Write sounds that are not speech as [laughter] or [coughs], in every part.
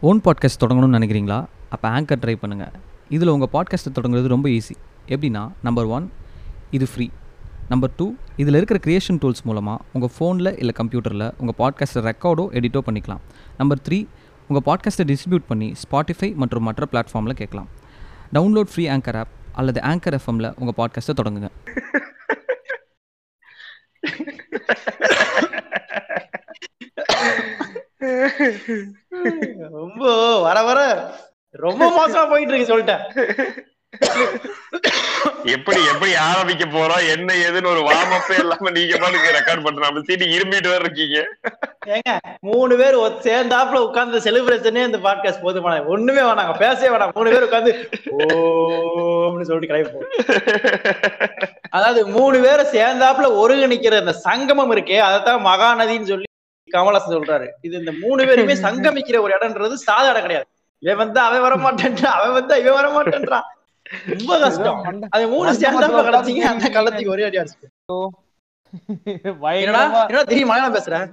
Own podcast தொடங்கணும்னு நினைக்கிறீங்களா? அப்போ anchor try பண்ணுங்கள் இதில் உங்கள் பாட்காஸ்ட்டை தொடங்குறது ரொம்ப ஈஸி எப்படின்னா நம்பர் ஒன் இது ஃப்ரீ நம்பர் டூ இதில் இருக்கிற க்ரியேஷன் டூல்ஸ் மூலமாக உங்கள் ஃபோனில் இல்லை கம்ப்யூட்டரில் உங்கள் பாட்காஸ்ட்டை ரெக்கார்டோ எடிட்டோ பண்ணிக்கலாம். நம்பர் த்ரீ உங்கள் பாட்காஸ்ட்டை டிஸ்ட்ரிபியூட் பண்ணி ஸ்பாட்டிஃபை மற்றும் மற்ற பிளாட்ஃபார்மில் கேட்கலாம். டவுன்லோட் ஃப்ரீ ஆங்கர் ஆப் அல்லது ஆங்கர் எஃப்எம்மில் உங்கள் பாட்காஸ்ட்டை தொடங்குங்க. [laughs] ரொம்ப வர வர. ரொம்ப மோசமா போயிட்டு இருக்கு சொல்லிட்டேன். எப்படி எப்படி ஆரம்பிக்க போறோம்? என்ன ஏதுன்னு ஒரு வார்மப்பே இல்லாம நீங்க பாட்டுக்கு ரெக்கார்ட் பண்ற நம்ம சீட்டு இருமிட்டு வேற இருக்கீங்க. ஏங்க மூணு பேர் சேர்ந்தாப்புல உட்கார்ந்து செலிப்ரேஷனே இந்த பாட்காஸ்ட் போதுமான ஒண்ணுமே வேணாங்க பேசவே வேணாம். மூணு பேர் உட்கார்ந்து ஓம்னு சொல்லிட்டு கிளம்பி அதாவது மூணு பேரை சேர்ந்தாப்புல ஒருங்கிணைக்கிற அந்த சங்கமம் இருக்கே அதைத்தான் மகாநதின்னு சொல்லி கமலஹாசன் சொல்றாரு. இது இந்த மூணு பேருமே சங்கமிக்கிற ஒரு இடம்ன்றது சாதாரண இடம் கிடையாது. இவன் வந்து அவன் வர மாட்டேன்றான் அவன் வந்து இவன் வர மாட்டேன்றான் ரொம்ப கஷ்டம். அது மூணு சேர்ந்தாப்புல கலத்தீங்க அந்த கள்ளத்துக்கு ஒரே அடி அடிச்சு தெரியும் மலையாளம் பேசுறேன்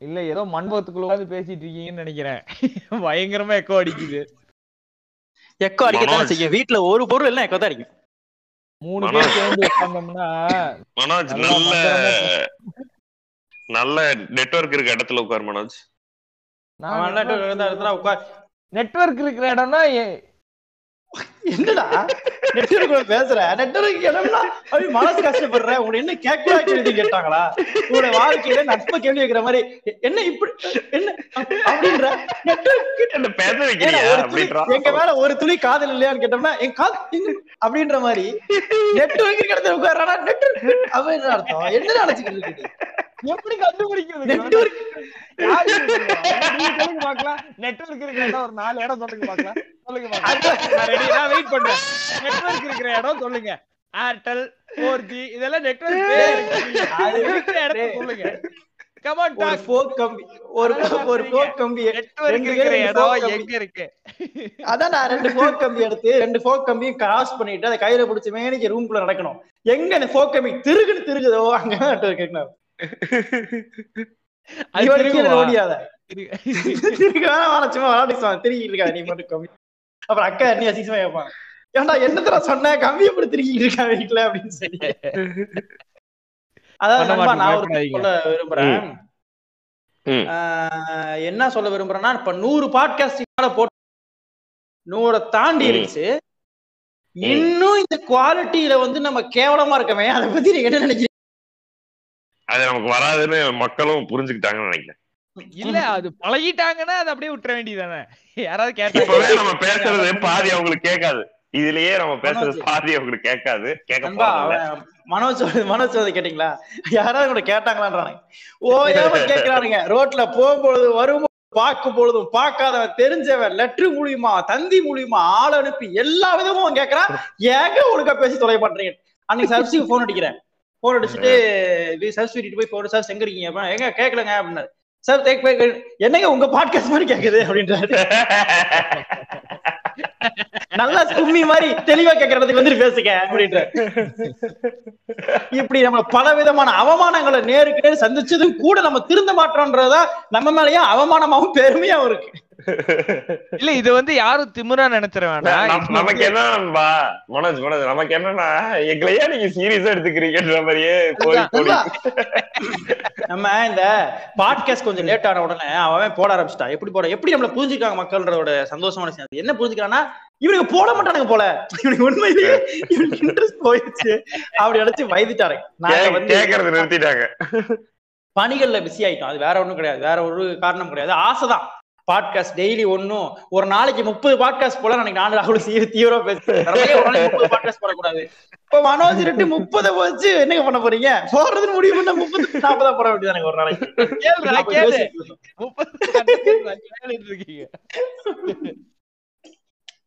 இல்ல ஏதோ மண்டபத்துக்குள்ள உட்கார்ந்து பேசிட்டு இருக்கீங்கன்னு நினைக்கிறேன். பயங்கரமா எக்கோ அடிக்குது. எக்கோ அடிக்கத்தானே. செய்யும். வீட்டுல ஒரு பொருள் எல்லாம் எக்கோ தான் அடிக்கும். மூணு பேர் சேர்ந்து உட்கார்ந்தோம்னா மனோஜ் நல்லா நல்ல நெட்வொர்க் இருக்க இடத்துல உட்கார் மனோஜ். எல்லாம் இடத்துல உட்கார். நெட்வொர்க் இருக்கிற இடம்னா என்னடா? நெட்வொர்க் பேசுற? நெட்வொர்க் அப்படி மனசு கஷ்டப்படுற உங்களை என்ன கேட்கலா கேள்வி கேட்டாங்களா? உங்களோட வாழ்க்கையில நட்பு கேள்வி கேட்கிற மாதிரி எ- என்ன இப்படி என்ன அப்~ அப்படின்ற நெட்வொர்க் என்ன பேச வைக்கிறியா ஒரு துளி அப்படின்றான் எங்க மேல ஒரு துளி காதல் இல்லையான்னு கேட்டோம்னா என் கால் அப்படின்ற மாதிரி நெட்வொர்க் இடத்துல உட்கார்றானா? நெட்வொர்க் அவன் என்ன அர்த்தம்? என்ன நினைச்சுக்கிட்டு இருக்கு எப்படி கண்டுபிடிக்கிறது? நெட்வொர்க் நெட்வொர்க் இருக்கிற ஒரு நாலு இடம் சொல்லுங்க சொல்லுங்க வெயிட் பண்றேன் நெட்வொர்க் இருக்கிற இடம் சொல்லுங்க. ஏர்டெல் ஃபோர் ஜி இதெல்லாம் நெட்வொர்க் அது இருக்கிற இடத்த சொல்லுங்க. கமான் கம்பி ஒரு ஒரு போக் கம்பி. நெட்வொர்க் இருக்கிற இடம். எங்க இருக்கு? அதான் நான் ரெண்டு போக் கம்பி எடுத்து ரெண்டு போக் கம்பியும் கிராஸ் பண்ணிட்டு அதை கையில பிடிச்ச மேனிக்கு ரூம்குள்ள நடக்கணும். எங்க அந்த கம்பி திருகுன்னு திருகுதோ அங்க கேட்கணும் அது? ஓடியாத. இருக்கு. திருகு வேணா திருகிட்டு இருக்காது நீ மட்டும் கம்பி. அப்புறம் அக்கா நீ அசிசமா கேட்பாங்க ஏன்டா என்னத்தர சொன்ன? திருகிட்டு இருக்கா வீட்டுல அப்படின்னு சொல்லி. அதாவது நான் ஒரு சொல்ல விரும்புறேன். என்ன சொல்ல விரும்புறேன்னா இப்ப நூறு பாட்காஸ்ட் போட்டு நூறை தாண்டி. இருந்துச்சு. இன்னும் இந்த குவாலிட்டியில வந்து நம்ம கேவலமா இருக்கமே அதை பத்தி நீங்க என்ன நினைக்கிறீங்க? அது நமக்கு வராதுன்னு மக்களும் புரிஞ்சுக்கிட்டாங்கன்னு நினைக்கிறேன். இல்ல அது பழகிட்டாங்கன்னா அது அப்படியே விட்டுற வேண்டியதானே யாராவது கேட்டாங்க நம்ம பேசுறது பாதி அவங்களுக்கு கேட்காது. இதுலயே நம்ம பேசுறது. பாதி அவங்களுக்கு கேட்காது. கேட்க மனோஜ் மனோஜ் சொல்றது கேட்டீங்களா? யாராவது கூட கேட்டாங்களான்றானுங்க ஓ ஏமா [laughs] கேக்குறானுங்க ரோட்ல போகும்பொழுது வரும் பார்க்கும் பொழுதும் பார்க்காதவன் தெரிஞ்சவன் லெட்டர் மூலியமா தந்தி மூலியமா ஆள் அனுப்பி எல்லா விதமும் அவன் கேக்குறான் ஏங்க ஒழுங்கா பேசி தொலை பண்றீங்க? அன்னைக்கு சர்வீஸுக்கு போன் அடிக்கிறேன். போன் அடிச்சுட்டு சர்வீஸ் போய் போன் சார் எங்க இருக்கீங்க அப்படின்னா, எங்க கேட்கலங்க அப்படின்னாரு. சார் தேக் என்னங்க உங்க பாட்காஸ்ட் மாதிரி கேக்குது அப்படின்றாரு. நல்லா கும்மி மாதிரி தெளிவா கேக்குறதுக்கு வந்து பேசுங்க அப்படின்ற. இப்படி நம்ம பல விதமான அவமானங்களை நேருக்கு நேர் சந்திச்சதும் கூட நம்ம திருந்த மாட்டோம்ன்றதா நம்ம மேலயும் அவமானமாவும் பெருமையாவும் இருக்கு. இல்ல இது வந்து யாரும் திமிரா நினைச்சிட வேண்டாம் நமக்கு என்ன நண்பா மனோஜ் மனோஜ் நமக்கு என்னன்னா எங்களையே நீங்க சீரியஸா எடுத்துக்கிறீங்கன்ற மாதிரியே. நம்ம இந்த பாட்காஸ்ட் கொஞ்சம் லேட் ஆன உடனே அவன் போட ஆரம்பிச்சிட்டான் எப்படி போட எப்படி நம்மள புரிஞ்சுக்காங்க மக்கள்ன்றோட சந்தோஷமான விஷயம்? அது. என்ன புரிஞ்சுக்கிறான்னா இவனுக்கு போட மாட்டானுங்க போல. இவனுக்கு உண்மையிலேயே இவனுக்கு இன்ட்ரெஸ்ட் போயிடுச்சு. அப்படி நினைச்சு கே- வந்து கேக்குறது நிறுத்திட்டாங்க. பணிகள்ல பிஸி ஆயிட்டோம். அது வேற ஒண்ணும் கிடையாது. வேற ஒரு காரணம் கிடையாது. ஆசைதான். பாட்காஸ்ட் டெய்லி ஒன்னும் ஒரு நாளைக்கு முப்பது பாட்காஸ்ட் போல எனக்கு நாலு ராகுல் தீவிர தீவிரம் பேசுறேன் ஒரு முப்பது பாட்காஸ்ட் போடக்கூடாது? இப்போ மனோஜ் ரெண்டு முப்பது வச்சு என்னங்க பண்ண போறீங்க? போறதுன்னு முடிவு பண்ண முப்பது நாற்பதா போட வேண்டியது எனக்கு ஒரு நாளைக்கு?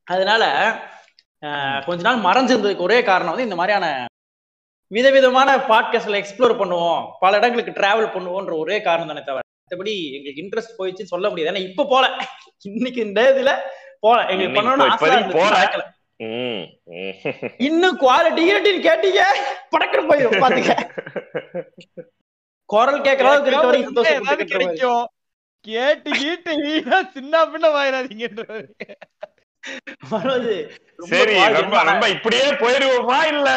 அதனால ஆஹ், கொஞ்ச நாள் மறைஞ்சிருந்ததுக்கு ஒரே காரணம் வந்து இந்த மாதிரியான விதவிதமான பாட்காஸ்ட்ல எக்ஸ்ப்ளோர் பண்ணுவோம். பல இடங்களுக்கு டிராவல் பண்ணுவோம்ன்ற ஒரே காரணம் தானே தவிர. மத்தபடி எங்களுக்கு இன்ட்ரெஸ்ட் போயிடுச்சுன்னு சொல்ல முடியாது. ஏன்னா இப்ப போல. இன்னைக்கு இந்த இதுல போல. எங்களுக்கு பண்ணணும்னு. இன்னும் குவாலிட்டி கிரட்டின்னு கேட்டீங்க படக்குன்னு போயிடும் பாத்துக்க. குரல் கேட்கற அளவுக்கு கிடைக்கும். கேட்டு கீட்டு சின்ன பின்ன வாயிடாதீங்கன்றாரு [laughs] ரொம்ப சரி நம்ம நம்ம இப்படியே போயிருவோமா இல்ல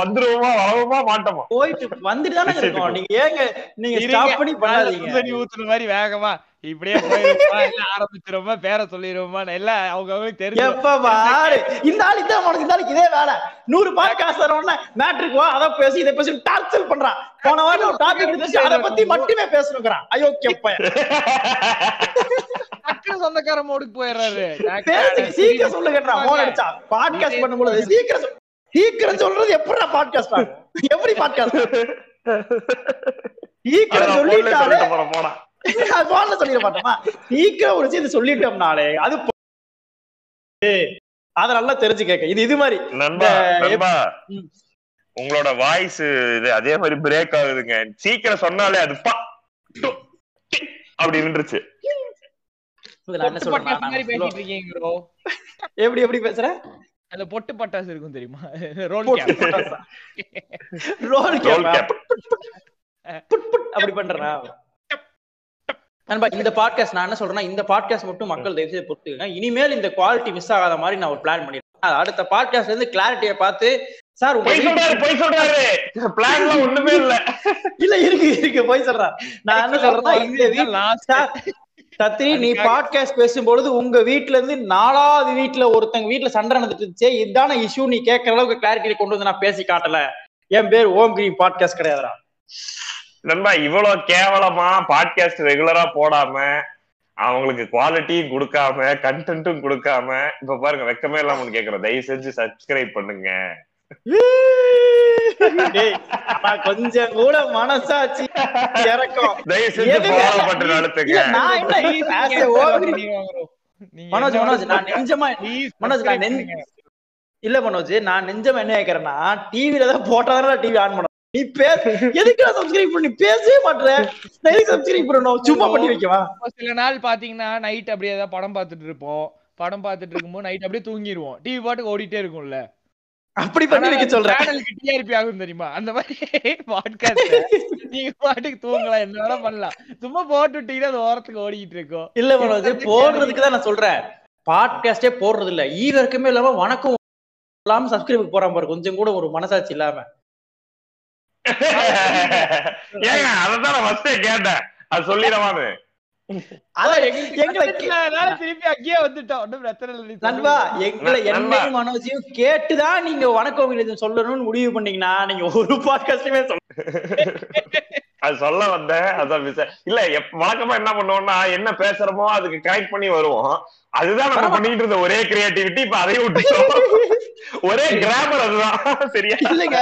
வந்துருவோமா வரவோமா மாட்டோமா? போயிட்டு வந்துட்டு தானே இருக்கோம். நீங்க ஏங்க நீங்க ஸ்டாப் பண்ணி பண்ணாதீங்க. தண்ணி ஊத்துற மாதிரி வேகமா இப்படியே போயிருவோமா இல்ல ஆரம்பிச்சிருவோமா பேரை சொல்லிடுவோமா எல்லாம் அவங்க அவங்களுக்கு தெரிஞ்சு எப்ப பாரு இந்த ஆள் இதான் உனக்கு இந்த ஆளுக்கு இதே வேலை. நூறு பாட்டு காசு தரணும்னா மேட்ருக்கு வா அதை பேசி இதை பேசி டார்ச்சர் பண்றான். போன வாரம் ஒரு டாபிக் எடுத்து அதை பத்தி மட்டுமே பேசணுங்கிறான். ஐயோ கேப்ப [laughs] டக்குனு சொந்தக்கார மோடுக்கு போயிடுறாரு சீக்கிரம் சொல்லுங்கன்றா போன் அடிச்சா. பாட்காஸ்ட் பண்ணும்போது சீக்கிரம் சீக்கிரம் சொல்றது எப்படிடா பாட்காஸ்ட் எப்படி பாட்காஸ்ட் சீக்கிரம் சொல்லிட்டாலே போன்ல [laughs] சொல்லிட மாட்டோமா? சீக்கிரம் ஒரு விஷயத்தை சொல்லிட்டோம்னாலே அது அத நல்லா தெரிஞ்சு கேட்க. இது இது மாதிரி. நண்பா. உங்களோட வாய்ஸ் இது அதே மாதிரி பிரேக் ஆகுதுங்க. சீக்கிரம் சொன்னாலே அது பா அப்படி நின்றுச்சு. எப்படி எப்படி பேசுறேன் அந்த பொட்டு பட்டாசு இருக்கும் தெரியுமா? ரோல்? [laughs] ரோல் அப்படி பண்றேனா? நண்பா இந்த பாட்காஸ்ட் நான் என்ன சொல்றேன்னா இந்த பாட்காஸ்ட் மட்டும் மக்கள் தயவு செய்து பொறுத்துக்கங்க. இனிமேல் இந்த குவாலிட்டி மிஸ் ஆகாத மாதிரி நான் ஒரு பிளான் பண்ணிருக்கேன் அடுத்த பாட்காஸ்ட்ல இருந்து கிளாரிட்டியை பார்த்து சார் பொய் சொல்றாரு பொய் சொல்றாரு. பிளான்ல ஒண்ணுமே இல்ல. இல்ல இருக்கு இருக்கு. போய் சொல்றேன் நான் என்ன சொல்றேன்னா இந்த வீட் சார், சத்ரி நீ பாட்காஸ்ட் பேசும்பொழுது உங்க வீட்ல இருந்து நாலாவது வீட்ல ஒருத்தங்க வீட்ல சண்டை நடந்துட்டு இருந்துச்சு இதான இஷ்யூ நீ கேட்கற அளவுக்கு கிளாரிட்டி கொண்டு வந்து நான் பேசி காட்டல. என் பேர் ஓம் கிரீன் பாட்காஸ்ட் கிடையாதுடா. நண்பா இவ்வளவு கேவலமா பாட்காஸ்ட் ரெகுலரா போடாம அவங்களுக்கு குவாலிட்டியும் கொடுக்காம கண்டென்ட்டும் கொடுக்காம இப்ப பாருங்க வெக்கமே இல்லாம கேக்குறேன். தயவு செஞ்சு சப்ஸ்கிரைப் பண்ணுங்க. கொஞ்சம் கூட மனசாட்சி இறக்கம். தயவு செஞ்சு எதுங்க? ஃபாலோ பண்ற அழுத்துங்க இல்ல, நான் என்ன மனோஜ் மனோஜ் நான் நெஞ்சமா மனோஜ் நான் நெஞ்ச இல்ல மனோஜ் நான் நெஞ்சமா என்ன கேக்குறேன்னா டிவில தான் போட்டாதான் டிவி ஆன் பண்ணணும். நீ பேச எதுக்கு சப்ஸ்கிரைப் பண்ணி? பேசவே மாட்டேற நான் எதுக்கு சப்ஸ்கிரைப் பண்ணணும் சும்மா பண்ணி வைக்கவா? சில நாள் பாத்தீங்கன்னா நைட் அப்படியே ஏதாவது படம் பார்த்துட்டு இருப்போம். படம் பார்த்துட்டு இருக்கும்போது நைட் அப்படியே தூங்கிடுவோம் டிவி பாட்டுக்கு ஓடிட்டே இருக்கும்ல. அப்படி பண்ணி வைக்க சொல்றேன். சேனலுக்கு டிஆர்பி ஆகும் தெரியுமா? அந்த மாதிரி பாட்காஸ்ட் நீங்க பாட்டுக்கு தூங்கலாம். என்ன வேணா பண்ணலாம். சும்மா போட்டு விட்டீங்கன்னா அது ஓரத்துக்கு ஓடிக்கிட்டு இருக்கும். இல்ல மனோஜ் போடுறதுக்கு தான் நான் சொல்றேன். பாட்காஸ்டே போடுறது இல்ல ஈவருக்குமே இல்லாம வணக்கம் இல்லாம சப்ஸ்கிரைப் போறான் பாரு. கொஞ்சம் கூட ஒரு மனசாட்சி இல்லாம. ஏங்க அததான் நான் ஃபர்ஸ்டே கேட்டேன். அது சொல்லிடவான்னு. மனோஜையும் கேட்டுதான் நீங்க வணக்கம் சொல்லணும்னு முடிவு பண்ணீங்கன்னா நீங்க ஒரு பாட்காஸ்டுமே சொல்ல [laughs] அது சொல்ல வந்தேன். அதான் இல்ல வழக்கமா என்ன பண்ணுவோம்னா என்ன பேசுறோமோ அதுக்கு கரெக்ட் பண்ணி வருவோம். அதுதான் நம்ம பண்ணிட்டு இருந்த ஒரே கிரியேட்டிவிட்டி இப்ப அதையும் விட்டுட்டோம். [laughs] ஒரே கிராமர் அதுதான். சரியா? இல்லைங்க.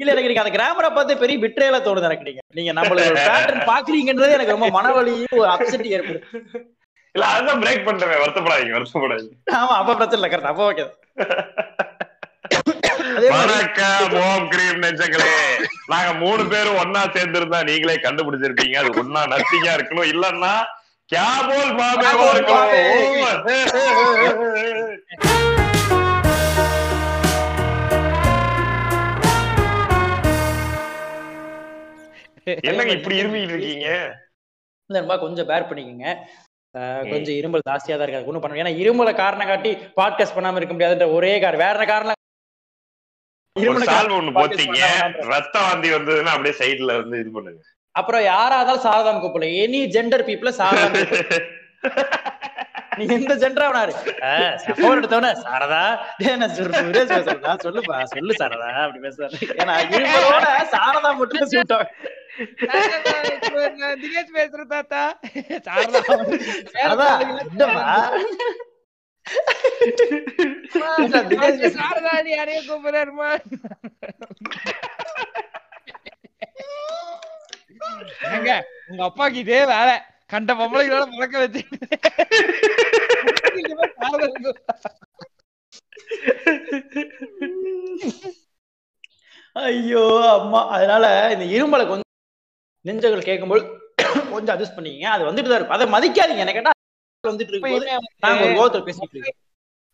இல்ல எனக்கு நீங்க அந்த கிராமரா பார்த்து பெரிய பிட்ரேல தோணுது எனக்கு நீங்க. நீங்க நம்மளோட பேட்டர்ன் பாக்குறீங்கன்றது எனக்கு ரொம்ப மனவலியும் ஒரு அப்செட் ஏற்படுது. இல்ல அதுதான் பிரேக் பண்றேன். வருத்தப்படாதீங்க வருத்தப்படாதீங்க. ஆமா அப்ப பிரச்சனை இல்ல கரெக்ட் அப்ப ஓகே நாங்க மூணு பேரும் ஒன்னா சேர்ந்து இருந்தா நீங்களே கண்டுபிடிச்சிருப்பீங்க. அது ஒன்னா நத்திங்கா இருக்கணும். இல்லன்னா கேபோல் மாமேவா இருக்கணும் என்னங்க இப்படி இருமிட்டு இருக்கீங்க இல்ல கொஞ்சம் பேர் பண்ணிக்கோங்க. கொஞ்சம் இருமல் ஜாஸ்தியா தான் இருக்கு. ஒன்றும் பண்ண ஏன்னா இருமலை காரணம் காட்டி பாட்காஸ்ட் பண்ணாம இருக்க முடியாதுன்ற ஒரே காரணம். வேற காரணம்? ஒண்ணு போத்தீங்க ரத்த வாந்தி வந்ததுன்னா அப்படியே சைடுல இருந்து இது பண்ணுங்க. அப்புறம் யாரா இருந்தாலும் சாரதான் கூப்பிடல. எனி ஜெண்டர் பீப்புள சாரதான் நீ எந்த ஜெண்டரா வேணாரு போன் எடுத்தவன சாரதா. டேய், நான் சொல்லு, சுரேஷ் பேசுறேன்டா, சொல்லுப்பா சொல்லு சாரதா அப்படி பேசுறாரு ஏன்னா இருமலோட சாரதா மட்டும் சூட் நான் தினேஷ் பேசுறேன் தாத்தா. சாரதா சாரதா என்னம்மா? இல்ல, தினேஷ் பேசுறேன். சாரதா நீ யாரையும் கூப்பிடுறாருமா உங்க அப்பாக்கு இதே வேலை. கண்ட பொம்பளைகளோட பழக்க வச்சு. ஐயோ அம்மா. அதனால இந்த இருமலை கொஞ்சம் நெஞ்சங்கள் கேட்கும்போது கொஞ்சம் அட்ஜஸ்ட் பண்ணிக்கங்க. அது வந்துட்டு தான் இருக்கும். அதை மதிக்காதீங்க. என்ன கேட்டா வந்துட்டு கோவத்துல பேசிட்டு இருக்கோம்.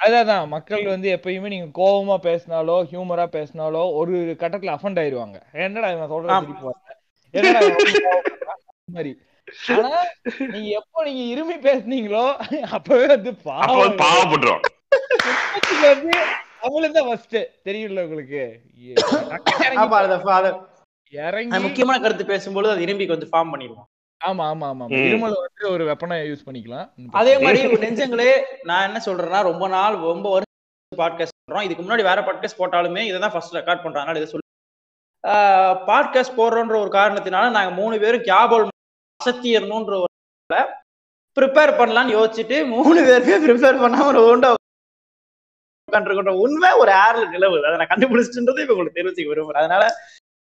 அதான் மக்கள் வந்து எப்பயுமே நீங்க கோவமா பேசினாலோ ஹியூமரா பேசினாலோ ஒரு கட்டத்துல அஃபண்ட் ஆயிருவாங்க. என்னடா இவன் சொல்றது? அந்த மாதிரி. ஆனா நீங்க எப்போ நீங்க இருமி பேசுனீங்களோ அப்பவே வந்து அப்போ பாவம் தான் ஃபர்ஸ்ட் தெரியும்ல உங்களுக்கு? இறங்கி முக்கியமான கருத்து பேசும்போது அது இரும்பிக்கு வந்து ஃபார்ம் பண்ணிடுவோம். ஆமா ஆமா ஆமா. இருமல் வந்து ஒரு வெப்பனை யூஸ் பண்ணிக்கலாம். அதே மாதிரி ஒரு நெஞ்சங்களே நான் என்ன சொல்றேன்னா ரொம்ப நாள் ரொம்ப வருஷம் பாட்காஸ்ட் பண்றோம். இதுக்கு முன்னாடி வேற பாட்காஸ்ட் போட்டாலுமே இதை தான் ஃபர்ஸ்ட் ரெக்கார்ட் பண்றோம் அதனால இதை சொல்லி பாட்காஸ்ட் போடுறோன்ற ஒரு காரணத்தினால நாங்க மூணு பேரும் கேபோல் அசத்தியர்ணுன்ற ஒரு ப்ரிப்பேர் பண்ணலாம்னு யோசிச்சுட்டு மூணு பேருமே ப்ரிப்பேர் பண்ணாம ஒரு உண்டா உட்காந்துருக்கின்ற உண்மை ஒரு ஏர்ல நிலவுது. அதை நான் கண்டுபிடிச்சின்றது இப்ப உங்களுக்கு தெரிவிச்சுக்க விரும்புறேன். அதனால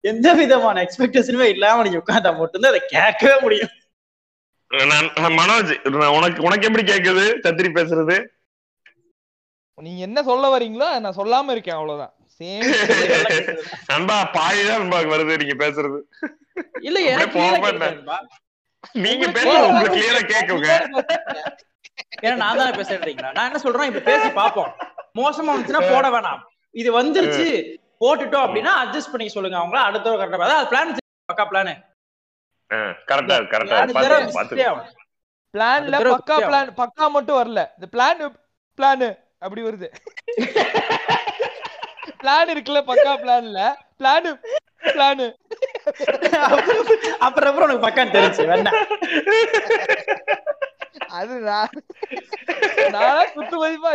எந்த விதமான எக்ஸ்பெக்டேஷனுமே இல்லாம நீங்க உட்காந்தா மட்டும்தான் அதை கேட்கவே முடியும். மனோஜ் உனக்கு உனக்கு எப்படி கேக்குது? சத்திரி பேசுறது. நீங்க என்ன சொல்ல வரீங்களோ நான் சொல்லாம இருக்கேன் அவ்வளவுதான். சேம் [laughs] நண்பா பாய்தான் நண்பா வருது நீங்க பேசுறது. இல்ல நீங்க பேசுறது உங்களுக்கு கிளியரா கேக்குங்க ஏன்னா நான் தானே பேசுறீங்களா நான் என்ன சொல்றேன்? இப்ப பேசி பாப்போம் மோசமா வந்துச்சுன்னா போட வேணாம். இது வந்துருச்சு போட்டுட்டோம் அப்படின்னா அட்ஜஸ்ட் பண்ணி சொல்லுங்க அவங்க அடுத்த ஒரு கரெக்டா அதாவது பிளான் பக்கா பிளான் கரெக்டா கரெக்டா பிளான்ல பக்கா. பிளான் பக்கா மட்டும் வரல. இந்த பிளான் பிளான் அப்படி வருது. [laughs] பிளான் இருக்குல்ல பக்கா பிளான்ல பிளான் பிளான் அப்புறம் அப்புறம் உனக்கு பக்கான்னு தெரிஞ்சு வேணா. அது நான் நானா குத்து மதிப்பா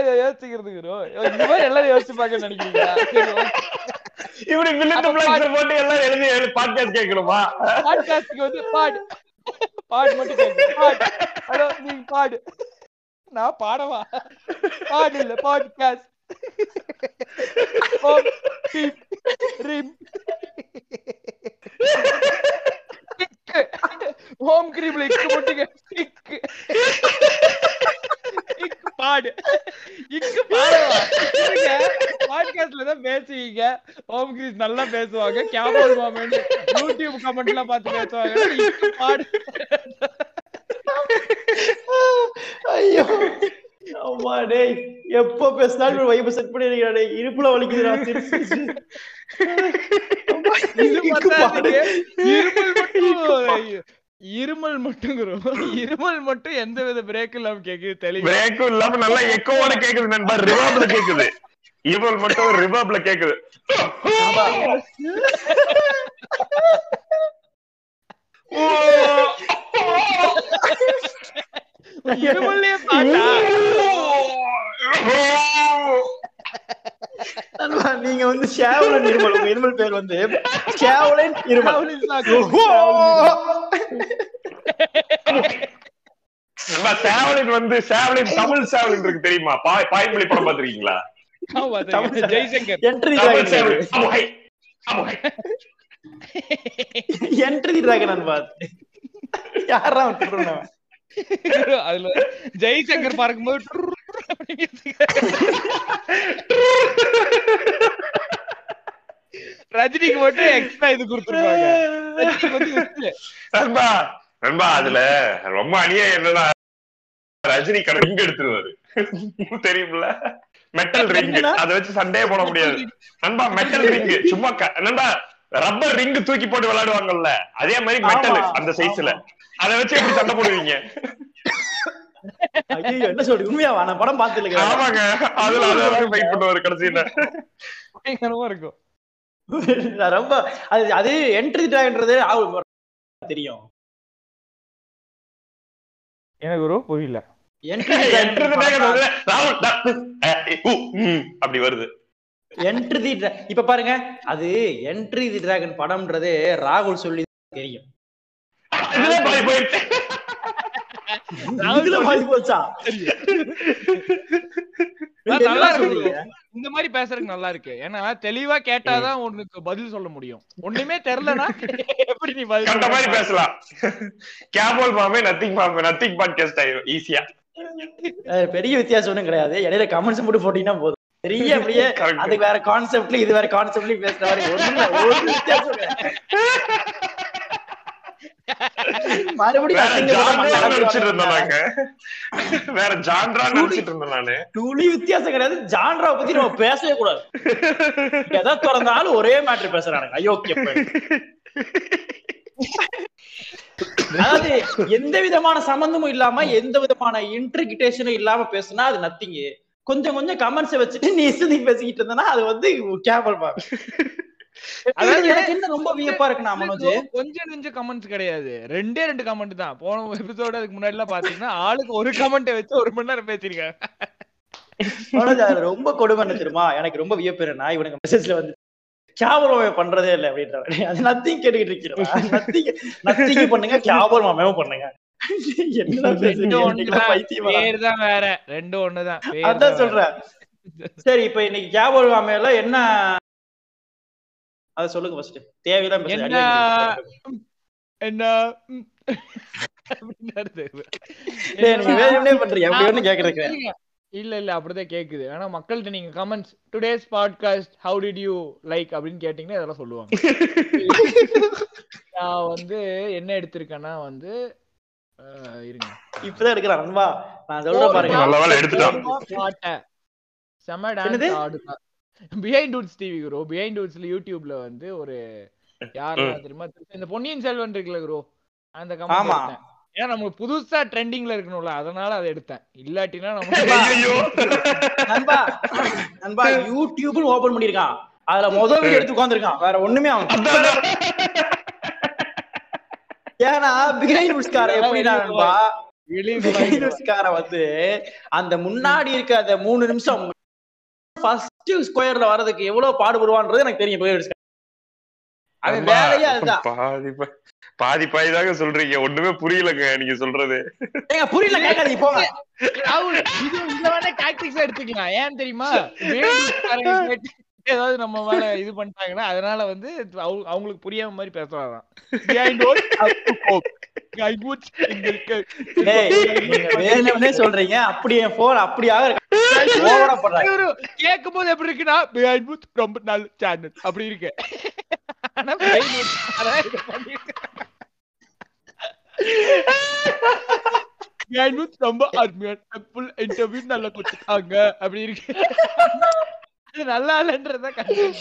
bro. இந்த மாதிரி எல்லாரும் யோசிச்சு பார்க்க நினைக்கிறீங்களா. இப்படி வில்லிட்டு பிளாக்ஸ் போட்டு எல்லாம் எழுதி பாட்காஸ்ட் கேட்கணுமா? பாட்காஸ்டுக்கு வந்து பாடு பாடு மட்டும் கேட்கு பாடு ஹலோ நீங்க பாடு. நான் பாடவா? பாடு இல்ல பாட்காஸ்ட் ஓம் பீப் ரிம் ஹோம் கிரீம்ல இக்கு போட்டுங்க இக்கு. இக்கு பாடு. இக்கு பாடவா. பாட்காஸ்ட்ல தான் பேசுவீங்க. ஹோம் கிரீஸ் நல்லா பேசுவாங்க. கேபோல் மாமன் யூடியூப் கமெண்ட்லாம் பார்த்து பேசுவாங்க. இக்கு பாடு. ஐயோ. அம்மா டேய் எப்ப பேசினாலும் வைப் செட் பண்ணிருக்கா டேய்? இடுப்புல வலிக்குதுடா இருமல் மட்டும் இருமல் மட்டும் இருமல் மட்டும் எந்த வித பிரேக் இல்லாம கேக்குது தெளிவா. பிரேக்கும் இல்லாம நல்லா எக்கோவோட கேக்குது நண்பா. ரிவாப்ல கேக்குது. இவள் மட்டும் ரிவாப்ல கேக்குது. [laughs] ஆமா. [laughs] இருமல்லையே பாட்டா? நண்பா, நீங்க வந்து ஷேவலன் இருமல் உங்க இருமல் பேர் வந்து ஷேவலன் இருமல். சேவலின் வந்து சேவலின் தமிழ் சேவலின் இருக்கு தெரியுமா? பாய் பாய்மொழி படம் பாத்திருக்கீங்களா. ஜெய்சங்கர். என்ட்ரி சேவலின் டிராகன் நண்பா யாரா விட்டுருந்தவன் [laughs] அதுல ஜெய்சங்கர் பார்க்கும்போது டுர் அப்படிங்கிறது. ரஜினிக்கு மட்டும் எக்ஸ்ட்ரா இது. நண்பா நண்பா அதுல ரொம்ப அநியாயம் என்னன்னா ரஜினி கடை ரிங் எடுத்துருவாரு. தெரியுமில்ல மெட்டல் ரிங்? அதை வச்சு சண்டையே போட முடியாது. நண்பா மெட்டல் ரிங் சும்மா க- நண்பா ரப்பர் ரிங் தூக்கி போட்டு விளையாடுவாங்கல்ல? அதே மாதிரி மெட்டல் அந்த சைஸ்ல அதை வச்சு எப்படி சண்டை போடுவீங்க? ஐயோ என்ன சொல்றது? உண்மையாவா? நான் படம் பார்த்துல ஆமாங்க. அதுல அதை வச்சு ஃபைட் பண்ணுவாரு கடைசியில. பயங்கரமா இருக்கும். நான் ரொம்ப அது அது என்ட்ரி டிராகன்றது தெரியும். எனக்கு ஒரு புரியல. அப்படி வருது. என்ட்ரி தி இப்ப பாருங்க அது என்ட்ரி தி டிராகன் படம்ன்றது ராகுல் சொல்லி தெரியும். இதுல பாதி போயிடுச்சு இதுல பாதி போச்சா? நல்லா இருக்கு? இந்த மாதிரி பேசுறதுக்கு நல்லா இருக்கு. ஏன்னா தெளிவா கேட்டாதான் உனக்கு பதில் சொல்ல முடியும். ஒண்ணுமே தெரியலனா எப்படி நீ பதில் கண்ட மாதிரி? பேசலாம். கேபோல் மாமே நத்திங் மாமே நத்திங் பாட்காஸ்ட் ஆயிரும் ஈஸியா பெரிய வித்தியாசம் ஒண்ணும் கிடையாது. இடையில கமெண்ட்ஸ் மட்டும் போட்டீங்கன்னா போதும். பெரிய [laughs] அப்படியே Correct. அது வேற கான்செப்ட்ல இது வேற கான்செப்ட்ல பேசுற மாதிரி ஒண்ணும் ஒரு வித்தியாசம் [laughs] வேற ஜான்ரா நினைச்சிட்டு நானு துளி வித்தியாசம் கிடையாது. ஜான்ராவை பத்தி நம்ம பேசவே கூடாது. எதை திறந்தாலும் ஒரே மேட்டர் பேசுறானுங்க. ஐயோ அதாவது எந்த விதமான சம்பந்தமும் இல்லாம எந்த விதமான இன்டர்கிட்டேஷனும் இல்லாம பேசுனா அது நத்திங்கு கொஞ்சம் கொஞ்சம் கமெண்ட்ஸ் வச்சுட்டு நீ பேசிக்கிட்டு இருந்தனா அது வந்து கேவல் என்ன ரொம்ப வியப்பா இருக்குண்ணா மனோஜ்? கொஞ்சம் நெஞ்ச கமெண்ட்ஸ் கிடையாது. ரெண்டே ரெண்டு கமெண்ட் தான். போன எபிசோட அதுக்கு முன்னாடி எல்லாம் பாத்தீங்கன்னா ஆளுக்கு ஒரு கமெண்ட் வச்சு ஒரு மணி நேரம் பேசிருக்காங்க ரொம்ப கொடுமை தெரியுமா எனக்கு ரொம்ப வியப்பு என்னன்னா இவனுக்கு மெசேஜ்ல வந்து கேவலமே பண்றதே இல்லை அப்படின்ற அது நத்திங் கேட்டுக்கிட்டு இருக்கிறேன் நத்திங் நத்திங் பண்ணுங்க கேவலமே பண்ணுங்க. வேற. ரெண்டு ஒண்ணுதான். அதான். சொல்றேன். சரி இப்ப இன்னைக்கு கேவலமையில என்ன அத சொல்லுங்க ஃபர்ஸ்ட் தேவையில்லாம. என்ன? என்ன? இல்ல, இல்ல அப்படிதான் கேக்குது. ஆனா மக்கள்கிட்ட நீங்க comments today's podcast how did you like அப்படின்னு கேட்டீங்கன்னா இதெல்லாம் சொல்லுவாங்க. [laughs] நான் வந்து என்ன எடுத்திருக்கேன்னா வந்து இருங்க. இப்பதான் எடுக்கிறான் நண்பா. நான் சொல்றேன் பாருங்க. செம? டான்ஸ் ஆடுதான். பிஹைண்ட் டூட்ஸ் டிவி ப்ரோ பிஹைண்ட் டூட்ஸ்ல யூடியூப்ல வந்து ஒரு யாரெல்லாம் தெரியுமா? இந்த பொன்னியின் செல்வன் இருக்குல்ல ப்ரோ அந்த. எடுத்தேன். ஏன்னா நமக்கு புதுசா ட்ரெண்டிங்ல இருக்கணும்ல அதனால அதை எடுத்தேன். இல்லாட்டினா. நம்ம [laughs] நண்பா நண்பா யூடியூப் ஓபன் பண்ணிருக்கான் அதுல முதல் வீடியோ எடுத்து உட்காந்துருக்கான் வேற ஒண்ணுமே அவன் ஏன்னா பிகைன் உட்ஸ்கார எப்படின்னா நண்பா? பிகைன் உட்ஸ்கார வந்து அந்த முன்னாடி இருக்க அந்த மூணு நிமிஷம் ஃபர்ஸ்ட் ஸ்கொயர்ல வர்றதுக்கு எவ்வளவு பாடுபடுவான்றது எனக்கு தெரியும். உட்ஸ்கார் அவன் வேலையே அதுதான். பாதி பாதி தாங்க சொல்றீங்க. ஒண்ணுமே புரியலங்க நீங்க சொல்றது. ஏங்க புரியல கேட்காதீங்க போங்க. இது இந்த டாக்டிக்ஸ் எடுத்துக்கலாம். ஏன் தெரியுமா? ஏதாவது நம்ம மேல இது பண்ணிட்டாங்கன்னா அதனால வந்து அவங்க- அவங்களுக்கு புரியாம மாதிரி பேசுறாராம் வேணும்னே சொல்றீங்க. அப்படி என் போன் அப்படியாக கேட்கும் போது எப்படி இருக்குன்னா ரொம்ப நல்ல சேனல் அப்படி இருக்கு. ரொம்ப அருமையான interview நல்லா கொடுத்துருக்காங்க அப்படி இருக்கு. இது நல்லா இல்லைன்றத காரன்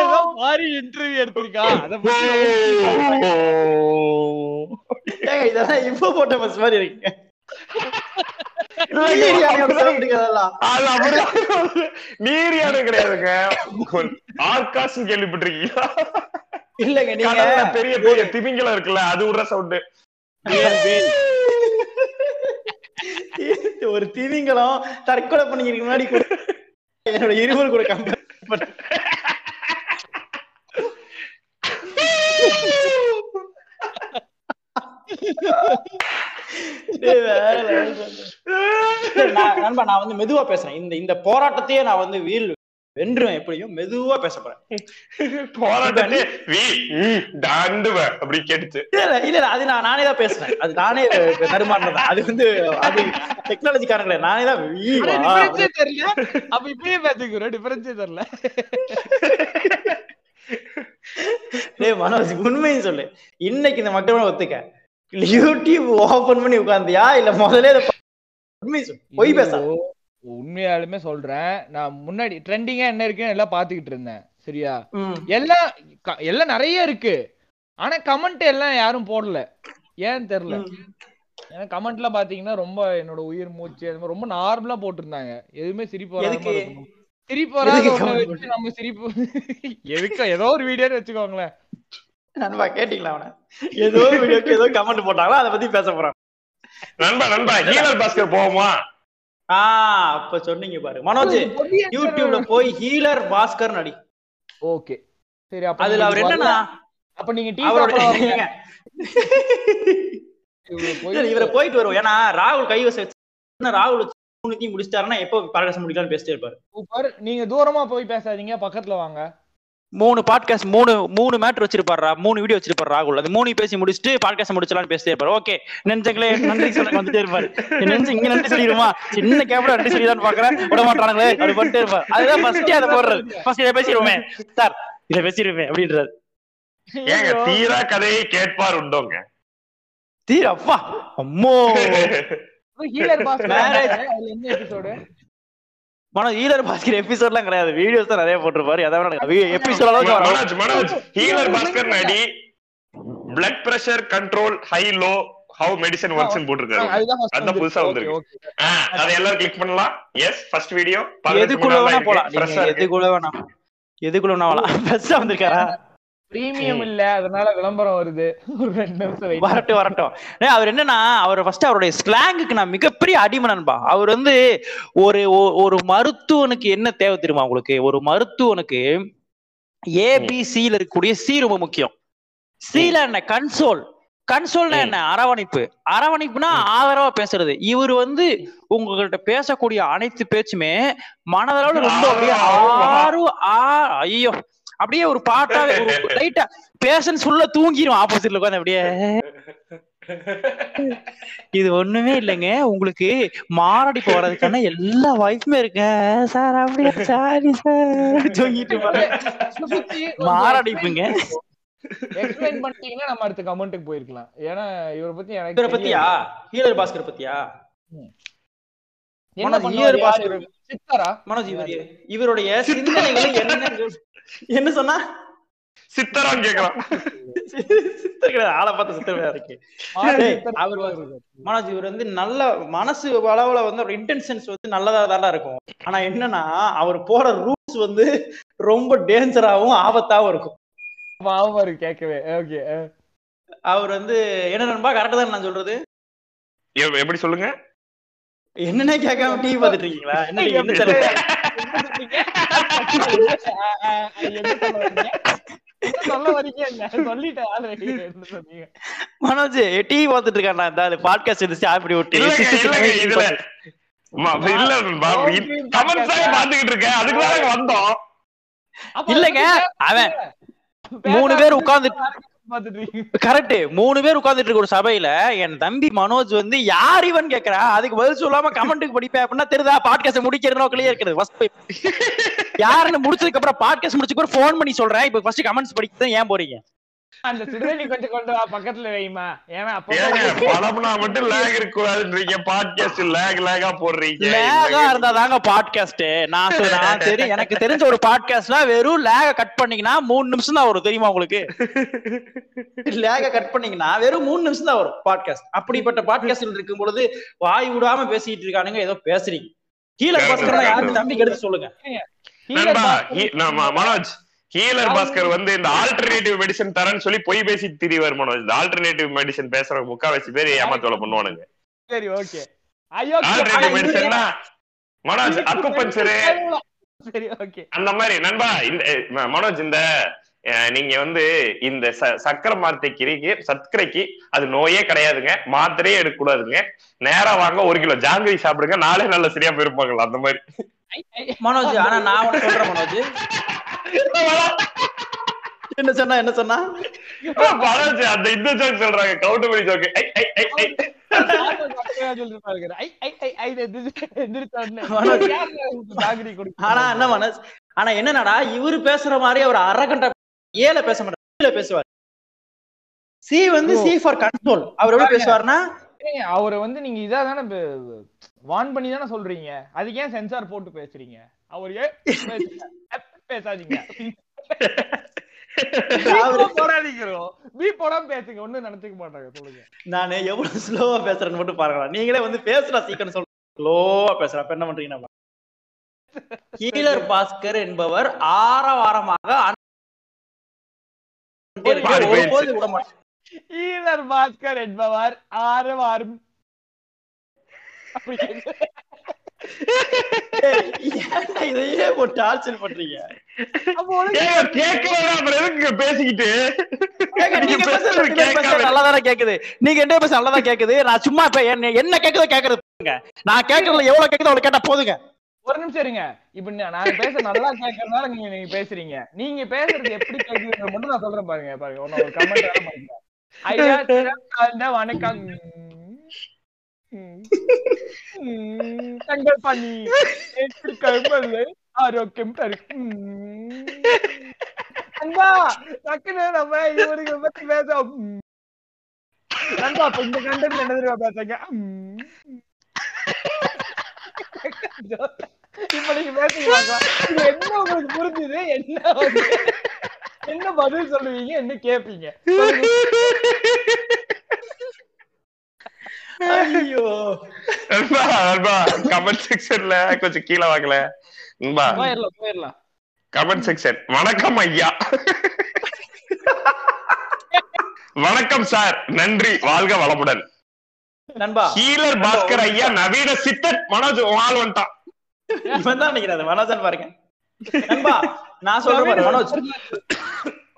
ஏதோ மாறி இன்டர்வியூ எடுத்திருக்கான் அதை பத்தி ஏங்க இதெல்லாம் இப்போ போட்ட பஸ் மாதிரி இருக்குங்க நீரியானையோட sound இருக்கிறதெல்லாம். அது அப்படிதான் நீர் யானை கிடையாதுங்க. ஆர்காசம் கேள்விப்பட்டிருக்கீங்களா? இல்லங்க நீங்க பெரிய பெரிய திமிங்கலம் இருக்குல்ல அது விடுற சவுண்டு ஒரு திமிங்கலம் தற்கொலை பண்ணிக்கிறதுக்கு முன்னாடி கூட என்னோட இருமல் கூட கம்பேர் [laughs] நண்பா நான் வந்து மெதுவா பேசுறேன். இந்த இந்த போராட்டத்தையே நான் வந்து வீல் வென்றுவேன் எப்படியும் மெதுவா பேச போறேன். [laughs] அப்படி கேட்டுச்சு. இல்ல இல்ல அது நான் நானே தான் பேசுறேன் அது நானே தருமானது அது வந்து அது டெக்னாலஜி காரங்களே நானே தான் தெரியல. அப்ப இப்பயே பேசிக்கிறோம் டிஃபரன்ஸே தெரியல. [laughs] டேய் மனோஜ் உண்மையை சொல்லு. இன்னைக்கு இந்த மக்கள் ஒத்துக்க. யூடியூப் ஓபன் பண்ணி உட்கார்ந்தியா? இல்ல முதல்ல இதை ப- உண்மையை சொல்லு. பொய் பேச. உண்மையாலுமே சொல்றேன். நான் முன்னாடி ட்ரெண்டிங்கா என்ன இருக்குன்னு எல்லாம் பாத்துக்கிட்டு இருந்தேன். சரியா? எல்லாம் எல்லாம் நிறைய இருக்கு. ஆனா கமெண்ட் எல்லாம் யாரும் போடல. ஏன்னு தெரியல. ஏன்னா கமெண்ட்ல பாத்தீங்கன்னா ரொம்ப என்னோட உயிர் மூச்சு அது மாதிரி ரொம்ப நார்மலா போட்டிருந்தாங்க. எதுவுமே சிரிப்பு வராத எதுக்கு? மாதிரி இருக்கணும். சிரிப்பு வராத வச்சு நம்ம சிரிப்பு [laughs] எதுக்கு? ஏதோ ஒரு வீடியோன்னு வச்சுக்கோங்களேன். நண்பா கேட்டீங்களா அவன? ஏதோ வீடியோக்கு ஏதோ கமெண்ட் போட்டாங்களா? அதை பத்தி பேச போறான் நண்பா நண்பா ஹீலர் பாஸ்கர் போவோமா? ஆஹ் அப்ப சொன்னீங்க பாரு. மனோஜ் யூடியூப்ல போய் ஹீலர் பாஸ்கர் அடி ஓகே. சரி அப்ப அதுல அவர். என்னன்னா அப்ப நீங்க இவரு போயிட்டு வருவோம். ஏன்னா ராகுல் கைவசம் வச்சு ராகுல் முடிச்சிட்டாருன்னா எப்போ பாட்காஸ்ட் முடிக்கலாம்னு பேசிட்டே இருப்பாரு. சூப்பர். நீங்க தூரமா போய் பேசாதீங்க பக்கத்துல வாங்க. மூணு பாட்காஸ்ட் மூணு மூணு மேட்ரு வச்சிருப்பாரா மூணு வீடியோ வச்சிருப்பாரு ராகுல். அது மூணு பேசி முடிச்சுட்டு பாட்காஸ்ட் முடிச்சலாம்னு பேசிட்டே இருப்பாரு. ஓகே நெஞ்சங்களே நன்றி சொல்ல வந்துட்டே இருப்பாரு. நெஞ்சு இங்க நன்றி சொல்லிடுமா? சின்ன கேப்ல நன்றி சொல்லிதான் பாக்குறேன். விட மாட்டானுங்களே அப்படி பண்ணிட்டே இருப்பாரு அதுதான் ஃபர்ஸ்ட் அதை போடுறது. ஃபர்ஸ்ட் இதை பேசிடுவோமே. சார் இதை பேசிடுவேன் அப்படின்றாரு. ஏங்க தீரா கதையை கேட்பார் உண்டோங்க? தீர் அப்பா அம்மோ. [laughs] Healer boss. அதுல என்ன எபிசோடு மனோஜ் ஈரர் பாஸ்கர் எபிசோட்லாம் கிடையாது. வீடியோஸ் தான் நிறைய போட்டிருப்பாரு. எதாவது எபிசோட் மனோஜ் மனோஜ் ஹீலர் பாஸ்கர் நடி blood pressure control high low how medicine works போட்டிருக்காரு. அதான் புதுசா வந்திருக்கு. அதை எல்லாரும் கிளிக் பண்ணலாம். எஸ் ஃபர்ஸ்ட் வீடியோ எதுக்குள்ள வேணா போலாம். எதுக்குள்ள வேணா. எதுக்குள்ள வேணா வரலாம் பெஸ்டா [laughs] வந்திருக்காரா? பிரீமியம் இல்ல அதனால விளம்பரம் வருது. [laughs] ஒரு ரெண்டு நிமிஷம் வரட்டும் வரட்டும். அவர் என்னன்னா அவர் ஃபர்ஸ்ட் அவருடைய ஸ்லாங்குக்கு நான் மிகப்பெரிய அடிமை நண்பா அவர் வந்து ஒரு ஒரு மருத்துவனுக்கு என்ன தேவை தெரியுமா உங்களுக்கு? ஒரு மருத்துவனுக்கு ஏபிசில இருக்கக்கூடிய சி ரொம்ப முக்கியம். சில என்ன? கன்சோல் கன்சோல்னா. என்ன? அரவணைப்பு. அரவணைப்புனா ஆதரவா பேசுறது. இவர் வந்து உங்ககிட்ட பேசக்கூடிய அனைத்து பேச்சுமே மனதளவுல ரொம்ப அப்படியே ஆறு ஆ ஐயோ. அப்படியே ஒரு பாட்டாவே ஒரு லைட்டா பேஷன்ஸ் ஃபுல்லா தூங்கிரும் ஆப்போசிட்ல உட்காந்து அப்படியே. இது ஒண்ணுமே இல்லைங்க. உங்களுக்கு மாரடி போறதுக்கான எல்லா வாய்ப்புமே இருக்கு. சார் அப்படியே சாரி சார் தூங்கிட்டு மாரடைப்புங்க. எக்ஸ்பிளைன் பண்ணிட்டீங்கன்னா நம்ம அடுத்த கமெண்ட்டுக்கு போயிருக்கலாம். ஏன்னா இவரை பத்தி எனக்கு இவரை பத்தியா? ஹீலர் பாஸ்கர் பத்தியா? மனோஜ். இவரு? சித்தாரா? மனோஜ் இவர் இவருடைய சிந்தனைகள் என்ன என்ன சொன்னா? சித்தரான்னு கேக்குறான். சித்தர் கிடையாது ஆளை பார்த்து சித்தர் இருக்கு. அவர். மனோஜ் இவர் வந்து நல்ல மனசு அளவுல வந்து இன்டென்ஷன்ஸ் வந்து நல்லதா தான் இருக்கும். ஆனா என்னன்னா அவர் போற ரூட்ஸ் வந்து ரொம்ப டேஞ்சராவும் ஆபத்தாவும் இருக்கும். கேட்கவே. ஓகே அவர் வந்து என்ன நண்பா கரெக்டா தான் நான் சொல்றது? எப்படி சொல்லுங்க? என்னன்னே கேட்காம டிவி பார்த்துட்டு இருக்கீங்களா என்ன மனோஜ் டிவி பார்த்துட்டு இருக்கான் இந்த பாட்காஸ்ட் இருந்துச்சு அப்படி விட்டு. இல்ல ஆவே பாத்துக்கிட்டு இருக்கேன் அதுக்கு தான் வந்தோம். இல்லைங்க, அவன் மூணு பேர் உட்கார்ந்து. கரெக்ட் மூணு பேர் உட்கார்ந்துட்டு இருக்க ஒரு சபையில என் தம்பி மனோஜ் வந்து யார் இவன்? கேக்குறா. அதுக்கு பதில் சொல்லாம கமெண்ட்டுக்கு படிப்பேன் அப்படின்னா தெரியுதா பாட்காஸ்ட் முடிக்கிற நோக்கிலே இருக்குது. ஃபர்ஸ்ட் யாருன்னு முடிச்சதுக்கு அப்புறம் பாட்காஸ்ட் முடிச்சுக்கு ஃபோன் பண்ணி சொல்றேன். இப்போ ஃபர்ஸ்ட் கமெண்ட்ஸ் படிக்க ஏன் போறீங்க? அந்த சிறுதண்ணி கொஞ்சம் கொண்டு வா பக்கத்துல வைமா ஏன்னா படம்னா மட்டும் லேக் இருக்க கூடாதுன்றீங்க பாட்காஸ்ட் லேக் லேகா போடுறீங்க. லேகா இருந்தா தாங்க பாட்காஸ்ட் நான் நான் [laughs] தெரியும். எனக்கு தெரிஞ்ச ஒரு பாட்காஸ்ட்னா வெறும் லேக கட் பண்ணீங்கன்னா மூணு நிமிஷம் தான் வரும். தெரியுமா உங்களுக்கு? [laughs] லேக கட் பண்ணீங்கன்னா வெறும் மூணு நிமிஷம் தான் வரும் பாட்காஸ்ட் அப்படிப்பட்ட பாட்காஸ்ட் இருக்கும் பொழுது வாய் விடாம பேசிட்டு இருக்கானுங்க ஏதோ பேசுறீங்க. கீழே பாஸ்கர் யாருக்கு தம்பிக்கு எடுத்து சொல்லுங்க. மனோஜ் ஹீலர் பாஸ்கர் வந்து இந்த ஆல்டர்னேட்டிவ் மெடிசன் தரேன்னு சொல்லி பொய் பேசி திரிவார் மனோஜ். இந்த ஆல்டர்னேட்டிவ் மெடிசன் பேசுற முக்காவாசி பேர் ஏமாத்தோல பண்ணுவானுங்க? சரி ஓகே. ஐயோ ஆல்டர்னேட்டிவ் மெடிசன்னா மனோஜ் அக்குபஞ்சரு சரி ஓகே. அந்த மாதிரி நண்பா இந்த மனோஜ் இந்த நீங்க வந்து இந்த ச- சக்கரை மாத்திரைக்கு சர்க்கரைக்கு அது நோயே கிடையாதுங்க. மாத்திரையே எடுக்க கூடாதுங்க நேரா வாங்க ஒரு கிலோ ஜாங்கிரி சாப்பிடுங்க. நாளே நல்ல சரியா போயிருப்பாங்களா அந்த மாதிரி. மனோஜ் ஆனா நான் சொல்றேன் மனோஜ். [laughs] என்ன சொன்னா என்ன சொன்னா? அந்த இந்த ஜோக் சொல்றாங்க கவுண்டமணி ஜோக் ஆனா என்ன மனோஜ் ஆனா என்னடா இவரு பேசுற மாதிரி அவர் அரகண்ட ஏல பேச மாட்டார். பேசுவார். சி வந்து சி ஃபார் கண்ட்ரோல் அவர் எப்படி பேசுவார்னா அவரை வந்து நீங்க இதா தானே வான் பண்ணி தானே சொல்றீங்க. அதுக்கு ஏன் சென்சார் போட்டு பேசுறீங்க? அவர் பேசாதீங்க. [laughs] பேசுங்க. ஒண்ணும் நினைச்சுக்க மாட்டாங்க சொல்லுங்க. நானு எவ்வளவு ஸ்லோவா பேசுறேன்னு மட்டும் பாருங்களா நீங்களே வந்து பேசுறா சீக்கிரம் சொல்ல ஸ்லோவா பேசுறா அப்ப என்ன பண்றீங்கன்னா ஹீலர் பாஸ்கர் என்பவர் மாட்டார் ஈரர் பாஸ்கர் என்பவர் ஆறு வாரம் இதையே போட்டு டார்ச்சர் பண்றீங்க. பேசிக்கிட்டு? நல்லாதானே கேக்குது. நீங்க பேரும் பேசுறது நல்லாதான் கேக்குது. நான் சும்மா இப்ப என்ன என்ன கேக்குதோ கேக்குறது. நான் கேக்குறதுல எவ்வளவு கேக்குதோ அவ்வளவு கேட்டா போதுங்க. ஒரு நிமிஷம் இருங்க. இப்ப நான் நாங்க பேச நல்லா கேட்கறதுனால நீங்க நீங்க பேசுறீங்க. நீங்க பேசுறது எப்படி கேக்குதுன்னு மட்டும் நான் சொல்றேன் பாருங்க பாருங்க. ஒரு கமெண்ட் ஐயா வணக்கம். தங்கள் பணி நேற்று கருமல்ல ஆரோக்கியம் தரும் ம். அண்ணா டக்குனு நம்ம இவருக்கு பத்தி பேச ம். நண்பா இப்ப இந்த கண்டென்ட் என்ன தெரியுமா பேசுங்க. இப்ப நீங்க பேசுங்க என்ன உங்களுக்கு புரிஞ்சுது? என்ன என்ன பதில் சொல்லுவீங்க? என்ன கேப்பீங்க. ஐயோ. கமெண்ட் செக்ஷன்ல கொஞ்சம் கீழே வாங்கல போயிடலாம் கமெண்ட் செக்ஷன் வணக்கம் ஐயா. வணக்கம் சார் நன்றி. வாழ்க வளமுடன். நண்பா. ஹீலர் பாஸ்கர் ஐயா நவீன சித்தன் மனோஜ் வாழ் வந்துட்டான் இவன் தான் நினைக்கிறாரு மனோஜன் பாருங்க. நண்பா நான் சொல்றேன் பாரு, மனோஜ்.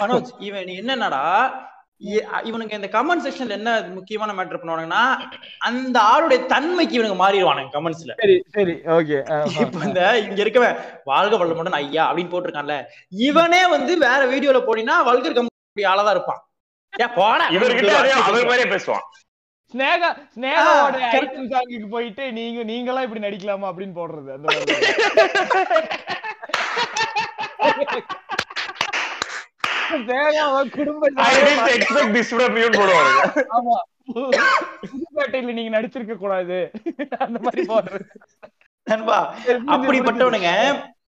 மனோஜ் இவன் என்னன்னாடா இவனுக்கு இந்த கமெண்ட் செக்ஷன்ல என்ன முக்கியமான மேட்டர் பண்ணுவானுங்கன்னா அந்த ஆளுடைய தன்மைக்கு இவனுக்கு மாறிடுவானுங்க கமெண்ட்ஸ்ல சரி சரி ஓகே இப்ப இந்த இங்க இருக்கவன் வாழ்க வளமுடன் ஐயா அப்படின்னு போட்டிருக்கான்ல. இவனே வந்து வேற வீடியோல போனீங்கன்னா வல்கர் கம்பெனி ஆளதான் இருப்பான். ஏன் போடா. இவர்கிட்ட அதே அவர் மாதிரியே பேசுவான். ஸ்னேகா ஸ்னேகாவோட. ஐட்டம் சாங்குக்கு போயிட்டு நீங்க நீங்களா இப்படி நடிக்கலாமா அப்படின்னு போடுறது அந்த [laughs] மாதிரி. ஸ்னேகாவை குடும்ப I did expect this from you போடுவாங்க ஆமா. புதுப்பேட்டையில நீங்க நடிச்சிருக்க கூடாது. அந்த மாதிரி போடுறது நண்பா அப்படிப்பட்டவனுங்க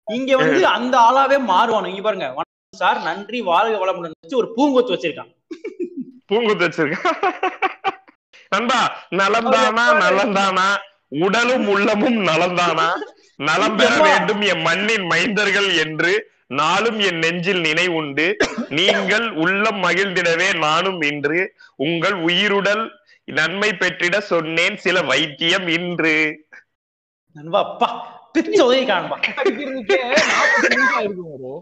இங்க வந்து அந்த ஆளாவே மாறுவானுங்க இங்க பாருங்க சார் நன்றி வாழ்க வளமுடன். வச்சு ஒரு பூங்கொத்து வச்சிருக்கான். பூங்குத்து வச்சிருக்கான். நண்பா நலந்தானா நலந்தானா உடலும் உள்ளமும் நலந்தானா நலம் பெற? வேண்டும் என் மண்ணின் மைந்தர்கள் என்று நாளும் என் நெஞ்சில் நினைவுண்டு. நீங்கள் உள்ளம் மகிழ்ந்திடவே நானும் இன்று. உங்கள் உயிருடல் நன்மை பெற்றிட சொன்னேன். சில வைத்தியம் இன்று. நண்பா அப்பா பிச்சை உதவி காண்பா அடிக்கிறதுக்கே 40 நிமிஷம் இருக்கும் bro.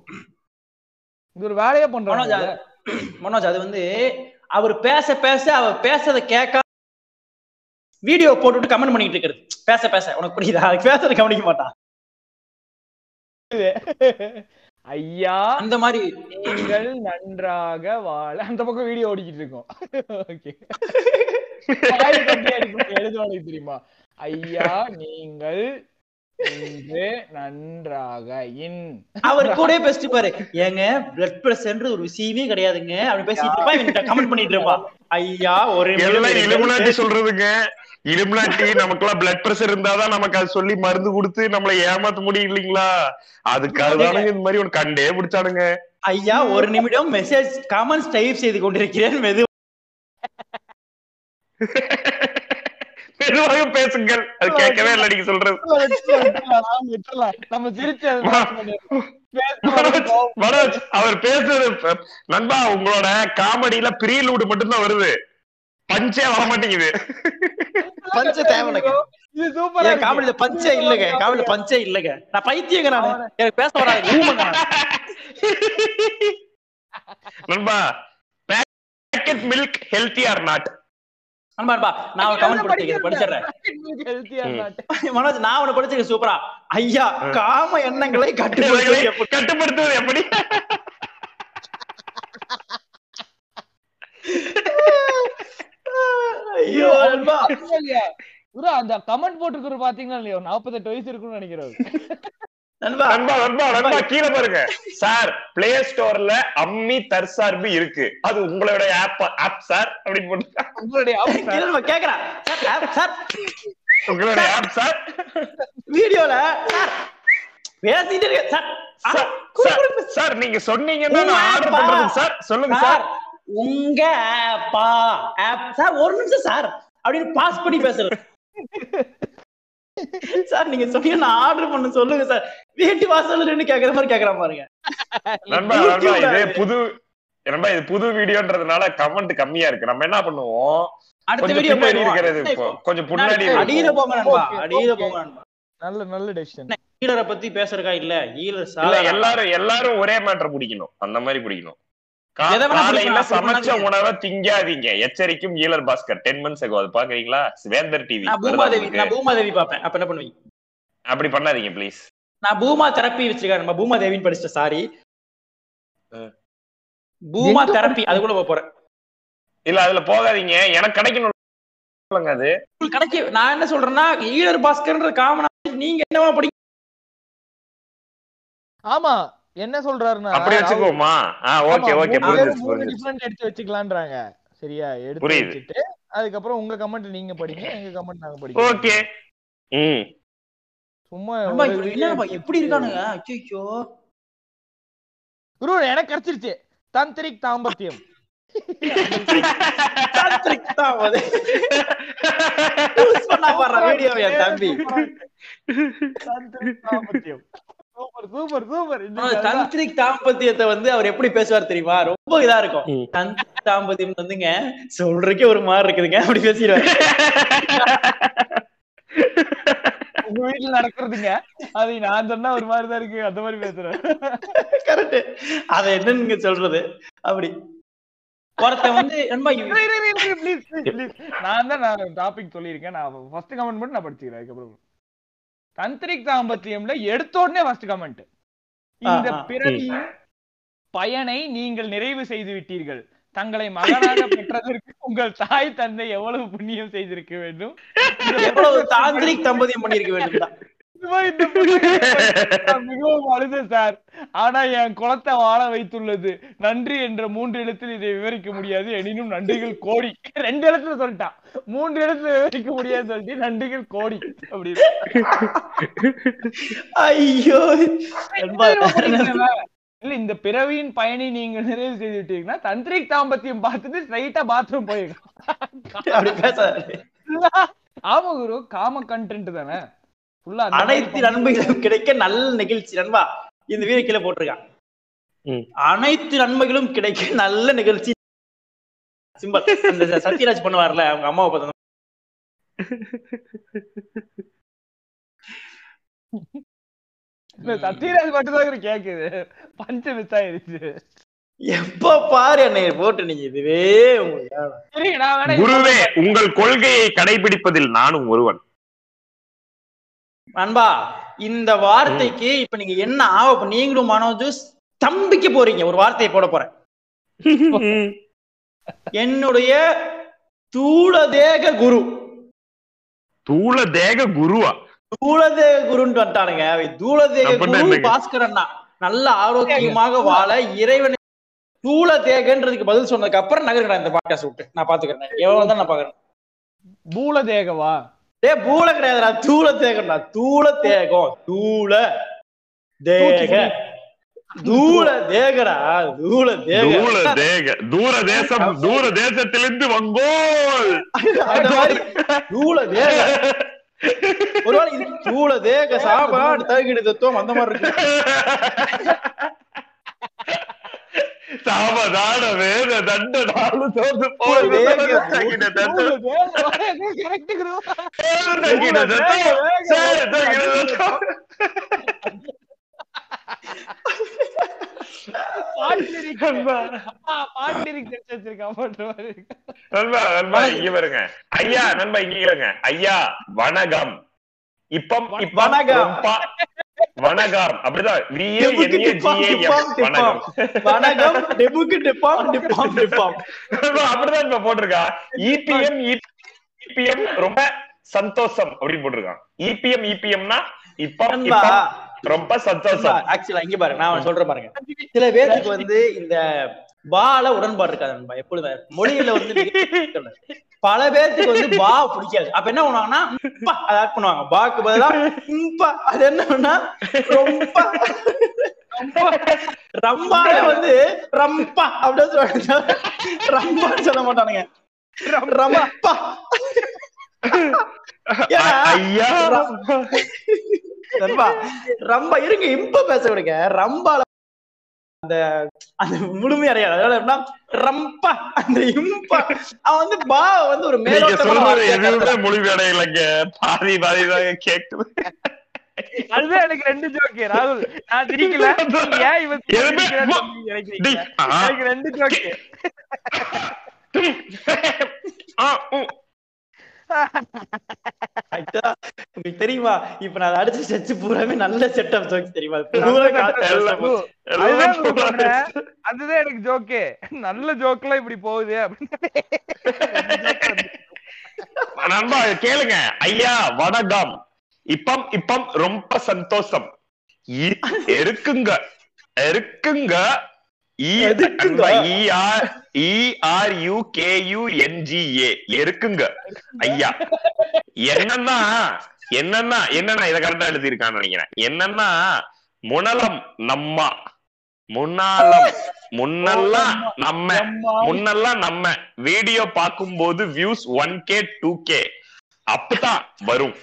இது ஒரு வேலையா மனோஜ் பண்றாங்க அது- மனோஜ் அது வந்து அவர் பேச பேச அவர் பேசத கேட்க வீடியோ போட்டுட்டு கமெண்ட் பண்ணிட்டு இருக்கிறது. பேச பேச. உனக்கு புரியுதா? அது பேசுறத கவனிக்க மாட்டான். ஐயா அந்த மாதிரி. நீங்கள் நன்றாக வாழ அந்த பக்கம் வீடியோ ஓடிக்கிட்டு இருக்கோம். ஓகே எழுதுவாங்க தெரியுமா? ஐயா நீங்கள் நன்றாக இன். அவர் கூட பேசிட்டு பாரு ஏங்க பிளட் பிரஷர் ஒரு விஷயமே கிடையாதுங்க. அப்படி பேசிட்டு இருப்பா கமெண்ட் பண்ணிட்டு இருப்பான் ஐயா ஒரு சொல்றதுங்க. இலுமினாட்டி நமக்கெல்லாம் பிளட் பிரஷர் இருந்தாதான் நமக்கு அது சொல்லி மருந்து கொடுத்து நம்மள ஏமாத்த முடியும் இல்லைங்களா? அதுக்காக தானுங்க இந்த மாதிரி ஒண்ணு கண்டே பிடிச்சானுங்க. ஐயா ஒரு நிமிடம் மெசேஜ் கமெண்ட்ஸ் டைப் செய்து கொண்டிருக்கிறேன் மெது மெதுவாக பேசுங்கள். அது கேட்கவே இல்லை நீங்க சொல்றது. நம்ம சிரிச்சு. மனோஜ், அவர் பேசுறது நண்பா உங்களோட காமெடியில ப்ரீலூடு மட்டும்தான் வருது. பஞ்சே வர மாட்டேங்குது. பஞ்ச தேவை எனக்கு. இது சூப்பரா காமெடியில பஞ்சே இல்லங்க. [laughs] காமெடியில பஞ்சே இல்லங்க. நான் பைத்தியங்க நானு. எனக்கு பேச வராது. [laughs] ஊமைங்க நானு. நண்பா packet milk healthy or not நண்பா நான் ஒரு கமெண்ட் படிச்சிருக்கேன் படிச்சிடுறேன். மனோஜ் நான் உன படிச்சிருக்கேன் சூப்பரா ஐயா காம எண்ணங்களை கட்டுப்படுத்துவது? கட்டுப்படுத்துவது எப்படி? [laughs] ஐயோ அந்த கமெண்ட் போட்டுருக்கிற பாத்தீங்களா இல்லையா? நாற்பத்தெட்டு வயசு இருக்கும்னு நினைக்கிறேன் நண்பா நண்பா நண்பா நண்பா கீழே பாருங்க. சார் பிளே ஸ்டோர்ல அம்மி தற்சார்பு இருக்கு. அது உங்களோட ஆப் ஆப் சார்? அப்படின்னு போட்டு உங்களுடைய ஆப் கேக்குறேன். Sir, sir. உங்களோட ஆப் சார்? வீடியோல சார். பேசிட்டு இருக்க சார். நீங்க சொன்னீங்கன்னா ஆர்டர் app-ஆ? பண்றேன் சார். சொல்லுங்க சார். உங்க ஆப் சார் ஒரு நிமிஷம் சார். அப்படின்னு பாஸ் பண்ணி பேசுறது சார் நீங்க சொன்னீங்க நான் ஆர்டர் பண்ண சொல்லுங்க சார். வீட்டு வாசல்ல நின்னு கேக்குற மாதிரி கேக்குற பாருங்க. இது புது நண்பா இது புது வீடியோன்றதுனால கமெண்ட் கம்மியா இருக்கு. நம்ம என்ன பண்ணுவோம்? அடுத்த வீடியோ இருக்கிறது இப்போ கொஞ்சம் முன்னாடி அடியில. போங்க நண்பா. அடியில. போங்க நண்பா. நல்ல நல்ல டெசிஷன் ஈழரை பத்தி பேசுறக்கா இல்ல? ஈழர் எல்லாரும் எல்லாரும் ஒரே மேட்டர் பிடிக்கணும். அந்த மாதிரி பிடிக்கணும். காலையில சமைச்ச. உணவை திங்காதீங்க. எச்சரிக்கும் ஈழர் பாஸ்கர் டென் மந்த்ஸ் ஆகும் அது பாக்குறீங்களா? வேந்தர் டிவி பூமாதேவி நான் பூமாதேவி பாப்பேன் அப்ப என்ன பண்ணுவீங்க? அப்படி பண்ணாதீங்க ப்ளீஸ் நான் பூமா தெரப்பி வச்சிருக்கேன். நம்ம பூமாதேவின்னு படிச்சிட்டேன் சாரி ஆ. பூமா தெரப்பி அது கூட போறேன். இல்ல அதுல போகாதீங்க. எனக்கு கிடைக்கணும். சொல்லுங்க அது. கிடைக்க நான் என்ன சொல்றேன்னா ஈழர் பாஸ்கர்ன்ற காமனா நீங்க என்னவா படிக்க ஆமா. என்ன சொல்றாருன்னா? அப்படி வச்சுக்கோமா ஓகே ஓகே different எடுத்து வச்சுக்கலான்றாங்க. சரியா? எடுத்து புரியுது. வச்சுட்டு அதுக்கப்புறம் உங்க கமெண்ட் நீங்க படிங்க எங்க கமெண்ட் நாங்க படிக்கிறோம். ஓகே. ம். சும்மா என்னப்பா எப்படி இருக்கானுங்க? அச்சோ குரு எனக்கு கிடைச்சிருச்சு. தந்திரிக் தாம்பத்தியம். [laughs] வீடியோ [laughs] என் தம்பி. தந்திரிக் தாம்பத்தியம். சூப்பர் சூப்பர் சூப்பர் ஆனா, தந்திரிக் தாம்பத்தியத்தை வந்து அவர் எப்படி பேசுவார் தெரியுமா? ரொம்ப இதா இருக்கும். தந்திரிக் தாம்பத்தியம் வந்துங்க சொல்றதுக்கே ஒரு மாதிரி இருக்குதுங்க. அப்படி பேசிடுவாரு. உங்க வீட்டுல நடக்கிறதுங்க. அது நான் சொன்னா ஒரு மாதிரி தான் இருக்கு. அந்த மாதிரி பேசுறேன் கரெக்ட் அத என்னன்னு நீங்க சொல்றது? அப்படி. வந்து please. நான் தான் நான் டாபிக் சொல்லியிருக்கேன். நான் ஃபர்ஸ்ட் கமெண்ட் மட்டும் நான் படிச்சுக்கிறேன். அதுக்கப்புறம் தந்திரிக் தாம்பத்தியம்ல எடுத்த உடனே ஃபர்ஸ்ட் கமெண்ட் இந்த. பிறவியின் பயனை நீங்கள் நிறைவு செய்து விட்டீர்கள். தங்களை மகனாக [laughs] பெற்றதற்கு உங்கள் தாய் தந்தை எவ்வளவு புண்ணியம் செய்திருக்க வேண்டும்? எவ்வளவு தாந்திரிக் தம்பதியம் பண்ணிருக்க வேண்டும் மிகவும் அழுதேன் சார் ஆனா என் குலத்தை வாழ வைத்துள்ளது. நன்றி என்ற மூன்று இடத்தில் இதை விவரிக்க முடியாது. எனினும் நன்றிகள் கோடி. ரெண்டு இடத்துல சொல்லிட்டான். மூன்று இடத்துல விவரிக்க முடியாதுன்னு சொல்லிட்டு நன்றிகள் கோடி அப்படின்னு. ஐயோ. இல்ல இந்த பிறவியின் பயனை நீங்க நிறைவு செய்து விட்டீங்கன்னா தந்திரிக் தாம்பத்தியம் பார்த்துட்டு ஸ்ட்ரைட்டா பாத்ரூம் போயிருக்கோம் ஆமா குரு காம கண்டென்ட் தானே? அனைத்து நன்மைகளும் கிடைக்க நல்ல நிகழ்ச்சி. நண்பா இந்த வீடியோ கீழே போட்டிருக்கான். அனைத்து நன்மைகளும் கிடைக்க நல்ல நிகழ்ச்சி. சிம்பல் அந்த சத்யராஜ் பண்ணுவார்ல அவங்க அம்மாவை பார்த்து சத்யராஜ் மட்டும் தான் கேக்குது. பஞ்சு மிஸ் ஆயிருச்சு. எப்ப பாரு என்னை போட்டு நீங்க இதுவே குருவே உங்கள் கொள்கையை கடைபிடிப்பதில் நானும் ஒருவன். நண்பா இந்த வார்த்தைக்கு இப்ப நீங்க என்ன ஆவ இப்ப நீங்களும் மனோஜ் தம்பிக்கு போறீங்க. ஒரு வார்த்தையை போட போறேன். [laughs] என்னுடைய தூளதேக குரு. தூள தேக குருவா? தூளதேக குருன்னு வந்துட்டானுங்க. தூளதேக குரு என்னங்க? பாஸ்கர் அண்ணா. நல்ல ஆரோக்கியமாக வாழ இறைவனை தூள தேகன்றதுக்கு பதில் சொன்னதுக்கு அப்புறம் நகருங்கடா இந்த பாட்காஸ்ட் விட்டு. நான் பாத்துக்கிறேன். எவ்வளவு தான் நான் பாக்குறேன். பூல தேகவா டே பூல கிடையாதுடா. தூள தேகம்டா தூள தேகம் தூள தேக தூள தேகடா தூள தேக தூள தேக தூர தேசம் [laughs] தூர தேசத்திலிருந்து வங்கோல். அந்த மாதிரி. தூள தேக [laughs] ஒருவேளை தூள தேக சாப்பாடு தகுடு தத்துவம் அந்த மாதிரி இருக்கு. [laughs] வேத தண்ட நாலு தண்ட கரெக்ட் குரு தண்ட சரி தண்ட ஐயா நண்பா இங்க இருங்க. ஐயா வணக்கம். இப்பம் இப்பம் வணக்கம். ரொம்ப வணக்கம். அப்படிதான். விஏ டெபுக்கு டிப்பாம், டிப்பாம், டிப்பாம் அப்படிதான் இப்ப போட்டிருக்கா. இபிஎம் இபிஎம் ரொம்ப சந்தோஷம் அப்படின்னு போட்டிருக்கான். இபிஎம் இபிஎம்னா. இப்பம் ரொம்ப சந்தோஷம். ஆக்சுவலா இங்க பாருங்க. நான் சொல்றேன் பாருங்க. சில பேருக்கு வந்து இந்த பால உடன்பாடு இருக்காது நண்பா எப்பொழுதுமே. மொழியில வந்து பல பேர்த்துக்கு வந்து பா பிடிக்காது. அப்ப என்ன பண்ணுவாங்கன்னா அதை ஆட் பண்ணுவாங்க. பாக்கு பதிலா ம்பா, அது என்னன்னா ரொம்ப ரம்பால வந்து ரம்பா அப்படின்னு சொல்லுவாங்க ரம்பான்னு சொல்ல மாட்டானுங்க. ரம்பா ஐயா ரொம்ப. இருங்க இம்ப பேச விடுங்க. ரம்பால அந்த அந்த முழுமை அடையாது. அதனால எப்படின்னா ரம்பா அந்த இம்பா. அவன் வந்து பா வந்து ஒரு எதுவுமே கருதுறான். மொழிபெயர்லைங்க பாதி பாதி கேக்குது அதுதான் எனக்கு ரெண்டு ஜோக்கு ராகுல். நான் ஏன் இவன் எனக்கு ரெண்டு ஜோக்கு உங்களுக்கு தெரியுமா இப்ப நான் அடிச்ச செச்சு பூராமே நல்ல செட்டப் ஜோக்ஸ் தெரியுமா. அதுதான் எனக்கு ஜோக்கு நல்ல ஜோக்லாம் இப்படி போகுது அப்படின்னு. நண்பா கேளுங்க. ஐயா வணக்கம். இப்பம் இப்பம் ரொம்ப சந்தோஷம். இருக்குங்க [laughs] இருக்குங்க இருக்குங்க ஐயா. என்னன்னா என்னன்னா என்னன்னா இதை கரெக்டா எழுதியிருக்கான்னு நினைக்கிறேன். என்னன்னா முனலம் நம்மா. முன்னாலம் முன்னெல்லாம் நம்ம. முன்னெல்லாம் நம்ம. வீடியோ பார்க்கும்போது views one K two K அப்பதான் வரும்.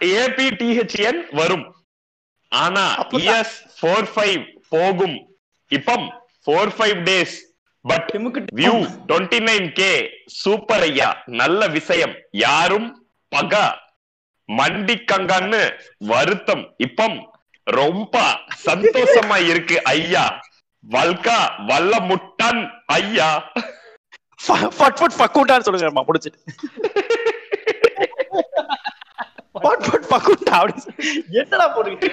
ஏபி டிஹெச்என் வரும். ஆனா இயர்ஸ் ஃபோர் ஃபைவ் போகும். இப்பம் four five days but view twenty nine K super ஐயா. நல்ல விஷயம். யாரும் பகா. மண்டிக்கங்கன்னு வருத்தம். இப்பம் ரொம்ப சந்தோஷமா இருக்கு ஐயா. வல்கா வல்ல முட்டன் ஐயா பட் பட் பக்குண்டான்னு சொல்லுங்கம்மா முடிச்சிட்டு. பட் பட் பக்குண்டா என்னடா போட்டுக்கிட்டு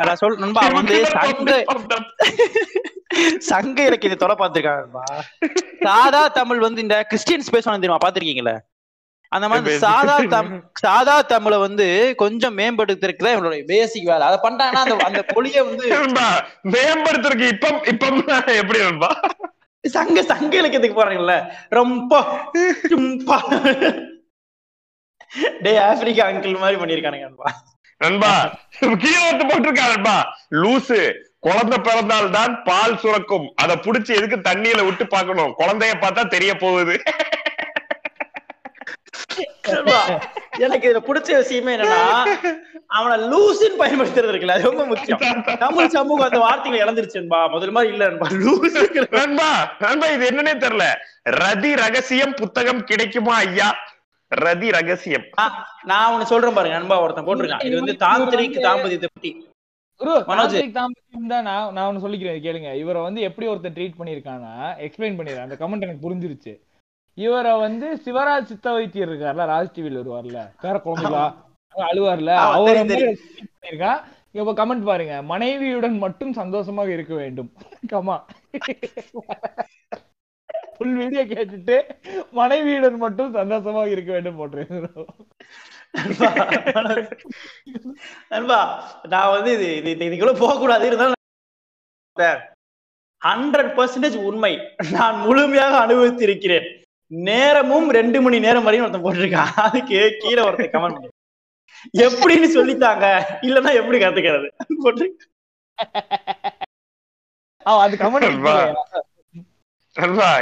நான் சொல் நண்பா வந்து சங்க சங்க இலக்கியத்தை தொலை பார்த்திருக்காங்க சாதா தமிழ் வந்து இந்த கிறிஸ்டியன்ஸ் பேசணும் தெரியுமா? பாத்திருக்கீங்களா அந்த மாதிரி. சாதா தம் சாதா தமிழை வந்து கொஞ்சம் மேம்படுத்துறதுக்கு தான் இவனுடைய பேசிக் வேலை. அதை பண்ணிட்டாங்கன்னா அந்த அந்த மொழியை வந்து நண்பா, மேம்படுத்துறதுக்கு இப்பம் இப்பம் எப்படி நண்பா? சங்க சங்க இலக்கியத்துக்கு போறாங்கல்ல? ரொம்ப டே டேய் ஆப்பிரிக்கா அங்கிள் மாதிரி பண்ணிருக்கானுங்க நண்பா. நண்பா கீழே ஒருத்த போட்டிருக்கா நண்பா. லூசு குழந்தை பிறந்தால் தான் பால் சுரக்கும். அதை புடிச்சு எதுக்கு தண்ணியில விட்டு பார்க்கணும்? குழந்தைய பார்த்தா தெரிய போகுது. எனக்கு இதுல பிடிச்ச விஷயமே என்னன்னா அவனை லூசுன்னு பயன்படுத்துறது இருக்குல்ல அது ரொம்ப முக்கியம். தமிழ் சமூகம் அந்த வார்த்தைகளை இழந்துருச்சுன்பா. முதல் மாதிரி இல்ல நண்பா. லூசு நண்பா நண்பா இது என்னன்னே தெரியல. ரதி ரகசியம் புத்தகம் கிடைக்குமா ஐயா? ரதி ரகசியம். நான் நான் ஒண்ணு சொல்றேன் பாருங்க நண்பா ஒருத்தன் போட்டிருக்கான். இது வந்து தாந்திரிக் தாம்பதியத்தை பத்தி. குரு மனோஜ். தாந்திரிக் தாம்பத்தியம் தான் நான் நான் ஒண்ணு சொல்லிக்கிறேன் கேளுங்க. இவரை வந்து எப்படி ஒருத்தர் ட்ரீட் பண்ணிருக்கானா எக்ஸ்பிளைன் பண்ணிடுறேன். அந்த கமெண்ட் எனக்கு புரிஞ்சிருச்சு. இவரை வந்து சிவராஜ் சித்த வைத்தியர் இருக்கார்ல ராஜ் டிவில வருவார்ல கார குழந்தைகளா அழுவார்ல அவரை பண்ணிருக்கான் இப்ப கமெண்ட் பாருங்க மனைவியுடன் மட்டும் சந்தோஷமாக இருக்க வேண்டும். கமா ஃபுல் வீடியோ கேட்டுட்டு மனைவியுடன் மட்டும் சந்தோஷமாக இருக்க வேண்டும் போட்டிருக்கோம் நண்பா, நான் வந்து இது இதுக்குள்ள போக கூடாது இருந்தாலும் ஹண்ட்ரட் பர்சன்டேஜ் உண்மை. நான் முழுமையாக அனுபவித்திருக்கிறேன். நேரமும் ரெண்டு மணி நேரம் வரையும் ஒருத்தன் போட்டிருக்கான். அதுக்கு கீழே ஒருத்தன் கமெண்ட் பண்ணி. எப்படின்னு சொல்லித்தாங்க. இல்லன்னா எப்படி கத்துக்கிறது? போட்டு அது கமெண்ட்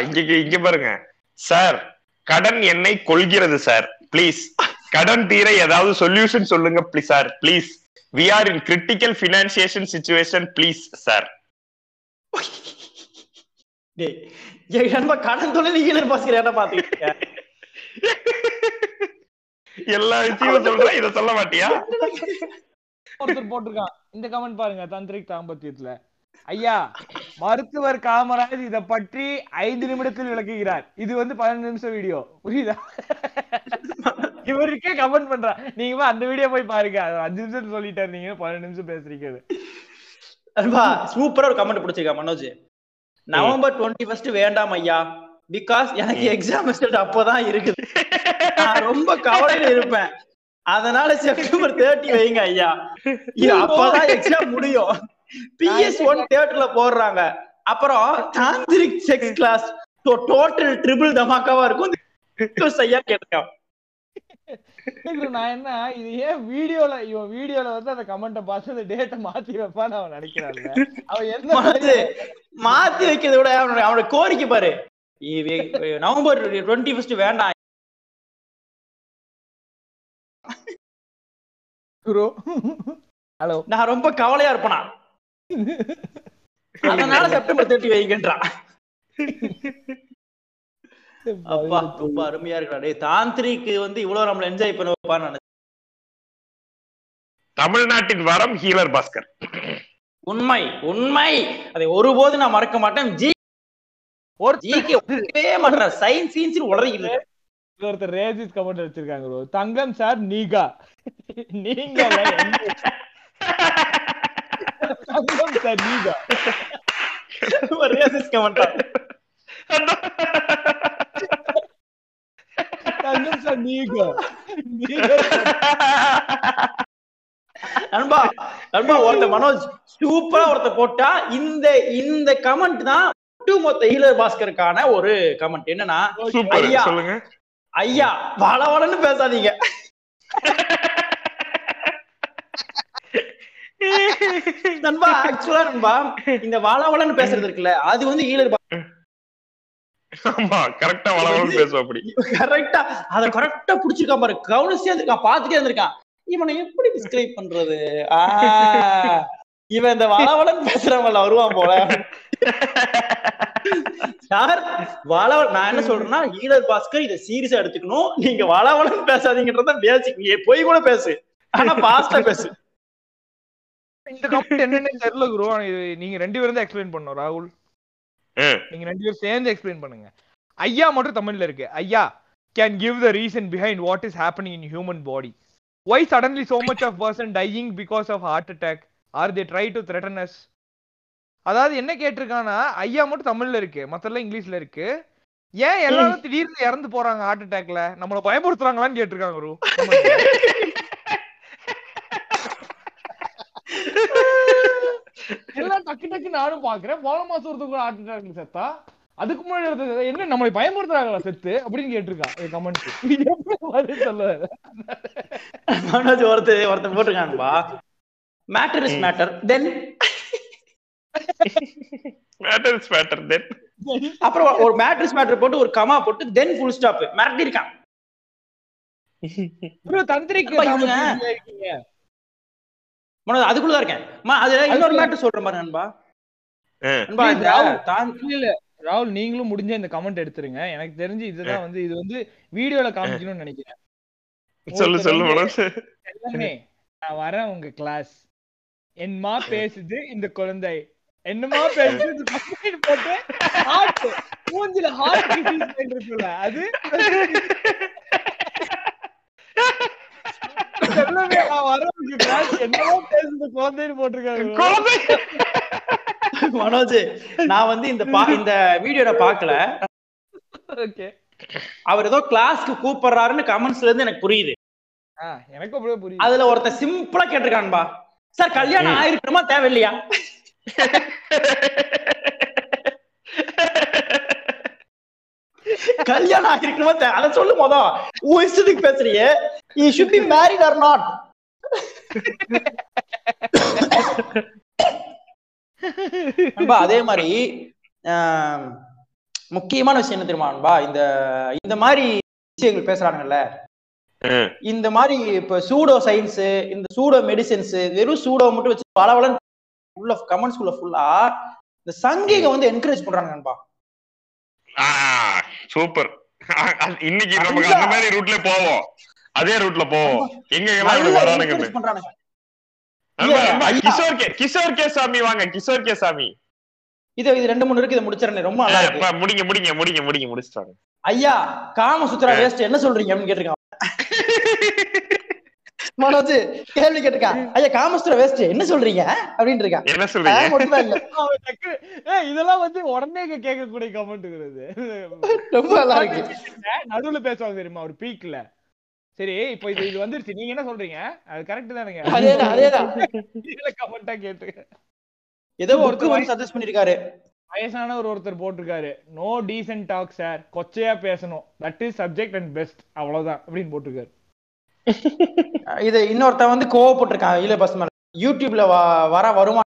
இங்க இங்க பாருங்க. சார் கடன் என்னை கொள்கிறது சார். ப்ளீஸ் கடன் தீர ஏதாவது சொல்யூஷன் சொல்லுங்க please sir. Please we are in critical financial situation please sir. என் நண்பா கடன் தொழில் ஈழர் பாஸ்கர் என்ன பாத்துக்கிட்டு எல்லா விஷயமும் இத சொல்ல மாட்டியா? ஒருத்தர் போட்டிருக்கான். இந்த கமெண்ட் பாருங்க தந்திரிக் தாம்பத்தியத்துல. ஐயா மருத்துவர் காமராஜ் இத பற்றி ஐந்து நிமிடத்தில் விளக்குகிறார். இது வந்து பதினஞ்சு நிமிஷம் வீடியோ புரியுதா? இவருக்கே கமெண்ட் பண்றா. நீங்க அந்த வீடியோ போய் பாருங்க. அஞ்சு நிமிஷம் சொல்லிட்டாரு நீங்க பதினஞ்சு நிமிஷம் பேசுறீங்க. சூப்பரா ஒரு கமெண்ட் பிடிச்சிருக்கா மனோஜ். நவம்பர் டுவெண்ட்டி ஃபர்ஸ்ட் வேண்டாம் ஐயா. பிகாஸ் எனக்கு எக்ஸாம் ரிசல்ட் அப்பதான் இருக்குது. நான் ரொம்ப கவலையில இருப்பேன். அதனால செப்டம்பர் தேர்ட்டி வைங்க ஐயா. அப்பதான் எக்ஸாம் முடியும். பிஎஸ் ஒன் தேர்ட்ல போடுறாங்க. அப்புறம் tantric sex class total triple தமாக்காவா இருக்கும். ஐயா கேட்டிருக்கான் நான் என்ன இது ஏன் வீடியோல இவன் வீடியோல வந்து அந்த கமெண்ட்டை பார்த்து அந்த டேட்டை மாத்தி வைப்பான்னு அவன் நினைக்கிறான்ல. அவன் எந்த மாத்து மாத்தி வைக்கிறத விட அவனோட அவனோட கோரிக்கை பாரு. நவம்பர் டுவெண்ட்டி ஃபர்ஸ்ட் வேண்டாம் ஹலோ நான் ரொம்ப கவலையா இருப்பேனா? [laughs] அதனால செப்டம்பர் தேர்ட்டி வைங்கன்றான் அப்பா ரொம்ப அருமையா இருக்கா டேய் தாந்திரிக்கு வந்து இவ்வளவு நம்மள என்ஜாய் பண்ண வைப்பான்னு நினைச்சேன். தமிழ்நாட்டின் வரம் ஹீலர் பாஸ்கர். உண்மை உண்மை. அதை ஒருபோது நான் மறக்க மாட்டேன். ஜி ஒரு ஜிக்கு ஒரே மாட்டேன் சயின்ஸ் சயின்ஸ் இருக்கேன். ஒருத்தர் ரேஜிஸ் கமெண்ட் வச்சிருக்காங்க bro. தங்கம் சார் நீகா. நீங்க தங்கம் சார் நீகா. ஒரு comment ஆ. தங்கம் சார் நண்பா நண்பா ஒருத்த மனோஜ் சூப்பரா ஒருத்த போட்டா இந்த இந்த கமெண்ட் தான் ஒட்டுமொத்த ஈழர் பாஸ்கருக்கான ஒரு கமெண்ட் என்னன்னா ஐயா. சொல்லுங்க. ஐயா வளவளன்னு பேசாதீங்க. நண்பா ஆக்சுவலா நண்பா இந்த வளவளன்னு பேசுறது இருக்குல்ல அது வந்து ஈழர் ஆமா கரெக்டா வளவளன்னு பேசுவா அப்படி. கரெக்டா அத கரெக்டா புடிச்சிருக்கான் பாரு. கவனிச்சே இருந்திருக்கான் பாத்துட்டே இருந்திருக்கான். இவனை எப்படி டிஸ்கிரைப் பண்றது? ஆ, இவன் இந்த வளவளன்னு பேசுறவங்கள வருவான் போல. சார் வளவ நான் என்ன சொல்றேன்னா ஈழர் பாஸ்கர் இதை சீரியஸா எடுத்துக்கணும். நீங்க வளவளன்னு பேசாதீங்கன்றத பேசிக் நீ போய் கூட பேசு. ஆனா பாஸ்டா பேசு. இந்த கமெண்ட் என்னன்னு தெரியல குரு. நீங்க ரெண்டு பேரும் தான் எக்ஸ்பிளைன் பண்ணணும் ராகுல். நீங்க ரெண்டு பேரும் சேர்ந்து எக்ஸ்பிளைன் பண்ணுங்க. ஐயா மட்டும் தமிழ்ல இருக்கு. ஐயா can give the reason behind what is happening in human body why suddenly so much of person dying because of heart attack or they try to threaten us அதாவது என்ன கேட்டிருக்கானா ஐயா மட்டும் தமிழ்ல இருக்கு. மத்தெல்லாம் இங்கிலீஷ்ல இருக்கு. ஏன் எல்லாரும் திடீர்னு இறந்து போறாங்க ஹார்ட் அட்டாக்ல நம்மள பயமுறுத்துறாங்களான்னு கேட்டிருக்காங்க ரூ எல்லாம் டக்கு டக்கு நானும் பாக்குறேன். போன மாசம் ஒருத்தவங்க ஹார்ட் அட்டாக்ல செத்தா. அதுக்கு முன்னாடி ஒருத்தர் என்ன நம்மளை பயமுறுத்துறாங்களா செத்து? அப்படின்னு கேட்டிருக்கான் கமெண்ட் எப்படி பதில் சொல்ல மனோஜ் ஒருத்தர் ஒருத்தர் போட்டிருக்கான்பா matter is matter then matter is matter then அப்புறம் ஒரு மேட்ரிஸ் மேட்டர் போட்டு ஒரு கமா போட்டு தென் ஃபுல் ஸ்டாப் மிரட்டி இருக்கான் ப்ரோ தந்திரிக்கு அப்பா, நாம இவங்க- இருக்கீங்க. மனோஜ் அதுக்குள்ளதான் இருக்கேன். அதுல இன்னொரு மேட்டர் சொல்றேன் பாரு நண்பா. நண்பா இந்த ராகுல். இல்ல. நீங்களும் முடிஞ்ச இந்த கமெண்ட் எடுத்துருங்க. எனக்கு தெரிஞ்சு இதுதான் வந்து இது வந்து வீடியோல காமிக்கணும்னு நினைக்கிறேன். சொல்லு சொல்லு நான் வரேன் உங்க கிளாஸ் என்னமா பேசுது இந்த குழந்தை? என்னமா பேசுது போட்டு ஹார்ட் மூஞ்சில ஹார்ட் இருக்குல்ல அது? [laughs] எல்லாமே நான் கிளாஸ் குழந்தைன்னு போட்டிருக்காரு குழந்தை? மனோஜ் நான் வந்து இந்த பா இந்த வீடியோட பாக்கல ஓகே. அவர் ஏதோ கிளாஸ்க்கு கூப்பிடுறாருன்னு கமெண்ட்ஸ்ல இருந்து எனக்கு புரியுது. எனக்கு அப்படியே புரியுது. அதுல ஒருத்தன் சிம்பிளா கேட்டிருக்கான்பா. சார் கல்யாணம் ஆயிருக்கணுமா தேவையில்லையா? கல்யாணம் ஆயிருக்கணுமா தேவை அத சொல்லு மொதல் உன் இஷ்டத்துக்கு பேசுறியே. Should be married or not அன்பா அதே மாதிரி முக்கியமான விஷயம் என்ன தெரியுமா அன்பா? இந்த இந்த மாதிரி விஷயங்கள் பேசுறாங்கல்ல. இந்த மாதிரி இப்ப சூடோ சயின்ஸ் இந்த சூடோ மெடிசின்ஸ் வெறும் சூடோ மட்டும் வச்சு பலவளன் உள்ள கமெண்ட்ஸ் உள்ள ஃபுல்லா இந்த சங்கிக வந்து என்கரேஜ் பண்றாங்க நண்பா சூப்பர். இன்னைக்கு நமக்கு அந்த மாதிரி ரூட்ல போவோம். அதே ரூட்ல போவோம் எங்க எல்லாம் வரானுங்க. கிஷோர் கே கிஷோர் கே சாமி வாங்க கிஷோர் கே சாமி இது இது ரெண்டு மூணு இருக்கு இதை முடிச்சிடறேன். ரொம்ப நல்லா இருக்கு. முடிங்க முடிங்க முடிங்க முடிங்க முடிச்சிட்டாங்க ஐயா காம சுத்ரா வேஸ்ட் என்ன சொல்றீங்க அப்படின்னு கேட்டிருக்கான். மனோஜ் கேள்வி கேட்டிருக்கான் ஐயா காமசுத்ரா வேஸ்ட் என்ன சொல்றீங்க? அப்படின்னு இருக்கான் என்ன சொல்றீங்க? [laughs] இதெல்லாம் வந்து உடனே கேட்கக்கூடிய கமெண்ட்ங்கிறது ரொம்ப நல்லா இருக்கு. நடுவுல பேசுவாங்க தெரியுமா? ஒரு பீக்ல சரி இப்போ இது இது வந்துருச்சு. நீங்க என்ன சொல்றீங்க? அது கரெக்ட் தானுங்க. அதேதான் அதேதான். கமெண்டா கேட்டு. ஏதோ ஒருத்தர் வந்து சஜஸ்ட் பண்ணிருக்காரு. வயசான ஒரு ஒருத்தர் போட்டிருக்காரு. நோ டீசென்ட் டாக் சார் கொச்சையா பேசணும். That is subject and best அவ்வளவுதான் அப்படின்னு போட்டிருக்காரு. இது இன்னொருத்தன் வந்து கோவப்பட்டிருக்கான் இல்ல பஸ் மேல யூடியூப்ல வர வருமா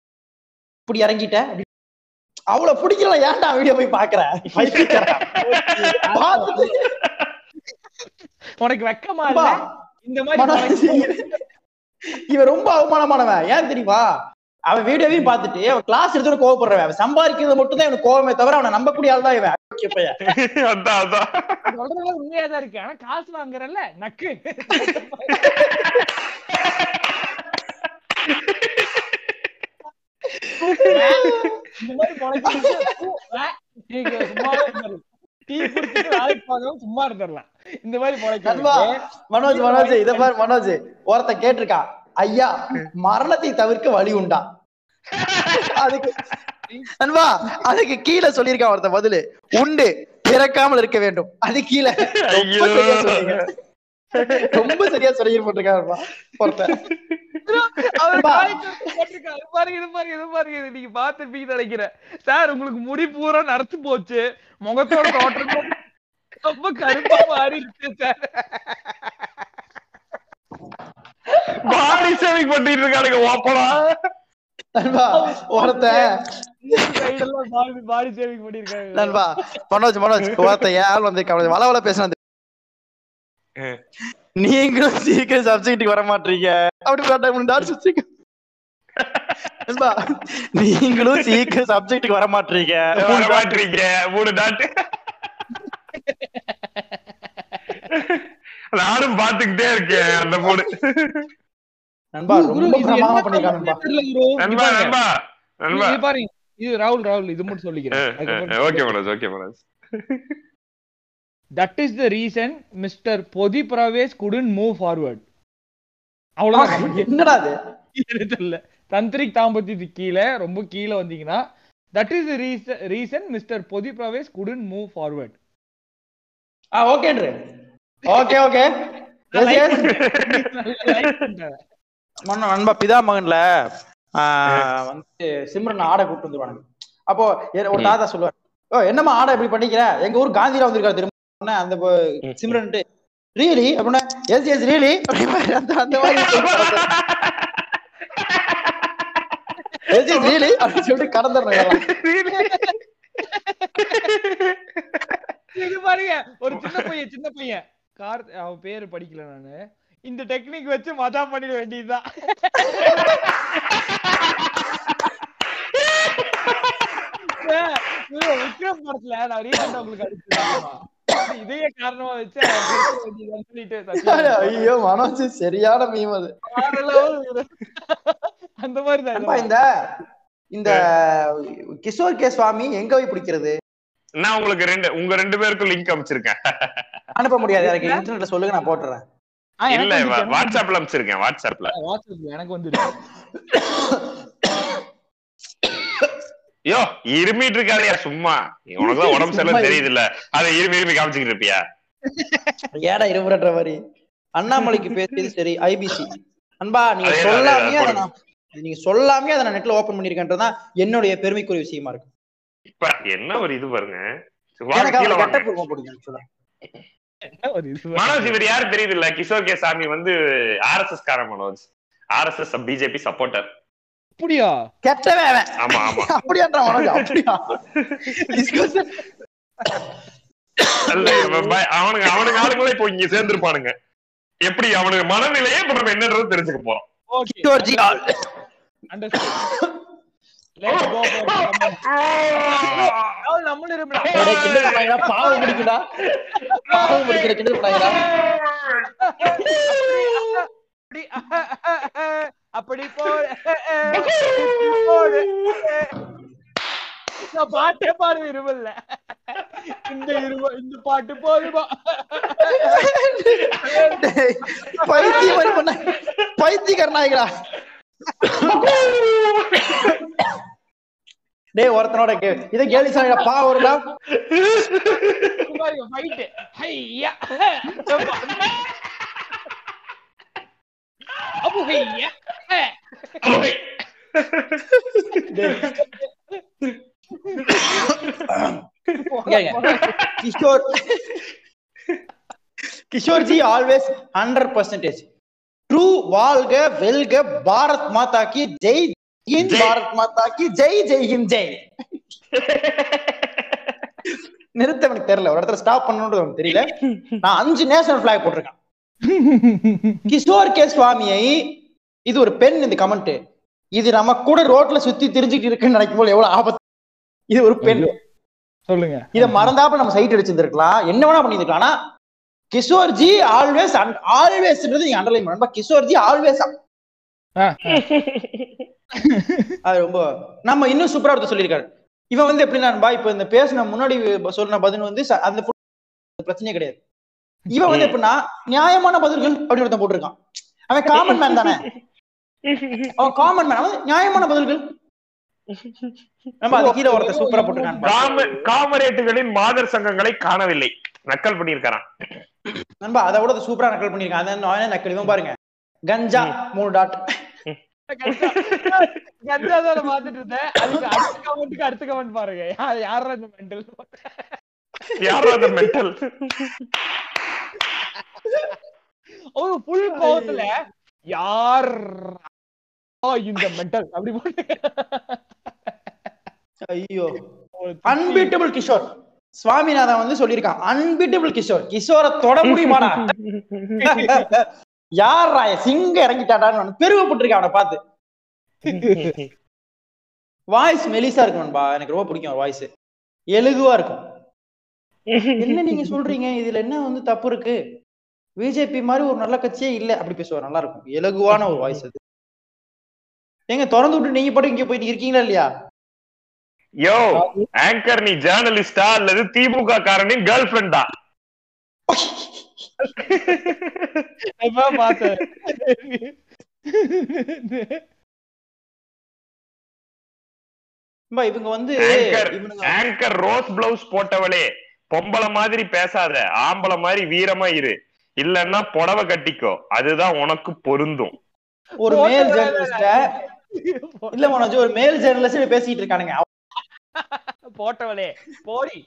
இப்படி இறங்கிட்ட. அவ்வளவு பிடிக்கல ஏன்டா வீடியோ போய் பாக்குற [laughs] பைத்தியக்காரன். [laughs] பார்த்துட்டு, உனக்கு வெக்கமா இல்ல? இந்த மாதிரி இவன் ரொம்ப அவமானமானவன். ஏன் தெரியுமா? அவன் வீடியோவையும் பார்த்துட்டு அவன் கிளாஸ் எடுத்து கோவப்படுறவன். அவன் சம்பாதிக்கிறது மட்டும் தான் இவனுக்கு கோவமே தவிர அவனை நம்பக்கூடிய ஆள் தான் இவன். சொல்றதுல உண்மையா தான் இருக்கு. ஆனா காசு வாங்குறல்ல? நக்கு. [laughs] இந்த டீ குடிச்சிட்டு வேலைக்கு போகாம சும்மா இருந்துடலாம். இந்த மாதிரி மனோஜ் மனோஜ் இத பாரு மனோஜ் ஒருத்தன் கேட்டிருக்கான் ஐயா மரணத்தை தவிர்க்க வழி உண்டா? அதுக்கு நண்பா அதுக்கு கீழே சொல்லியிருக்கான் ஒருத்தன் பதிலு. உண்டு பிறக்காமல் இருக்க வேண்டும். அது கீழே. ரொம்ப சரியா சொன்னீங்க. ரொம்ப நீங்க பார்த்திருப்பீங்கன்னு நினைக்கிறேன் சார் உங்களுக்கு முடி பூரா நரைச்சு போச்சு. முகத்தோட தோற்றம் ரொம்ப கருப்பா மாறிடுச்சு சார். பாடி சேவிங் பண்ணிட்டு இருக்கானுங்க ஓப்பனா. நண்பா மனோஜ் மனோஜ் ஒருத்தன் ஏன் வந்து வள வள பேசுறான் நீங்களும் சீக்கிரம் சப்ஜெக்ட்டுக்கு வர மாட்டீங்க அப்படி பார்த்தா நீங்களும் சீக்கிரம் சப்ஜெக்ட்டுக்கு வர மாட்டீங்க வர மாட்டீங்க மூணு டாட்டு நானும் பாத்துக்கிட்டே இருக்கேன் அந்த மூணு. நண்பா ரொம்ப பிரமாதமா பண்ணிருக்கான் நண்பா. நண்பா நண்பா நண்பா. இது பாருங்க. இது ராகுல் ராகுல் இது மட்டும் சொல்லிக்கிறேன். Okay Manoj okay Manoj. That is the reason mister பொதி பிரவேஷ் குடன் மூவ் ஃபார்வர்ட் அவ்வளவுதான். என்னடா அது? எனக்கு [laughs] தெரியல. தந்திரிக் தாம்பத்தியத்துக்கு கீழே ரொம்ப கீழே வந்தீங்கன்னா that is reason reason mister பொதி பிரவேஷ் குடன் மூவ் ஃபார்வர்ட் ஆ ஓகேன்று ஓகே ஓகே மன்ன நண்பா பிதா மகன்ல வந்து சிம்ரன் ஆடை கூப்பிட்டு வந்துருவானுங்க. அப்போ ஒரு தாத்தா சொல்லுவார் ஓ என்னம்மா ஆடை இப்படி பண்ணிக்கிற? எங்க ஊர் காந்தியில வந்திருக்காரு திரும்ப உடனே அந்த சிம்ரன்ட்டு ரீலி அப்படின்னா எஸ் எஸ் ரீலி அந்த அந்த மாதிரி எஸ் எஸ் ரீலி அப்படின்னு சொல்லிட்டு பாருங்க ஒரு சின்ன பையன் சின்ன பையன். கார் அவன் பேரு படிக்கல நானு. இந்த டெக்னிக் வச்சு மஜா பண்ணிட வேண்டியதுதான். [laughs] விக்ரம் படத்துல நான் ரீசெண்டா உங்களுக்கு அடிச்சிருக்கேன். இதையே காரணமா வச்சு [laughs] சொல்லிட்டு ஐயோ மனோஜ் சரியான மீம் அது. இது. அந்த மாதிரி தான் இந்த இந்த கிஷோர் கே சுவாமி எங்க போய் பிடிக்கிறது? நான் உங்களுக்கு ரெண்டு உங்க ரெண்டு பேருக்கும் லிங்க் அமைச்சிருக்கேன். அனுப்ப முடியாது எனக்கு இன்டர்நெட்ல சொல்லுங்க நான் போட்டுறேன். இல்ல வாட்ஸ்அப்ல அமைச்சிருக்கேன் வாட்ஸ்அப்ல. வாட்ஸ்அப்ல எனக்கு வந்துருச்சு [coughs] யோ இருமிட்டு இருக்காதயா சும்மா. உனக்குதான் [laughs] உடம்பு சரியில்லை தெரியுது இல்ல அதை இருமி இருமி காமிச்சுக்கிட்டு இருப்பியா? ஏடா இருமுறன்ற மாதிரி. அண்ணாமலைக்கு பேசியது சரி ஐபிசி அன்பா நீங்க சொல்லாமே அதே. நான் நீங்க சொல்லாமே அதை நான் நெட்ல ஓபன் பண்ணிருக்கேன்றதுதான் என்னுடைய பெருமைக்குரிய விஷயமா இருக்கு. இப்ப என்ன ஒரு இது பாருங்க? மனோஜ் இவர் யாரு தெரியுது இல்ல கிஷோர் கே சாமி வந்து ஆர்எஸ்எஸ் கார மனோஜ். ஆர்எஸ்எஸ் பிஜேபி சப்போர்ட்டர் அப்படியா? கெட்டவே அவன். ஆமா ஆமா. அப்படியான்றா மனோஜ் அப்படியா? அவனுங்க அவனுங்க ஆளுங்களே இப்போ இங்க சேர்ந்திருப்பானுங்க. எப்படி அவனுக்கு மனநிலையே இப்ப நம்ம என்னன்றது தெரிஞ்சுக்க போறோம். பாவம் பிடிக்குடா பாவம் பிடிக்கிற அப்படி அப்படி போடு [laughs] போடு பாட்டே பாடு இருமல்ல. இந்த இரும இந்த பாட்டு போதுமா? பைத்தியம் பண்ண. பைத்தியக்காரனாய்களா டேய் ஒருத்தனோட கே- இதை கேலி சாமிடா பா வருடா ஹையா Kishore Kishore ji always hundred percentage true வாழ்க வெல்க பாரத் மாதா கி ஜெய் ஹிந்த் ஜெய். பாரத் மாதா கி ஜெய் ஜெய் ஹிந்த் ஜெய் நிறுத்த எனக்கு தெரியல. ஒரு இடத்துல ஸ்டாப் பண்ணணும்ன்றது தெரியல. நான் அஞ்சு நேஷனல் பிளாக் போட்டிருக்கேன். [laughs] கிஷோர் கே சுவாமியை இது ஒரு பெண் இந்த கமெண்ட் இது நம்ம கூட ரோட்ல சுத்தி திரிஞ்சுட்டு இருக்குன்னு நினைக்கும் போது எவ்வளவு ஆபத்து. இது ஒரு பெண். சொல்லுங்க. இத மறந்தாப்புல நம்ம சைட் அடிச்சிருந்திருக்கலாம். என்ன வேணா பண்ணிருக்கலாம் ஆனா கிஷோர் ஜி ஆல்வேஸ் ஆல்வேஸ்ன்றது நீங்க அண்டர்லைன் கிஷோர் ஜி ஆல்வேஸ். அது ரொம்ப நம்ம இன்னும் சூப்பரா ஒருத்தர் சொல்லியிருக்காரு. இவன் வந்து எப்படின்னா இப்ப இந்த பேசின முன்னாடி சொன்ன பதில் வந்து அந்த பிரச்சனையே கிடையாது. இவன் வந்து எப்படின்னா நியாயமான பதில்கள் அப்படின்னு ஒருத்தன் போட்டிருக்கான். அவன் காமன் மேன் தானே. அவன் காமன் மேன் அவன் நியாயமான பதில்கள். நம்ம அது கீழே ஒருத்தர் சூப்பரா போட்டிருக்கான் காமரேட்டுகளின் மாதர் சங்கங்களை காணவில்லை. நக்கல் பண்ணியிருக்காராம் நண்பா அதை விட சூப்பரா நக்கல் பண்ணிருக்கான் நானே நக்கல். இவன் பாருங்க. கஞ்சா மூணு டாட் கஞ்சா தான் பாத்துட்டு இருந்தேன். அதுக்கு அடுத்த கமெண்ட்டுக்கு அடுத்த கமெண்ட் பாருங்க. யாரா இந்த மெண்டல் யாரோ அந்த மென்டல் [laughs] ஒரு ஃபுல் கோவத்துல யார் இந்த மெண்டல் அப்படி போட்டு. ஐயோ. அன்பீட்டபிள் கிஷோர். சுவாமிநாதன் வந்து சொல்லியிருக்கான் அன்பீட்டபிள் கிஷோர். கிஷோரை தொட முடியுமாடா? [laughs] யார் சிங்க இறங்கிட்டாடான்னு பெருமைப்பட்டிருக்கேன் அவனை பார்த்து. [laughs] வாய்ஸ் மெலிசா இருக்கும் நண்பா. எனக்கு ரொம்ப பிடிக்கும் வாய்ஸ் எழுகுவா இருக்கும். என்ன நீங்க சொல்றீங்க? இதுல என்ன வந்து தப்பு இருக்கு? பிஜேபி மாதிரி ஒரு நல்ல கட்சியே இல்ல. அப்படி பேசுவார் நல்லா இருக்கும். இலகுவான ஒரு வாய்ஸ் அது. ஏங்க திறந்து விட்டு நீங்க பாட்டு இங்க போயிட்டு இருக்கீங்களா இல்லையா? யோ ஆங்கர் நீ ஜேர்னலிஸ்டா அல்லது திமுக காரனின் கேர்ள் ஃபிரெண்டா பார்த்தேன். இவங்க வந்து ஆங்கர் ரோஸ் பிளவுஸ் போட்டவளே. பொம்பளை மாதிரி பேசாத ஆம்பளை மாதிரி வீரமா இரு. இல்லன்னா புடவை கட்டிக்கோ. அதுதான் உனக்கு பொருந்தும். ஒரு மேல் ஜேர்னலிஸ்ட இல்ல மனோஜ் ஒரு மேல் ஜேர்னலிஸ்ட் பேசிட்டு இருக்கானுங்க. போட்டவளே போடி.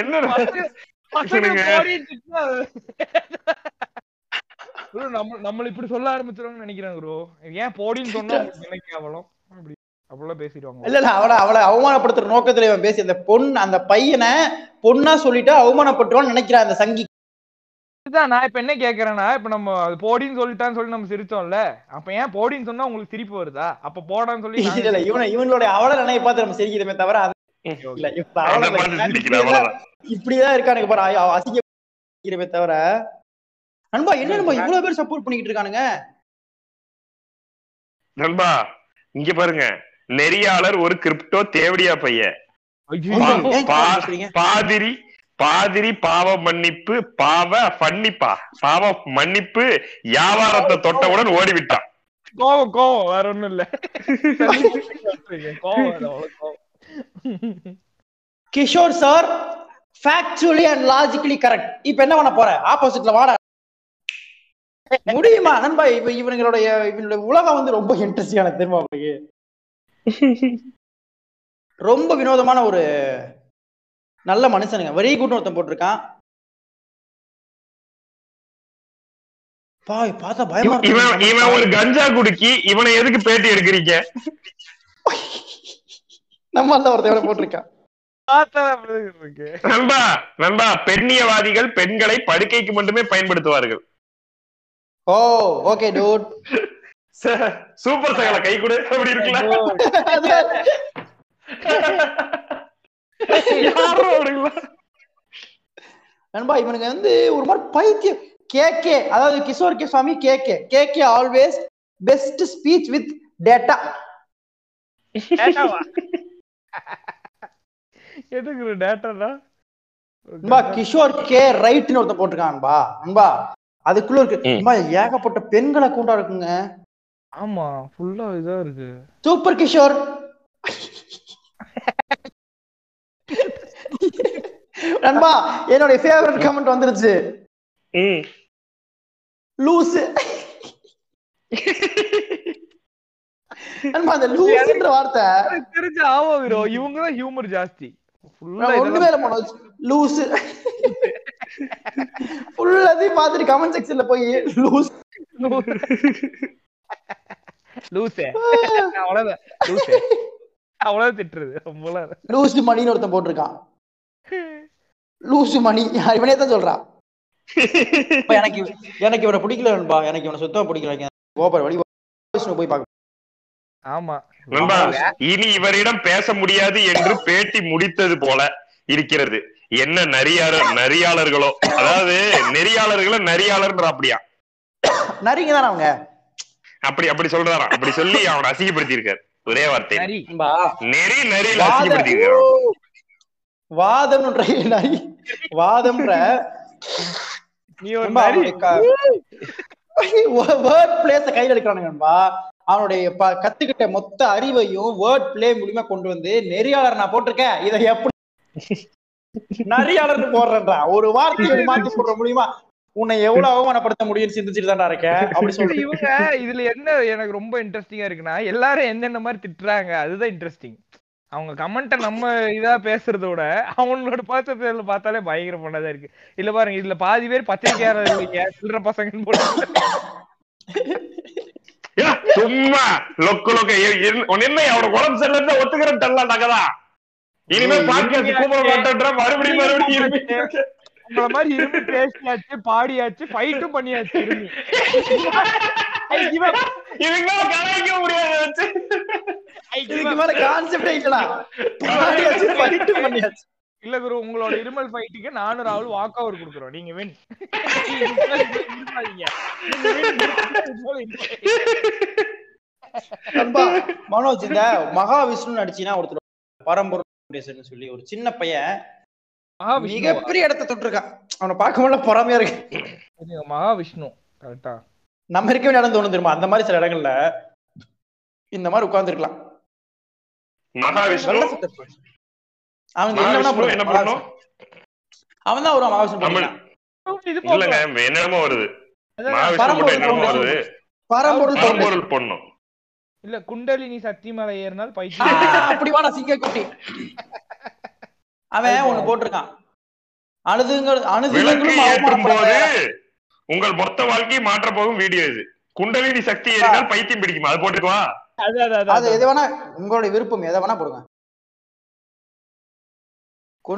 என்ன நம்ம நம்மள இப்படி சொல்ல ஆரம்பிச்சிருவாங்கன்னு நினைக்கிறேன் ப்ரோ ஏன் போடின்னு சொன்னா என்ன கேவலம் அப்படிலாம் பேசிடுவாங்க. இல்ல இல்ல அவளை அவளை அவமானப்படுத்துற நோக்கத்துல இவன் பேசி அந்த பொண்ணு அந்த பையனை பொண்ணா சொல்லிட்டு அவமானப்பட்டுவான்னு நினைக்கிறான் அந்த சங்கி. இதுதான் நான் இப்ப என்ன கேக்குறேன்னா இப்ப நம்ம அது போடின்னு சொல்லிட்டான்னு சொல்லி நம்ம சிரிச்சோம்ல அப்ப ஏன் போடின்னு சொன்னா உங்களுக்கு சிரிப்பு வருதா? அப்ப போடான்னு சொல்லி இல்ல இல்ல இவனை இவனுடைய அவளை நினைய பார்த்து நம்ம சிரிக்கிறமே தவிர அது இல்ல அவ்வளவுதான். இப்படிதான் இருக்கானுங்க பாரு அசிங்கமே தவிர. நண்பா என்ன நண்பா இவ்வளவு பேர் சப்போர்ட் பண்ணிக்கிட்டு இருக்கானுங்க? நண்பா இங்க பாருங்க. நெறியாளர் ஒரு கிரிப்டோ தேவடியா பையன். ஐயோ. பா- ஏன் பா- பேசுறீங்க? பாதிரி பாதிரி பாவ மன்னிப்பு பாவ பன்னிப்பா பாவ மன்னிப்பு வியாபாரத்தை தொட்டவுடன் ஓடிவிட்டான். கோவம் கோவம் வேற ஒண்ணும் இல்ல. Kishore sir factually and logically correct இப்ப என்ன பண்ண போற? ஆப்போசிட்ல வாடா. முடியுமா? நண்பா இவ இவனுங்களுடைய இவனுடைய உலகம் வந்து ரொம்ப இன்ட்ரெஸ்டிங்கான தெரியுமா உங்களுக்கு? ரொம்ப வினோதமான ஒரு நல்ல மனுஷனுங்க. வெரி குட் ஒருத்தன் போட்டிருக்கான். பா பார்த்தா பயமா இவன் இவன் ஒரு கஞ்சா குடுக்கி இவனை எதுக்கு பேட்டி எடுக்கிறீங்க? நம்ம அல்ல ஒருத்தன் போட்டிருக்கான். பார்த்தா அப்படி இருக்கு. நண்பா நண்பா பெண்ணியவாதிகள் பெண்களை படுக்கைக்கு மட்டுமே பயன்படுத்துவார்கள். ஓ ஓகே டூட் சூப்பர் சகல கை கொடு. அப்படி இருக்குல்ல? நண்பா இவனுங்க வந்து ஒரு மாதிரி பைத்தியம். கேகே அதாவது Kishore K Swami KK KK always best speech with data எதுக்கு டேட்டாடா நண்பா கிஷோர் கே ரைட்னு ஒருத்தன் போட்டிருக்கான் நண்பா. அதுக்குள்ள இருக்கு. ஏகப்பட்ட பெண்கள் அக்கௌண்டா இருக்குங்க. ஆமா ஃபுல்லா இதா இருக்கு. சூப்பர் கிஷோர். நண்பா என்னுடைய ஃபேவரட் கமெண்ட் வந்துருச்சு. லூசு. நண்பா அந்த லூசுன்ற வார்த்தை. தெரிஞ்ச ஆவோ ப்ரோ இவங்க தான் ஹியூமர் ஜாஸ்தி. ஃபுல்லா ஒண்ணுமே இல்ல மனோஜ். லூசு. [laughs] ஃபுல்லாத்தையும் பார்த்துட்டு கமெண்ட் செக்ஷன்ல போய் லூஸ் [laughs] [laughs] லூசே. அவ்வளவுதான் லூசே. அவ்வளவு திட்டுறது. ரொம்பலாம் லூசு மணின்னு ஒருத்தன் போட்டிருக்கான். லூசு மணி. [laughs] இவனே தான் சொல்றான் எனக்கு எனக்கு இவனை பிடிக்கல நண்பா. எனக்கு இவனை சுத்தமா பிடிக்கல. கோபர் வழி விஷ்ணு போய் பார்க்க ஆமா. நண்பா இனி இவரிடம் பேச முடியாது என்று பேட்டி முடித்தது போல இருக்கிறது. என்ன நரியாளர் நரியாளர்களோ அதாவது நெறியாளர்களை நரியாளர்ன்ற அப்படியா நரிங்க தானே அவங்க? அப்படி அப்படி சொல்றாராம். அப்படி சொல்லி அவனை அசிங்கப்படுத்தி இருக்காரு ஒரே வார்த்தை. நெறி நரியில வாத- அசிங்கப்படுத்தி இருக்காரு வாதம்ன்ற நரி. வாதம்ன்ற. நீ ஒரு நரி. வேர்ட் பிளேஸ கையில எடுக்கிறானுங்க நண்பா. அவனுடைய கத்துக்கிட்ட மொத்த அறிவையும் வேர்ட் பிளே மூலியமா கொண்டு வந்து நெறியாளர் நான் போட்டிருக்கேன். இதை எப்படி [laughs] நரியாளர்னு போடுறேன்றா. ஒரு வார்த்தையை மாத்தி போடுற முடியுமா உன்னை எவ்வளவு அவமானப்படுத்த முடியும்னு சிந்திச்சுட்டு தான்டா இருக்கேன் அப்படி சொல்லி இவங்க இதுல என்ன எனக்கு ரொம்ப இன்ட்ரெஸ்டிங்கா இருக்குன்னா எல்லாரும் என்னென்ன மாதிரி திட்டுறாங்க அதுதான் இன்ட்ரெஸ்டிங் அவங்க கமெண்ட்டை நம்ம இதா பேசுறத விட அவங்களோட பார்த்த பார்த்தாலே பயங்கர பண்ணதா இருக்கு. இல்ல பாருங்க இதுல பாதி பேர் பத்திரிக்கையாளர் இல்லைங்க சில்லற பசங்கன்னு போட்டு சும்மா லொக்கு லொக்க என்ன அவனோட உடம்பு சரியில்லை ஒத்துக்கிறேன் தரலாம் நகதா இனிமே பாட்காஸ்ட் கூப்பிட மாட்டேன்ற மறுபடியும் மறுபடியும். உங்கள மாதிரி இரும்பி பேசியாச்சு பாடியாச்சு ஃபைட்டும் பண்ணியாச்சு இரும்பி. இல்ல குரு உங்களோட இருமல் ஃபைட்டுக்கு நானும் ராகுல் வாக் ஓவர் கொடுக்குறோம். நீங்க வின் மனோஜ் இந்த மகாவிஷ்ணு நடிச்சினா ஒருத்தர் பரம்பொருள் வெங்கடேசன் சொல்லி ஒரு சின்ன பையன் மிகப்பெரிய இடத்த தொட்டிருக்கான் அவனை பார்க்கும்போது பொறாமையா இருக்கு. மகாவிஷ்ணு. கரெக்டா நம்ம இருக்க வேண்டிய இடம் தோணும் தெரியுமா? அந்த மாதிரி சில இடங்கள்ல இந்த மாதிரி உட்கார்ந்துருக்கலாம். மகாவிஷ்ணு? அவங்க என்ன பண்ணணும் அவன் தான் வருவான் மகாவிஷ்ணு இல்லங்க என்னென்னமோ வருது. மகாவிஷ்ணு பரம்பொருள். பரம்பொருள் பொண்ணும் இல்ல குண்டலினி சக்தி மலை ஏறினால் பைத்தியம். அப்படி வாடா சிங்க குட்டி அவன் ஒண்ணு போட்டிருக்கான். அணுதுங்கள் அணுதுங்களும் உங்கள் மொத்த வாழ்க்கையை மாற்ற போகும் வீடியோ இது. குண்டலினி சக்தி ஏறினால் பைத்தியம் பிடிக்குமா. அது போட்டுக்குவா அது எது வேணா உங்களுடைய விருப்பம் எதை வேணா போடுங்க.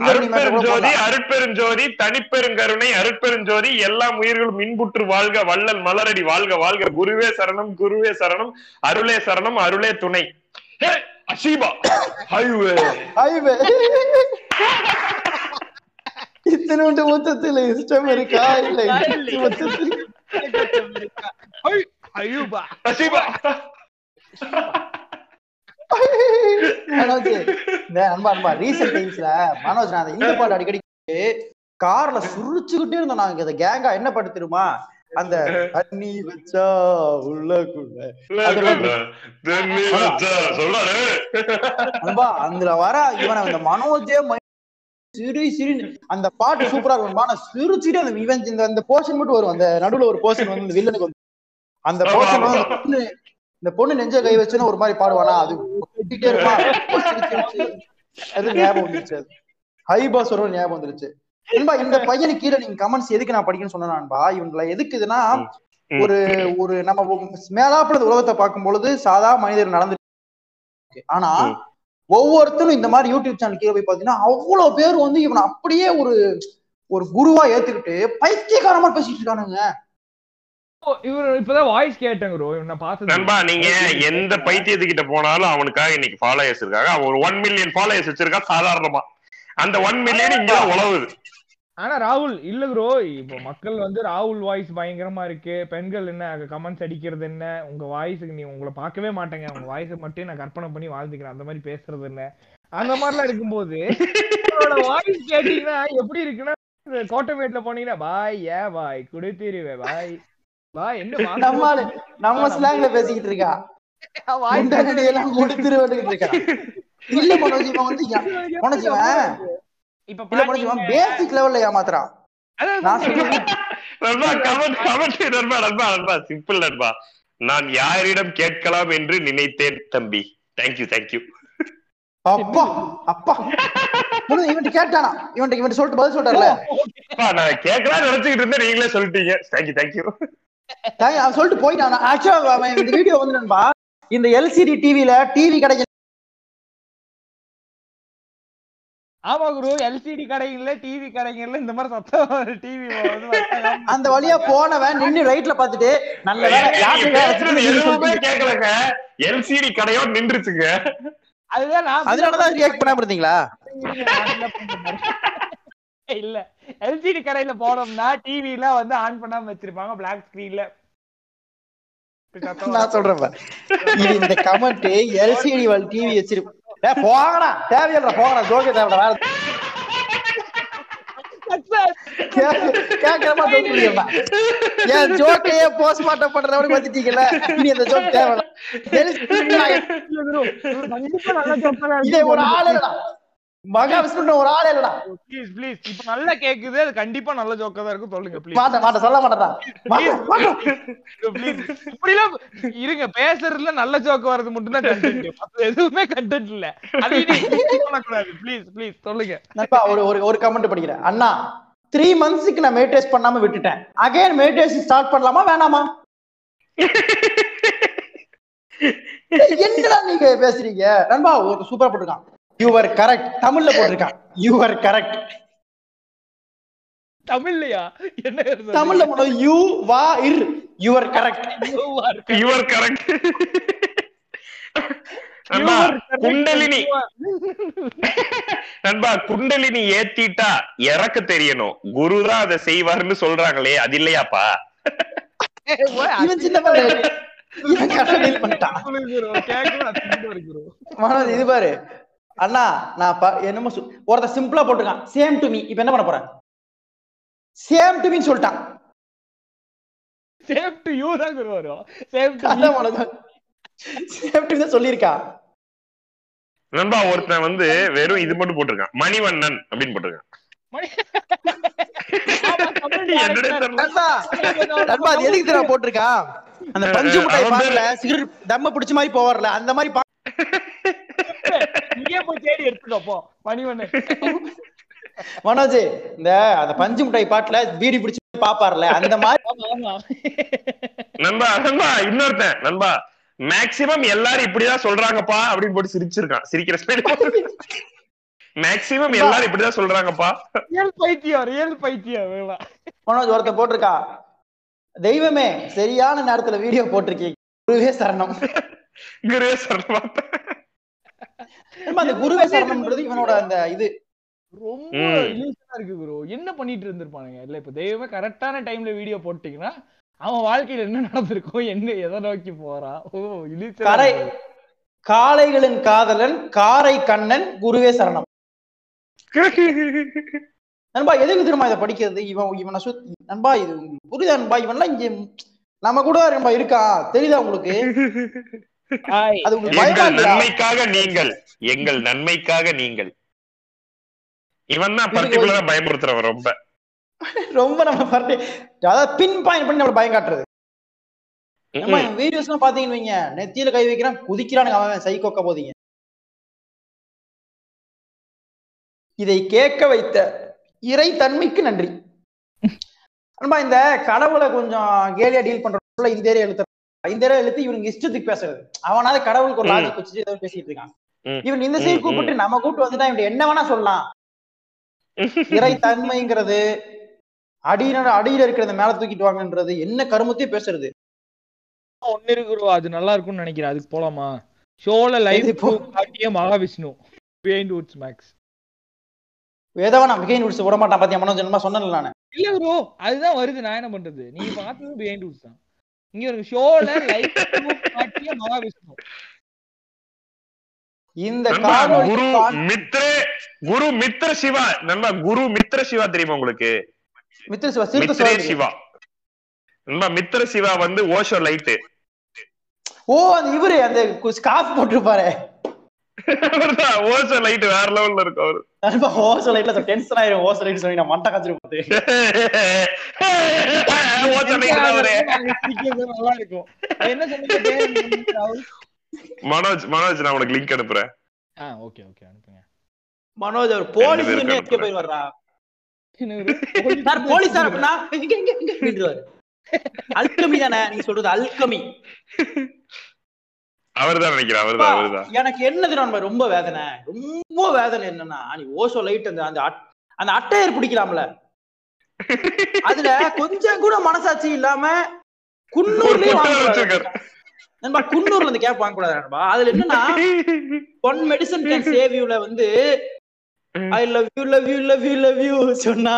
அருட்பெருஞ்சோதி. அருட்பெருஞ்சோதி தனிப்பெருங்கருணை அருட்பெருஞ்சோதி எல்லா உயிர்களும் மின்புற்று வாழ்க வள்ளல் மலரடி வாழ்க வாழ்க. குருவே சரணம் குருவே சரணம் அருளே சரணம் அருளே துணை. அஷீபா ஹைவே ஐவே. இத்தனோண்டு மொத்தத்துல இஷ்டம் இருக்கா இல்லை மொத்தத்தில் ஐயோபா அஷீபா மனோஜ் இந்த அன்பா அன்பா ரீசெண்ட் டைம்ஸ்ல மனோஜ் நான் அந்த இந்த பாட்டு அடிக்கடி கார்ல சுருச்சுக்கிட்டே இருந்தோம் நாங்க இந்த கேங்கா என்ன பாட்டு தெரியுமா? அந்த தண்ணி வச்சா உள்ளக்குள்ள அதுல வர இவனை அந்த மனோஜே சிரி சிரி. அந்த பாட்டு சூப்பரா இருக்கும். ஆனா சிரிச்சுட்டு அந்த இவன் இந்த அந்த போர்ஷன் மட்டும் வரும். அந்த நடுவுல ஒரு போர்ஷன் வந்து இந்த வில்லனுக்கு வந்து. அந்த போர்ஷன் வந்து பொண்ணு இந்த பொண்ணு நெஞ்ச கை வச்சுன்னு ஒரு மாதிரி பாடுவானா? அது. அது ஞாபகம் வந்துருச்சு. அது. ஹை பாஸ் வரும் ஞாபகம் வந்துருச்சு. நண்பா இந்த பையனுக்கு கீழே நீங்க கமெண்ட்ஸ் எதுக்கு நான் படிக்கணும்னு சொன்னேன்பா இவங்களை எதுக்கு. ஒரு ஒரு நம்ம மேலாப்புல இந்த உலகத்தை பார்க்கும் பொழுது சாதா மனிதர் நடந்து ஆனா. ஒவ்வொருத்தரும் இந்த மாதிரி யூடியூப் சேனல் கீழே போய் பாத்தீங்கன்னா அவ்வளவு பேர் வந்து இவனை அப்படியே ஒரு ஒரு குருவா ஏத்துக்கிட்டு பைத்தியக்காரமா பேசிட்டு இருக்கானுங்க. இவரு இப்பதான் வாய்ஸ் கேட்டேன் ப்ரோ நான் பார்த்தது நண்பா நீங்க எந்த பைத்தியத்துக்கிட்ட போனாலும் அவனுக்காக இன்னைக்கு ஃபாலோயர்ஸ் இருக்காங்க. அவன் ஒரு ஒன் மில்லியன் ஃபாலோயர்ஸ் வச்சிருக்கான் சாதாரணமா. அந்த ஒன் மில்லியன் இங்க உழவுது. ஆனா ராகுல் இல்ல ப்ரோ இப்போ மக்கள் வந்து ராகுல் வாய்ஸ் பயங்கரமா இருக்கு. பெண்கள் என்ன கமெண்ட்ஸ் அடிக்கிறது என்ன? உங்க வாய்ஸுக்கு நீ உங்களை பார்க்கவே மாட்டேங்க. உங்க வாய்ஸை மட்டும் நான் கற்பனை பண்ணி வாழ்ந்துக்கிறேன். அந்த மாதிரி பேசுறது என்ன அந்த மாதிரிலாம் இருக்கும்போது உங்களோட வாய்ஸ் கேட்டீங்கன்னா எப்படி இருக்குன்னா கோட்டமேட்ல போனீங்கன்னா பாய் ஏ பாய் குடுத்திருவே பாய். பாய் என்ன நம்ம நம்ம ஸ்லாங்ல பேசிக்கிட்டு இருக்கா? முந்தானடி எல்லாம் வந்துகிட்டு இருக்கா? இல்ல மனோஜ் இவன் வந்து மனோஜ் இவன் இப்ப இல்ல மனோஜ் இவன் பேசிக் லெவல்ல ஏமாத்துறான் நான் யாரிடம் கேட்கலாம் என்று நினைத்தேன் தம்பி. தேங்க்யூ தேங்க்யூ அப்பா அப்பா. இவன்ட்ட கேட்டானா? இவன்ட்ட இவன்ட்ட சொல்லிட்டு பதில் சொல்லிட்டார்ல? நான் கேட்கலாம் நினைச்சுக்கிட்டு இருந்தேன். நீங்களே சொல்லிட்டீங்க. தேங்க்யூ தேங்க்யூ தாங்க, அவன் சொல்லிட்டு போயிட்டான். ஆக்சுவலா அவன் இந்த வீடியோ வந்து நண்பா இந்த எல்சிடி டிவில டிவி கிடைக்க ஆமா குரு எல்சிடி கடைகள்ல டிவி கடைகள்ல இந்த மாதிரி சத்தம் டிவி [laughs] அந்த வழியா போனவன் நின்னு ரைட்ல பாத்துட்டு நல்ல எதுவுமே. கேட்கலங்க? எல்சிடி கடையோ நின்றுச்சுங்க. அதுதான் நான் அதனாலதான் ரியாக்ட் பண்ணாம இருந்தீங்களா? [laughs] இல்ல எல்சிடி கடையில போனோம்னா டிவில வந்து ஆன் பண்ணாம வச்சிருப்பாங்க பிளாக் ஸ்கிரீன்ல நான் சொல்றேன் இந்த கமெண்ட் எல்சிடி வல் டிவி வச்சிருப்பேன் போங்கடா. தேவையில்லை போங்கடா. ஜோகே தேவைடா வேற கேட்கறமா சொல்லிடுறா என் ஜோக்கையே போஸ்ட்மார்ட்டம் பண்றவனுக்கு வந்துட்டீங்கல்ல இனி அந்த ஜோக் தேவையில்ல. ஒரு ஆள் இல்லடா மகாவிஷ்ணு ஒரு ஆளே இல்லடா. ப்ளீஸ் ப்ளீஸ் இப்ப நல்லா கேக்குது. அது கண்டிப்பா நல்ல ஜோக்கா தான் இருக்கும். சொல்லுங்க ப்ளீஸ் மாட்ட மாட்ட சொல்ல மாட்டேடா. ப்ளீஸ் இருங்க பேசுறதுல நல்ல ஜோக் வர்றது மட்டும் தான் கண்டென்ட் எதுவுமே கண்டென்ட் இல்ல. அது பண்ணக்கூடாது. ப்ளீஸ் ப்ளீஸ் சொல்லுங்க. நண்பா ஒரு ஒரு ஒரு கமெண்ட் படிக்கிறேன். அண்ணா த்ரீ மந்த்ஸ்க்கு நான் மெடிடேஷன் பண்ணாம விட்டுட்டேன். அகைன் மெடிடேஷன் ஸ்டார்ட் பண்ணலாமா வேணாமா? [laughs] என்னடா நீங்க பேசுறீங்க? நண்பா ஒரு சூப்பரா போட்டிருக்கான். யூஆர் கரெக்ட் தமிழ்ல போட்டிருக்கான். யூஆர் கரெக்ட் தமிழ்லையா? என்ன? தமிழ்ல போட யூ வா இர். You are correct. Your correct You நண்பா are correct. குண்டலினி. You are- நண்பா குண்டலினி ஏத்திட்டா இறக்க தெரியணும். குருதான் அதை செய்வாருன்னு சொல்றாங்களே அது இல்லையாப்பா? இது பாரு. அண்ணா நான் என்னமோ ஒருத்தன் சிம்பிளா போட்டிருக்கான். சேம் டு மீ இப்ப என்ன பண்ண போறேன்? சேம் டு மீ சொல்லிட்டான். Same to you தான் குரு வரும். Same to அதான் me. மனோஜ் சேம் டு தான் சொல்லியிருக்கா. நண்பா ஒருத்தன் வந்து வெறும் இது மட்டும் போட்டிருக்கான். மணிவண்ணன் அப்படின்னு போட்டிருக்கான். எதுக்கு தெரியுமா போட்டிருக்கா? அந்த பஞ்சு அவன் பாக்கல சிகரெட் தம்ம பிடிச்ச மாதிரி போவார்ல அந்த மாதிரி [laughs] இங்கேயே போய் தேடி எடுத்துக்கோ போ. மணிவண்ணன் மனோஜ் இந்த அந்த பஞ்சு முட்டாய் பாட்டுல பீடி பிடிச்சு பாப்பார்ல அந்த மாதிரி நண்பா நண்பா இன்னொருத்தன் நண்பா. மேக்சிமம் எல்லாரும் இப்படிதான் சொல்றாங்கப்பா அப்படின்னு போட்டு சிரிச்சிருக்கான். சிரிக்கிற ஸ்பீடு மேக்சிமம் எல்லாரும் இப்படிதான் சொல்றாங்கப்பா. ரியல் பைத்தியம் ரியல் பைத்தியம் மனோஜ் ஒருத்தன் போட்டிருக்கா? தெய்வமே சரியான நேரத்துல வீடியோ போட்டிருக்கீங்க. குருவே சரணம். குருவே சரணம். அந்த குருவே சரணம்ன்றது இவனோட அந்த இது. ரொம்ப இருக்கு குரு என்ன பண்ணிட்டு இருந்திருப்பானுங்க? இல்ல இப்ப தெய்வமே கரெக்டான டைம்ல வீடியோ போட்டீங்கன்னா அவன் வாழ்க்கையில என்ன நடந்திருக்கும்? என்ன எதை நோக்கி போறான்? ஓ கரை. காளைகளின் காதலன் காரை கண்ணன் குருவே சரணம். [laughs] நண்பா எதுக்கு திரும்ப இதை படிக்கிறது? இவன் இவனை சுத் நண்பா இது புரியுதா நண்பா? இவன்லாம் இங்க நம்ம கூட நண்பா இருக்கா தெரியுதா உங்களுக்கு? [laughs] எங்கள் நன்மைக்காக நீங்கள் எங்கள் நன்மைக்காக நீங்கள். இவன் தான் பர்டிகுலரா பயமுறுத்துறவன் ரொம்ப. ரொம்ப நம்ம பார்த்து அதாவது பின் பாயிண்ட் பண்ணி நம்ம பயம் காட்டுறது. நம்ம வீடியோஸ் எல்லாம் பாத்தீங்கன்னு வைங்க. நெத்தியில கை வைக்கிறான் குதிக்கிறானுங்க அவன் சைக்கோக்க போதீங்க. இதை கேட்க வைத்த இறை தன்மைக்கு நன்றி. நண்பா இந்த கடவுளை கொஞ்சம் கேலியா டீல் பண்றதுல இந்த ஏரியா எழுத்து இந்த ஏரியா எழுத்து இவனுக்கு இஷ்டத்துக்கு பேசுறது. அவனால கடவுளுக்கு ஒரு. லாஜிக் வச்சுட்டு ஏதோ பேசிட்டு இருக்கான். இவன் இந்த சைடு கூப்பிட்டு நம்ம கூப்பிட்டு வந்துட்டா இவன் என்ன வேணா சொல்லலாம். [laughs] இறை தன்மைங்கிறது அடியில அடியில இருக்கிறத மேல தூக்கிட்டு வாங்கன்றது என்ன கருமத்தையும் பேசுறது. ஒண்ணு இருக்கு குரு அது நல்லா இருக்கும்னு நினைக்கிறேன். அதுக்கு போலாமா? ஷோல லைவ் காட்டிய மகாவிஷ்ணு. பிஹைண்ட் வுட்ஸ் மேக்ஸ் வேதவன் நான் மிகைன் விடுச்சு விட மாட்டான் பாத்தியா? மனோஜ் என்னமா நானு. இல்ல ப்ரோ அதுதான் வருது. நான் என்ன பண்றது? நீங்க பார்த்தது பிஹைண்ட் வுட்ஸ் தான். இங்க ஒரு ஷோல லைவ் காட்டிய மகாவிஷ்ணு. இந்த குரு மித்ர குரு மித்ர சிவா நண்பா குரு மித்ர சிவா தெரியுமா உங்களுக்கு? மித்திர சிவா மித்ரே சிவா நண்பா மித்ர சிவா வந்து ஓஷோ லைட்டு ஓ அந்த இவரு அந்த ஸ்கார்ஃப் போட்டிருப்பாரு. ஓஷோ லைட் வேற லெவல்ல இருக்கும் அவரு ஓசோ லைட்ல டென்ஷன் ஆயிரும். ஓசோ லைட் சொல்லி நான் மண்டை நல்லா [laughs] இருக்கும். என்ன சொன்னீங்க ராகுல்? மனோஜ் மனோஜ் நான் உனக்கு லிங்க் அனுப்புறேன். ஆ ஓகே ஓகே அனுப்புங்க. மனோஜ் அவர் போலீஸ் எங்க. போய் வர்றா சார் போலீஸ் சார் அப்படின்னா இங்க இங்க இங்க அப்படின்றாரு அல்கமி தானே நீங்க சொல்றது அல்கமி. அவர்தான் நினைக்கிறேன் அவர்தான் அவர்தான். எனக்கு என்ன தெரியும் ரொம்ப வேதனை. ரொம்ப வேதனை என்னன்னா நீ ஓசோ லைட் அந்த அந்த அந்த அட்டையர் பிடிக்கலாம்ல. அதுல கொஞ்சம் கூட மனசாட்சி இல்லாம குன்னூர்லயே ஒரு வாங்க புத்தகம் கூடாது வச்சிருக்காரு. நண்பா குன்னூர்ல இந்த கேப் வாங்க கூடாது நண்பா. அதுல என்னன்னா ஒன் மெடிசன் கேன் சேவ் யூல வந்து I love you love you love you love you சொன்னா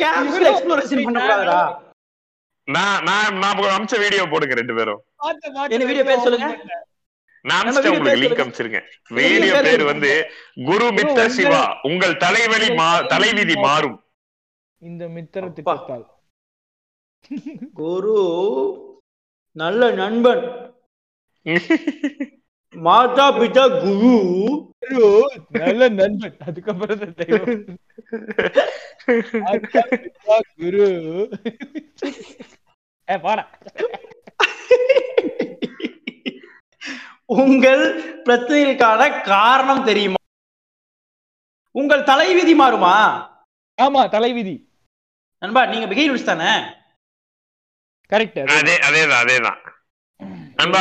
கேப்ஸ்ல எக்ஸ்ப்ளோரேஷன் பண்ண கூடாதுடா நான் நான் நான் அமிச்ச வீடியோ போடுங்க ரெண்டு பேரும். என்ன video பேர் சொல்லுங்க? நான் உங்களுக்கு பேர் லிங்க். அமிச்சிருக்கேன். வீடியோ பேர். வந்து குரு மித்த சிவா. உங்கள் தலைவலி மா தலைவிதி மாறும். இந்த மித்திர. திட்டத்தால் குரு நல்ல நண்பன். [laughs] மாதா பிதா குரு. நல்ல நண்பன். அதுக்கப்புறம் [laughs] குரு. பாடா உங்கள் பிரச்சனைகளுக்கான காரணம் தெரியுமா? உங்கள் தலைவிதி மாறுமா? ஆமா தலைவிதி. நண்பா நீங்க பிகைன் தானே? கரெக்ட் அதே அதேதான் அதேதான் நண்பா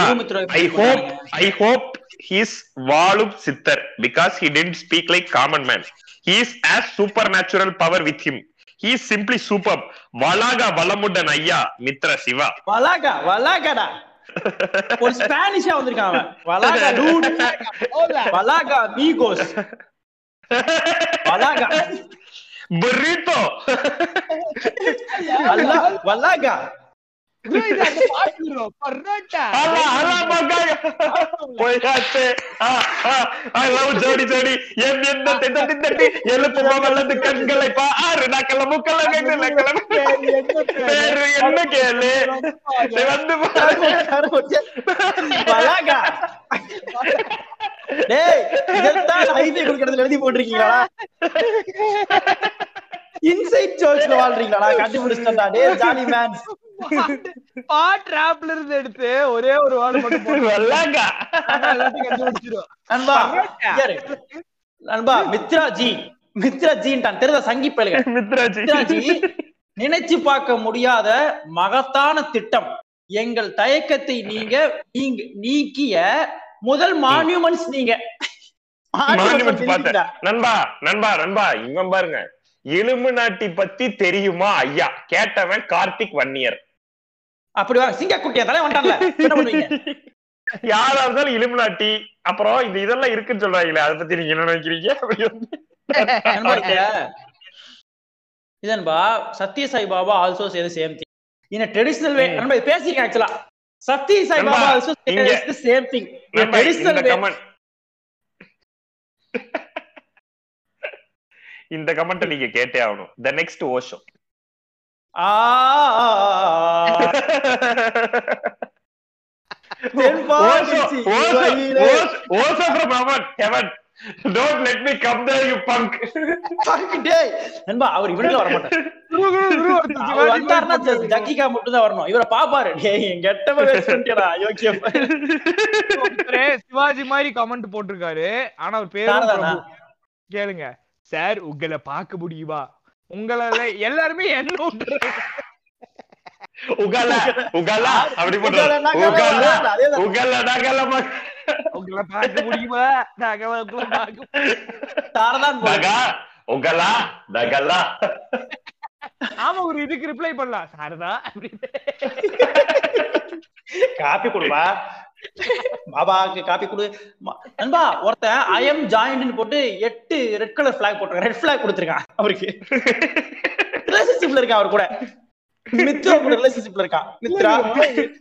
I hope I hope he's வாழும் சித்தர் பிகாஸ் he didn't speak like common man. He is as supernatural power with him. He is simply superb. வளாக வளமுடன் ஐயா மித்ர சிவா. வலாகா வலாகாடா ஒரு ஸ்பானிஷா வந்திருக்கான் அவன். வலாகா டூட் வலாகா மீகோஸ் வலாகா burrito. வலாகா அலா வலது கண்களை பாரு நக்கல முக்கல பேரு என்ன கேளு வந்து டேய் ஹைவே கொடுக்கறதுல எழுதி போட்டிருக்கீங்களா இன்சைட் சர்ச்ல வாழ்றீங்களா? கண்டுபிடிச்சிட்டா டேய் ஜாலி மேன் பாட் ராப்ல இருந்து எடுத்து ஒரே ஒரு வார்டு மட்டும் நண்பா நண்பா மித்ரா ஜி மித்ரா ஜின்ட்டான் தெரியுதா சங்கி பயிலுங்க மித்ரா ஜி நினைச்சு பார்க்க முடியாத மகத்தான திட்டம். எங்கள் தயக்கத்தை நீங்க நீங்க நீக்கிய முதல் மான்யூமெண்ட்ஸ் நீங்க. நண்பா நண்பா நண்பா இவன் பாருங்க. இலுமினாட்டி பத்தி தெரியுமா ஐயா? கேட்டவன் கார்த்திக் வன்னியர். அப்படி சிங்க குட்டியா தலை வந்துட்டான்ல. யாரா இருந்தாலும் இலுமினாட்டி அப்புறம் இந்த இதெல்லாம் இருக்குன்னு சொல்றாங்களே அதை பத்தி நீங்க என்ன நினைக்கிறீங்க? இதன்பா Satya Sai Baba also Setu same thing in traditional way இது பேசிருக்கேன் ஆக்சுவலா சத்ய சாய் பாபா ஆல்சோ இங்க- same thing traditional way comment இந்த கமெண்ட் நீங்க கேட்டே ஆகணும். த நெக்ஸ்ட் ஓஷோ [laughs] அவர் இவனுக்கு வர மாட்டார் அவர் வந்தாருன்னா ஜ- ஜக்கிகா மட்டும் தான் வரணும். இவரை பாப்பாரு. சிவாஜி மாதிரி கமெண்ட் போட்டிருக்காரு. ஆனா அவர் பேரு. கேளுங்க. சார் உங்களை பார்க்க முடியுமா? உங்களால எல்லாருமே என்ன. உகல உகல அப்படி நகல, நகல உங்களை பார்க்க முடியுமா? நாங்க உங்களை பார்க்க தாரதான். நகா நகலா ஆமா ஒரு இதுக்கு ரிப்ளை பண்ணலாம். சாரதா காப்பி கொடுப்பா. பாபாக்கு காப்பி கொடு நண்பா ஒருத்தன் ஐ எம் ஜாயின்ட்னு போட்டு எட்டு ரெட் கலர் பிளாக் போட்டிருக்கான் ரெட் பிளாக் கொடுத்திருக்கான் அவருக்கு ரிலேஷன்ஷிப்ல இருக்கான் அவர் கூட மித்ரா கூட ரிலேஷன்ஷிப்ல இருக்கான் மித்ரா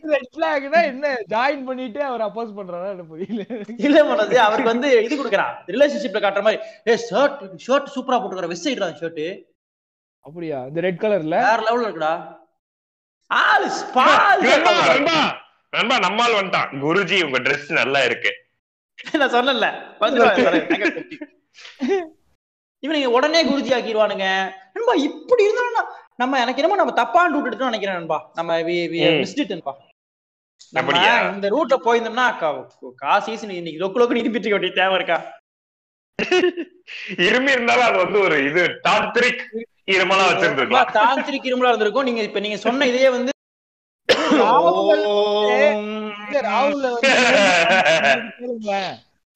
ரெட் பிளாக்னா என்ன ஜாயின் பண்ணிட்டு அவர் அப்போஸ் பண்றாரா எனக்கு புரியல இல்ல மனது அவருக்கு வந்து இது கொடுக்குறான் ரிலேஷன்ஷிப்ல காட்டுற மாதிரி ஏ ஷர்ட் ஷர்ட் சூப்பரா போட்டுக்கிற வெஸ்ட் சைடுடா ஷர்ட் அப்படியா இந்த ரெட் கலர்ல வேற லெவல்ல இருக்குடா ஆள் ஸ்பால் நண்பா நம்மால் வந்துட்டான். குருஜி உங்க Dress நல்லா இருக்கு. நான் கட்டி. இவனுங்க உடனே குருஜி ஆக்கிடுவானுங்க. நண்பா இப்படி இருந்தா நம்ம எனக்கு என்னமோ நம்ம தப்பாண்டு விட்டுட்டு நினைக்கிறேன் நண்பா. நம்ம. மிஸ்டிட்டுப்பா நம்ம? இந்த ரூட்ல போயிருந்தோம்னா காசு இன்னைக்கு லொக்கு லொக்கு வேண்டிய தேவை இருக்கா? இருமி இருந்தாலும் அது வந்து ஒரு இது டாக்டரிக் இருமலா வச்சிருந்துருக்கலாம். தாந்திரிக் இருமலா இருந்திருக்கும். நீங்க இப்ப நீங்க சொன்ன இதே வந்து ராகுல் ஓம். இல்ல, ராகுல்ல வந்து கேளுங்களேன்.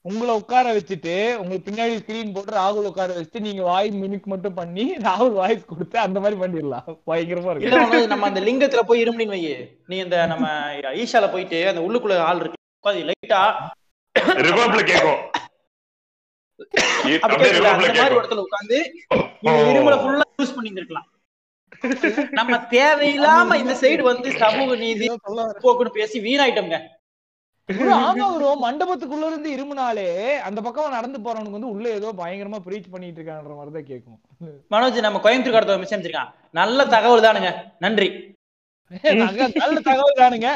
உங்களை உட்கார வச்சுட்டு உங்களுக்கு பின்னாடி ஸ்கிரீன் போட்டு ராகுல் உட்கார வச்சுட்டு நீங்க வாய் மினுக்கு மட்டும் பண்ணி ராகுல் வாய்ஸ் கொடுத்து அந்த மாதிரி பண்ணிடலாம். பயங்கரமா இருக்கு. நம்ம அந்த லிங்கத்துல போய் இருமுடின்னு வை நீ இந்த நம்ம ஈஷால போயிட்டு அந்த உள்ளுக்குள்ள ஆள் இருக்கு. உட்காந்து லைட்டா ரிவர்ப்ல கேக்கும் உட்காந்து இருமலை ஃபுல்லா யூஸ் பண்ணி இருக்கலாம் நம்ம தேவையில்லாம இந்த சைடு வந்து சமூக நீதி போக்குன்னு பேசி வீணாயிட்டோம்ங்க. bro, ஆமா ப்ரோ மண்டபத்துக்குள்ள இருந்து இருமுனாலே அந்த பக்கம் நடந்து போறவனுக்கு வந்து உள்ள ஏதோ பயங்கரமா பிரீச் பண்ணிட்டு இருக்கான்ற மாதிரி தான் கேட்கும். மனோஜ் நம்ம கோயம்புத்தூர் கடத்த மிஸ் அமைச்சிருக்கான் நல்ல தகவல் தானுங்க. நன்றி. நல்ல தகவல் தானுங்க.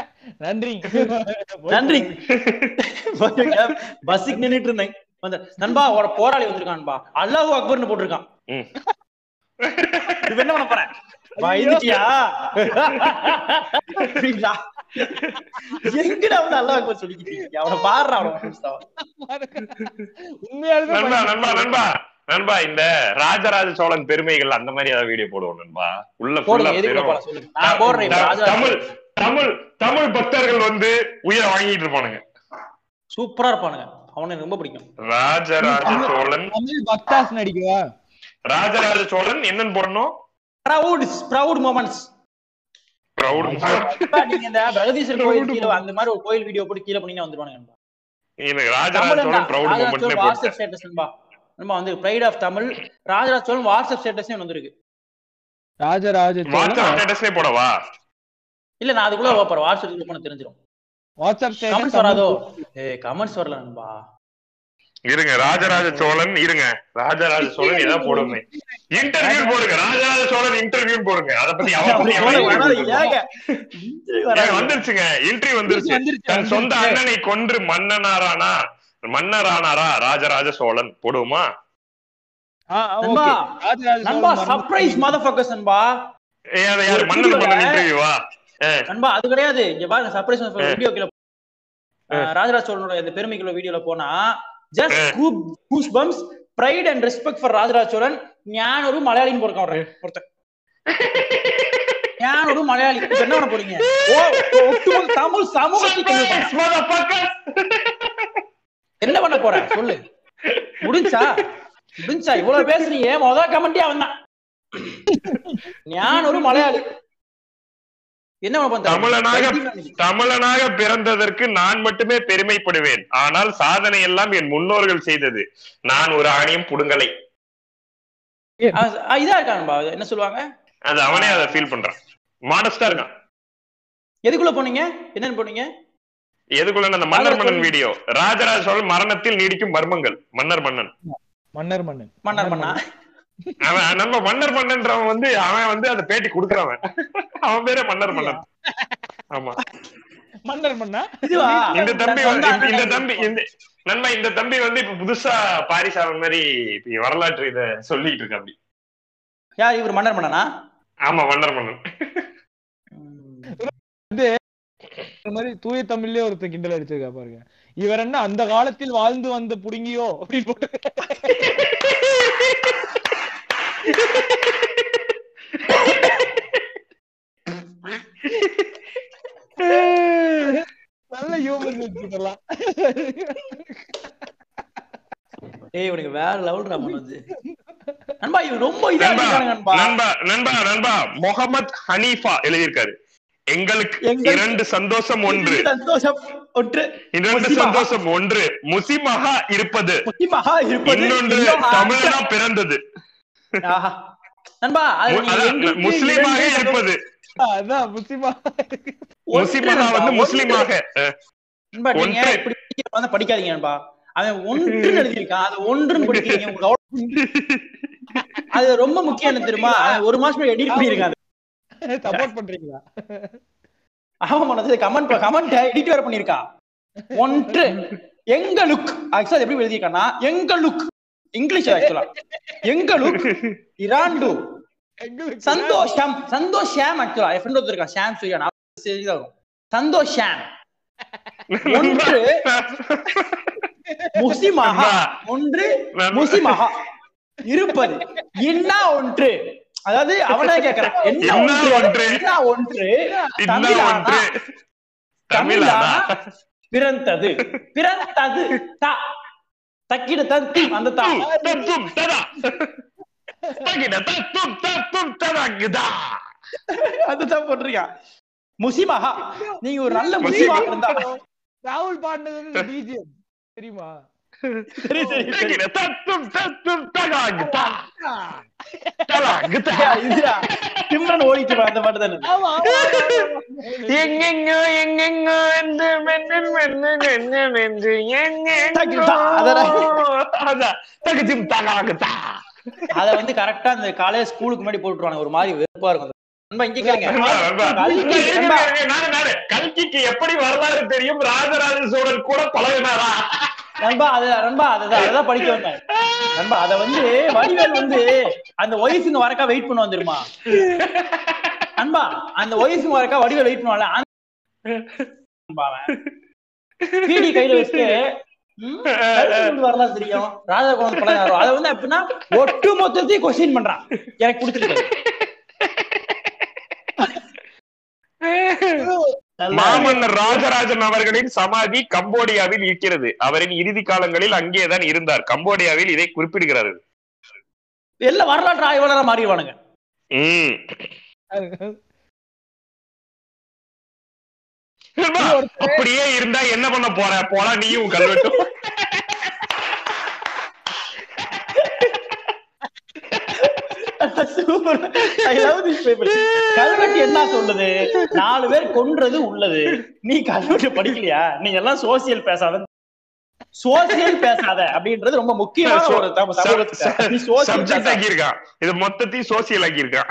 நன்றி. நன்றி. பஸ்ஸுக்கு நின்னுட்டு இருந்தேன். வந்து நண்பா ஒரு போராளி வந்திருக்கான்பா அல்லாஹ் அக்பர்னு போட்டிருக்கான். இப்ப என்ன பண்ண போறேன்? பயந்துட்டியா? அப்படிங்களா? எங்கடா வந்து அல்லாஹ் அக்பர் சொல்லிக்கிட்டீங்க அவனை பாடுறா அவனை உண்மையாலுமே நண்பா நண்பா நண்பா நண்பா இந்த ராஜராஜ சோழன் பெருமைகள் அந்த மாதிரி ஏதாவது வீடியோ போடுவோம் நண்பா. உள்ள தமிழ் தமிழ் தமிழ் பக்தர்கள் வந்து உயிரை வாங்கிட்டு இருப்பானுங்க. சூப்பரா இருப்பானுங்க. அவனை எனக்கு ரொம்ப பிடிக்கும். ராஜராஜ சோழன். தமிழ் பக்தாஸ் நடிக்கவா ராஜராஜ சோழன் என்னன்னு போடணும்? ப்ரௌட் ப்ரௌட் மூமெண்ட்ஸ் நீங்க இந்த பிரகதீஸ்வரர் கோயில் கீழே அந்த மாதிரி ஒரு கோயில் வீடியோ போட்டு கீழே பண்ணி வந்துருவானுங்க வாட்ஸ்அப் ஸ்டேட்டஸ் நம்ம வந்து pride of Tamil Rajaraja Cholan WhatsApp status வந்திருக்கு. ராஜராஜ வாட்ஸ்அப் சோழன் ஸ்டேட்டஸ்லயே போடவா? இல்ல நான் அதுக்குள்ள வைப்பறேன் வாட்ஸ்அப் பண்ண தெரிஞ்சிரும். வாட்ஸ்அப் கமெண்ட்ஸ் ஸ்டேட்டஸ் வராதோ? ஏ கமெண்ட்ஸ் வரல நண்பா. இருங்க ராஜராஜ சோழன் இருங்க. ராஜராஜ சோழன் ஏதாவது போடுங்க இன்டர்வியூ போடுங்க ராஜராஜ சோழன் இன்டர்வியூ போடுங்க. அத பத்தி [laughs] வந்துருச்சுங்க. இன்டர்வியூ வந்துருச்சு. தன் சொந்த. அண்ணனை கொன்று மன்னனாரானா? மன்னரானாரா? ராஜராஜ சோழன். போடுவோமா? சோழன் சர்ப்ரைஸ் மதர் ஃபக்கர்ஸ் நண்பா. யாரு மன்னன் மன்னன் இன்டர்வியூவா நண்பா அது கிடையாது. இங்க பாருங்க சர்ப்ரைஸ் வீடியோ கீழ. ராஜராஜ சோழனோட இந்த பெருமைக்குள்ள வீடியோல போனா just Koop goosebumps pride and respect for Rajaraja Cholan ஞான ஒரு மலையாளின்னு போறான் ஒருத்தன் ஒருத்தன் ஞான ஒரு மலையாளி என்ன பண்ண போறீங்க? ஓ ஒட்டுமொத்த தமிழ் சமூகத்துக்கு என்ன பண்ண- போற? சொல்லு. முடிஞ்சா? முடிஞ்சா? இவ்வளவு பேசுறீங்க. முதல் கமெண்டே அவன் தான் ஞான ஒரு மலையாளி. தமிழனாக தமிழனாக பிறந்ததற்கு நான் மட்டுமே பெருமைப்படுவேன். ஆனால் சாதனை எல்லாம் என் முன்னோர்கள் செய்தது. நான் ஒரு ஆணையம் புடுங்கலை. இதா இருக்கான்பா என்ன சொல்லுவாங்க? அது அவனே அதை ஃபீல் பண்றான். மாடஸ்டா இருக்கான். எதுக்குள்ள போனீங்க? என்னன்னு போனீங்க? எதுக்குள்ள அந்த மன்னர் மன்னன். வீடியோ? ராஜராஜ சோழன் மரணத்தில் நீடிக்கும் மர்மங்கள். மன்னர் மன்னன். மன்னர் மன்னன். மன்னர் மன்னா? அவன் நம்ம மன்னர் மன்னன்றவன் வந்து அவன் வந்து அந்த பேட்டி கொடுக்குறவன். அவன் பேரே மன்னர் மன்னன் ஆமா. மன்னர் மன்னா? இந்த தம்பி வந்து இந்த தம்பி இந்த நண்பா இந்த தம்பி வந்து இப்ப புதுசா பாரிஸ் அவன் மாதிரி இப்ப வரலாற்று இத சொல்லிட்டு இருக்க அப்படி. யார் இவர் மன்னர் மன்னனா? ஆமா மன்னர் மன்னன். இந்த மாதிரி தூய தமிழ்லயே ஒருத்தர் கிண்டல் அடிச்சிருக்கா பாருங்க. இவர் என்ன அந்த காலத்தில் வாழ்ந்து வந்த புடுங்கியோ அப்படின்னு போட்டு நல்ல ஹியூமன் வச்சுக்கலாம் ஏய் இவனுக்கு வேற லெவல் மனோஜ். நண்பா இவன் ரொம்ப இதா நண்பா இருக்காங்க நண்பா. நண்பா நண்பா நண்பா முகமது ஹனீஃபா எழுதியிருக்காரு. எங்களுக்கு இரண்டு சந்தோஷம் ஒன்று. சந்தோஷம் ஒன்று. இரண்டு. சந்தோஷம் ஒன்று. முஸ்லிமாக இருப்பது. இன்னொன்று தமிழனா பிறந்தது. நண்பா முஸ்லிமாக இருப்பது. அதான் முஸ்லிமா. ஒன்று முஸ்லிமாக நண்பா, வந்து ஒன்று. முஸ்லிமாக. அஹ், நண்பா நீங்க ஒன்று. இப்படி படிக்கிற வந்து படிக்காதீங்க நண்பா. அவன் ஒன்று எழுதியிருக்கான். அது ஒன்றுன்னு படிக்கிறீங்க. உங்களுக்கு அவ்வளவு- அது ரொம்ப முக்கியம் தெரியுமா? ஒரு மாசம் எடிட் பண்ணிருக்கான் சப்போர்ட் பண்றீங்களா? மனசு கமெண்ட் கமெண்ட் எடிட் வேற பண்ணிருக்கான் ஒன்று. எங்க லுக் ஆக்சுவலா எப்படி எழுதியிருக்கான்னா எங்க லுக் இங்கிலீஷ் ஆக்சுவலா எங்க லுக் இராண்டு சந்தோஷம் சந்தோஷ் ஷாம் ஆக்சுவலா என் ஃப்ரெண்ட் ஒருத்தர் ஷாம் சுயா நான் சரிதான் வரும் சந்தோஷ் ஷாம். ஒன்று முஸ்லிமாக ஒன்று முஸ்லிமாக இருப்பது. என்ன ஒன்று. அதாவது அவனே கேக்குறான். என்ன ஒன்று. ஒன்று? என்ன ஒன்று. தமிழானா? ஒன்று. தமிழானா? பிறந்தது. பிறந்தது. தா. தக்கிட தத்து அந்த தா தத்தும் ததா. தகிட தத்தும் தத்தும் ததாகிதா அதுதான் போட்டிருக்கான் முஸ்லிமாக நீங்க ஒரு நல்ல முஸ்லிமாக இருந்தா. ராகுல் பாடினது பிஜிஎம் தெரியுமா? சரி சரி தத்தும் தத்தும் ததாகிதா ததாகிதா இதுடா சிம்ரன் அந்த பாட்டு தானே. எங்கெங்கோ எங்கெங்கோ மென்று எங்கெங்கோ அதான். தகாகுதா அத வந்து கரெக்டா அந்த காலையில ஸ்கூலுக்கு முன்னாடி போட்டுருவாங்க ஒரு மாதிரி வெறுப்பா இருக்கும். கல்கிக்கு எப்படி வரலாறு தெரியும்? ராஜராஜ சோழன் கூட பழகினாரா? நண்பா அது நண்பா அதுதான் அதுதான் படிக்க வந்தேன். நண்பா அத வந்து வடிவேல் வந்து அந்த ஒய்ஃபுங்க வரக்கா வெயிட் பண்ண வந்துருமா? நண்பா அந்த ஒய்ஃபுங்க வரக்கா வடிவேல் வெயிட் பண்ணுவாங்க பிடி கையில வச்சுட்டு வரலாம் தெரியும் ராஜா கோவன் பழகாரோ அதை வந்து எப்படின்னா ஒட்டு மொத்தத்தையும் கொஸ்டின் பண்றான். எனக்கு பிடிச்சிருக்கு மாமன்னர் ராஜராஜன் அவர்களின் சமாதி கம்போடியாவில் இருக்கிறது. அவரின் இறுதி காலங்களில் அங்கேதான் இருந்தார். கம்போடியாவில் இதை குறிப்பிடுகிறார்கள். எல்லாம் வரலாற்று ஆய்வாளரா மாறிடுவானுங்க [laughs] அப்படியே இருந்தா என்ன பண்ண போற? போடா நீயும் கல்வெட்டும். Super. I love this paper. கல்வெட்டு என்ன சொல்லுது? நாலு பேர் கொன்றது உள்ளது. நீ கல்வெட்டு படிக்கலையா? நீ எல்லாம் சோசியல் பேசாத. சோசியல் பேசாத அப்படின்றது ரொம்ப முக்கியமான ஒரு சப்ஜெக்ட். ஆக்கியிருக்கான். இது மொத்தத்தையும் சோசியல் ஆக்கியிருக்கான்.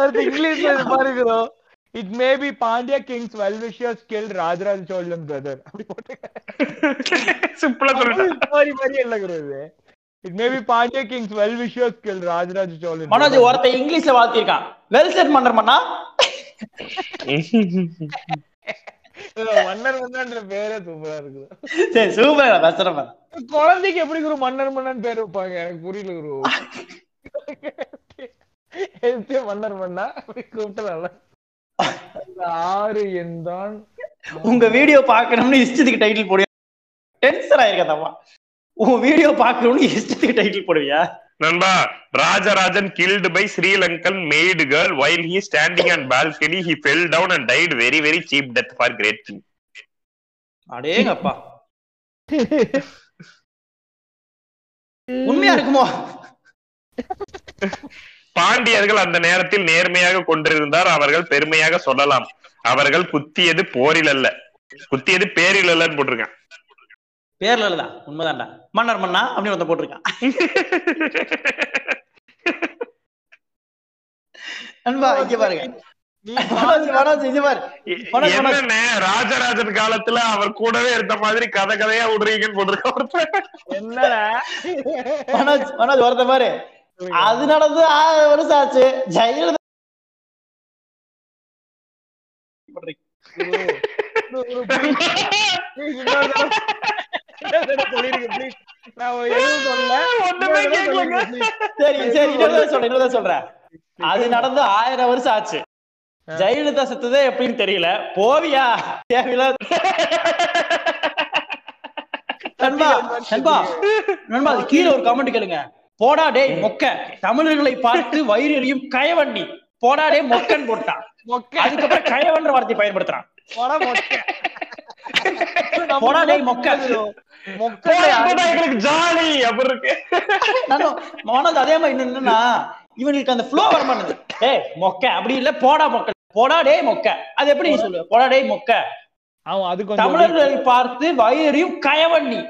அடுத்து இங்கிலீஷ்ல இது பாருக்கிறோம் it may be Pandya kings well wishers kill Rajaraja Cholan brother அப்படி போட்டு. சிம்பிளா சொல்லிட்டேன். மாதிரி மாதிரி இல்லைங்கிறது it may be Pandya kings well wishers kill Rajaraja Cholan Manoj ஒருத்தன் இங்கிலீஷ்ல வாழ்த்திருக்கான் வெல் செட் மன்னர் மன்னா. [laughs] மன்னர் மன்னன்ற பேரே சூப்பரா இருக்குது. சரி சூப்பர் பேசுறேன் குழந்தைக்கு எப்படி குரு மன்னர் மன்னன் பேர் வைப்பாங்க? எனக்கு புரியல குரு. மன்னர் மன்னா? அப்படி கூப்பிட்டு நல்லா அந்த ஆறு எண் தான் உங்க வீடியோ பாக்கணும்னு இஷ்டத்துக்கு டைட்டில் போடுவியா டென்ஷன் ஆயிருக்கதம்மா. உன் வீடியோ பாக்கணும்னு இஷ்டத்துக்கு டைட்டில் போடுவியா? நண்பா Rajarajan killed by Sri Lankan maid girl while he standing on balcony he fell down and died very very cheap death for great king. அடேங்கப்பா. உண்மையா இருக்குமோ? பாண்டியர்கள் அந்த நேரத்தில் நேர்மையாக கொண்டிருந்தார் அவர்கள் பெருமையாக சொல்லலாம். அவர்கள் குத்தியது போரில் அல்ல. குத்தியது பேரில் அல்லன்னு போட்டிருக்கேன் பேர்ல இல்லதான் உண்மைதான்டா. மன்னர் மன்னா அப்படின்னு ஒருத்தன் போட்டிருக்கான். நண்பா இங்க பாருங்க. ராஜராஜன் காலத்துல அவர் கூடவே இருந்த மாதிரி கதை கதையா விடுறீங்கன்னு போட்டிருக்க மனோஜ் மனோஜ் ஒருத்த பாரு. அது நடந்து ஆறு வருஷம் ஆச்சு ஜெயலலிதா [laughs] சொல்றேன் அது நடந்து ஆயிரம் வருஷம் ஆச்சு. ஜெயலலிதா செத்ததே எப்படின்னு தெரியல. போவியா? தேவையில்லாத நண்பா நண்பா நண்பா அது கீழே ஒரு கமெண்ட் கேளுங்க. போடா டேய் மொக்க. தமிழர்களை பார்த்து வயிறு எரியும் கயவண்டி போடா டேய் மொக்கன் போட்டான். மொக்க. அதுக்கப்புறம் கயவன்ற வார்த்தை பயன்படுத்துறான். போடா மொக்க. ஜாலி அப்படி இருக்கு. மனோஜ் அதே மாதிரி இன்னும் என்னன்னா இவனுக்கு அந்த ஃப்ளோ வர மாட்டேங்குது. டேய் மொக்க அப்படி இல்ல போடா மொக்க. போடா டேய் மொக்க. அது எப்படி நீ சொல்லுவ? போடா டேய் மொக்க. அவன் அது கொஞ்சம் தமிழர்களை பார்த்து வயிறையும் கயவண்ணி.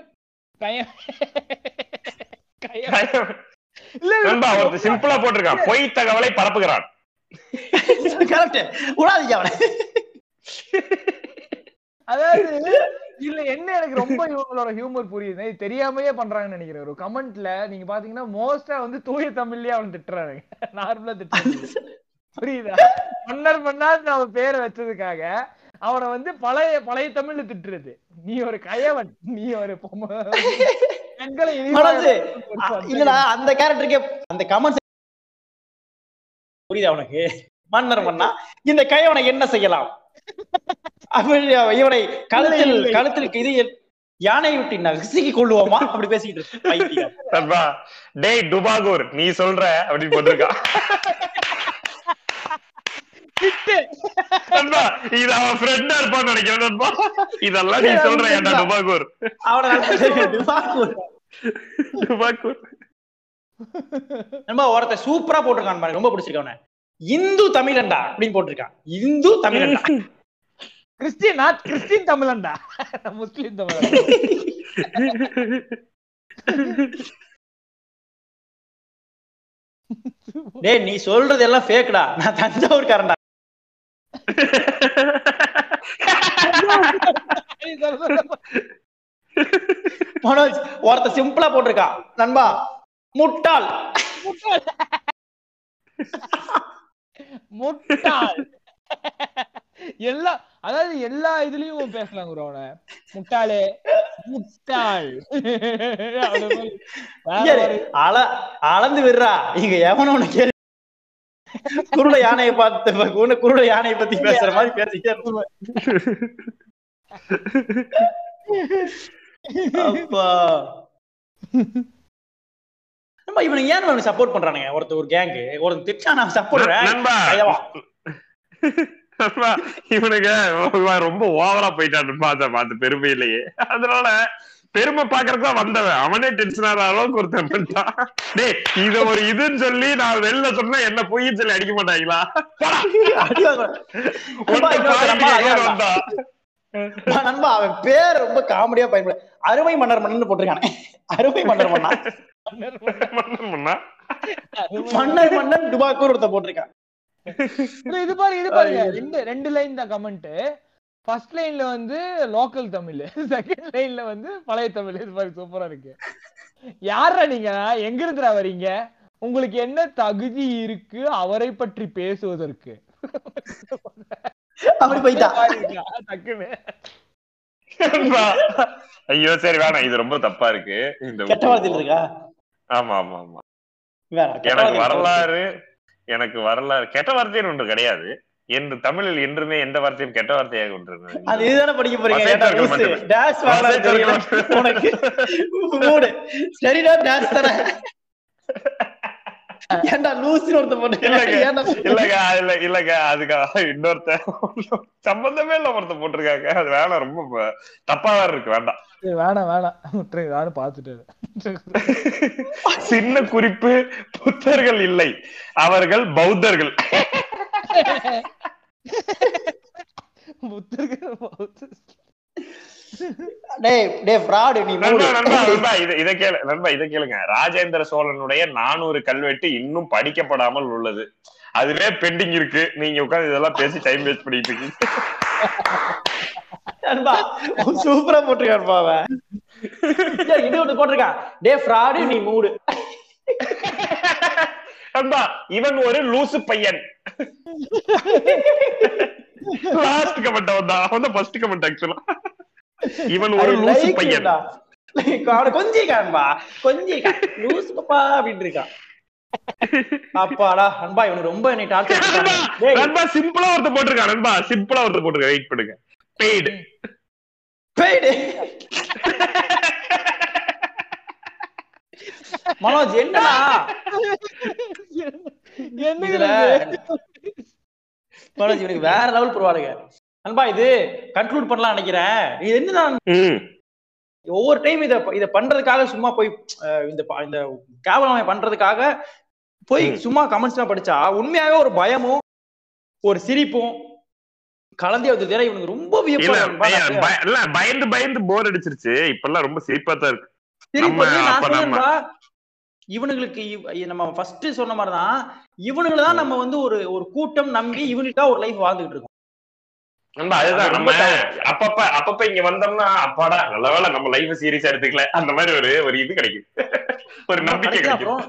சிம்பிளா போட்டிருக்கான். பொய் தகவலை பரப்புகிறான். [laughs] கரெக்ட் விடாதீங்க அவனை. அதாவது இல்ல என்ன எனக்கு ரொம்ப இவங்களோட ஹியூமர் புரியுது? தெரியாமயே பண்றாங்கன்னு நினைக்கிறேன். ஒரு கமெண்ட்ல நீங்க பாத்தீங்கன்னா மோஸ்டா வந்து தூய தமிழ்லயே அவன் திட்டுறாங்க நார்மலா திட்டுறாங்க புரியுதா? மன்னர் மன்னார் அவன் பேரை வச்சதுக்காக அவனை வந்து பழைய பழைய தமிழ்ல திட்டுறது. நீ ஒரு கயவன் நீ ஒரு இல்லடா அந்த கேரக்டருக்கே அந்த கமெண்ட்ஸ் புரியுதா உனக்கு? மன்னர் மன்னா இந்த கயவனை என்ன செய்யலாம்? இவனை கழுத்தில். கழுத்தில் இது யானை விட்டு நசுக்கி கொள்ளுவோமா? [laughs] அப்படி பேசிக்கிட்டு டேய் டுபாகூர் நீ சொல்ற திட்டு. நண்பா இது அவன் ஃப்ரெண்டா இருப்பான்னு நினைக்கிறேன் இதெல்லாம் நீ சொல்ற ஏன்டா [laughs] டுபாகூர். டுபாகூர். நம்ம ஒருத்தன் சூப்பரா போட்டிருக்கான் ரொம்ப பிடிச்சிருக்கான் அவனை. இந்து தமிழன்டா அப்படின்னு போட்டிருக்கான். இந்து தமிழன்டா. [laughs] கிறிஸ்டின் நாட் கிறிஸ்டின் தமிழன்டா. முஸ்லிம் தமிழன். டேய் நீ சொல்றது எல்லாம் ஃபேக்டா நான் தஞ்சாவூர்காரன்டா. மனோஜ் ஒருத்த சிம்பிளா போட்டிருக்கா. நண்பா முட்டாள். முட்டாள். எல்லா அதாவது எல்லா இதுலயும் பேசலாம் குரு அவனை. முட்டாளே முட்டாள். அளந்து விடுறா. இங்க எவனோ ஒண்ணு கேள்வி குருட யானையை பார்த்து குருட- குருட யானையை பத்தி பேசுற மாதிரி பேசிட்டே. அப்பா. நம்ம இவனுக்கு ஏன் இவனுக்கு சப்போர்ட் பண்றானுங்க? ஒருத்தர் ஒரு கேங்கு ஒருத்தன் திட்டா நான் சப்போர்ட் இவனுங்க இவன் ரொம்ப ஓவரா போயிட்டான் பார்த்த பார்த்து பெருமையிலேயே. அதனால பெருமை பாக்குறதுக்கு தான் வந்தவன். அவனே டென்ஷன் ஆகிற அளவுக்கு ஒருத்தன் பண்ணிட்டான் டேய் இத ஒரு இதுன்னு சொல்லி நான் வெளில சொன்னா என்ன பொய்ன்னு சொல்லி அடிக்க மாட்டாங்களா? வந்தா. நண்பா அவன் பேர் ரொம்ப காமெடியா பயன்படு அருமை மன்னர் மன்னன் போட்டிருக்கானே. அருமை மன்னர் மன்னா. மன்னன் மன்னா. மன்னர் மன்னன் டுபாக்கூர் ஒருத்த போட்டிருக்கான். இது பாருங்க இது பாருங்க. ரெண்டு ரெண்டு லைன் தான் கமெண்ட் ஃபர்ஸ்ட் லைன்ல வந்து லோக்கல் தமிழ். செகண்ட் லைன்ல வந்து பழைய தமிழ். இது பாருங்க சூப்பரா இருக்கு. யாரா நீங்க? எங்க இருந்துடா வரீங்க? உங்களுக்கு என்ன தகுதி இருக்கு அவரை பற்றி பேசுவதற்கு? அப்படி போயிட்டா? [laughs] டக்குன்னு. ஐயோ சரி வேணாம். இது ரொம்ப தப்பா இருக்கு. இந்த கெட்ட வார்த்தையில் இருக்கா? ஆமா ஆமா ஆமா. எனக்கு வரலாறு எனக்கு வரலாறு கெட்ட வார்த்தைன்னு ஒன்று கிடையாது. என்று தமிழில் என்றுமே எந்த வார்த்தையும் கெட்ட வார்த்தையாக ஒன்று அது இதுதானே படிக்க போறீங்க? சரிடா டேஷ் தானே. ஏன்டா லூசுன்னு ஒருத்த போட்டு இல்லங்க. இல்ல இல்லங்க. அதுக்கு இன்னொருத்த சம்பந்தமே இல்ல ஒருத்த போட்டிருக்காங்க. அது வேணாம் ரொம்ப ப- தப்பா வேற இருக்கு. வேண்டாம். வேணாம் வேணாம். விட்டுருங்க நானும் பாத்துட்டேன் சின்ன குறிப்பு புத்தர்கள் இல்லை. அவர்கள் பௌத்தர்கள். புத்தர்கள் பௌத்தர். டேய் டேய் ஃப்ராட் நீ மூடு. நண்பா நண்பா நண்பா இத இத கேளு நண்பா இத கேளுங்க. ராஜேந்திர சோழனுடைய நானூறு கல்வெட்டு இன்னும் படிக்கப்படாமல் உள்ளது. அதுவே பெண்டிங் இருக்கு. நீங்க உட்கார்ந்து இதெல்லாம் பேசி டைம் வேஸ்ட் பண்ணிட்டு இருக்கீங்க. நண்பா சூப்பரா போட்டிருக்காருப்பா அவன். ஏய், இது ஒண்ணு போட்டிருக்கான் டே ஃப்ராடு நீ மூடு நண்பா இவன் ஒரு லூசு பையன். லாஸ்ட் கமெண்ட் அவன் தான் அவன் தான் ஃபர்ஸ்ட் கமெண்ட் ஆக்சுவலா இவன் ஒரு லூசு பையன். கொஞ்சிக்கான்பா கொஞ்சிக்கான் லூசு பாப்பா அப்படின்னு இருக்கான். அப்பாடா அன்பா இவனு ரொம்ப என்னை டார்ச்சர் நண்பா சிம்பிளா ஒருத்த போட்டிருக்கான் நண்பா சிம்பிளா ஒருத்த போட்டிருக்கான். வெயிட் பண்ணுங்க. பெய்டு பேய்டு [laughs] மனோஜ் என்னடா? மனோஜ் இவனுக்கு வேற லெவல் போடுவானுங்க அன்பா இது கன்க்ளூட் பண்ணலாம் நினைக்கிறேன் இது என்னதான்? ம். ஒவ்வொரு டைம் இத இத பண்றதுக்காக சும்மா போய் இந்த இந்த கேவலமை பண்றதுக்காக போய். சும்மா கமெண்ட்ஸ் எல்லாம் படிச்சா உண்மையாவே ஒரு பயமும் ஒரு சிரிப்பும் கலந்தே வந்து தேர இவனுக்கு ரொம்ப வியப்பா இல்ல பயந்து பயந்து போர் அடிச்சிருச்சு. இப்பெல்லாம் ரொம்ப சிரிப்பா தான் இருக்கு. இவனுங்களுக்கு நம்ம ஃபர்ஸ்ட் சொன்ன மாதிரிதான் இவனுங்களை தான் நம்ம வந்து ஒரு ஒரு கூட்டம் நம்பி இவனுக்கா ஒரு லைஃப் வாழ்ந்துகிட்டு இருக்கோம். நண்பா அதுதான் அது நம்ம. அப்பப்ப அப்பப்ப இங்க வந்தோம்னா அப்பாடா நல்ல வேளை நம்ம லைஃப் சீரியஸா எடுத்துக்கல. அந்த மாதிரி ஒரு ஒரு இது கிடைக்கும் ஒரு நம்பிக்கை கிடைக்கும்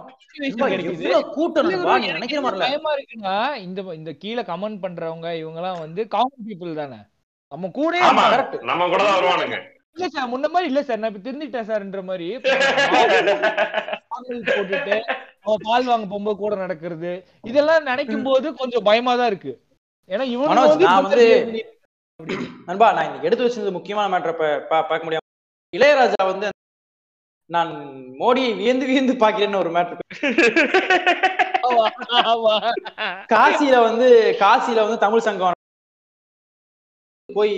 இந்த இந்த கீழே கமெண்ட் பண்றவங்க இவங்க எல்லாம் வந்து காமன் பீப்புள் தானே. நம்ம கூட. நம்ம கூட தான் வருவானுங்க. இல்ல சார் முன்ன மாதிரி இல்ல சார். நான் இப்ப திருந்திட்டேன் சார்ன்ற மாதிரி. [laughs] போட்டுட்டு பால் வாங்க போகும்போது கூட நடக்கிறது. இதெல்லாம் நினைக்கும் போது கொஞ்சம் பயமா தான் இருக்கு. ஏன்னா மனோஜ், வந்து நண்பா நான் இன்னைக்கு எடுத்து வச்சிருந்த முக்கியமான மேட்டரை பார்க்க முடியாம இளையராஜா வந்து நான் மோடியை வியந்து வியந்து பாக்கிறேன்னு ஒரு ஆமா. காசியில வந்து காசியில வந்து தமிழ் சங்கம் போய்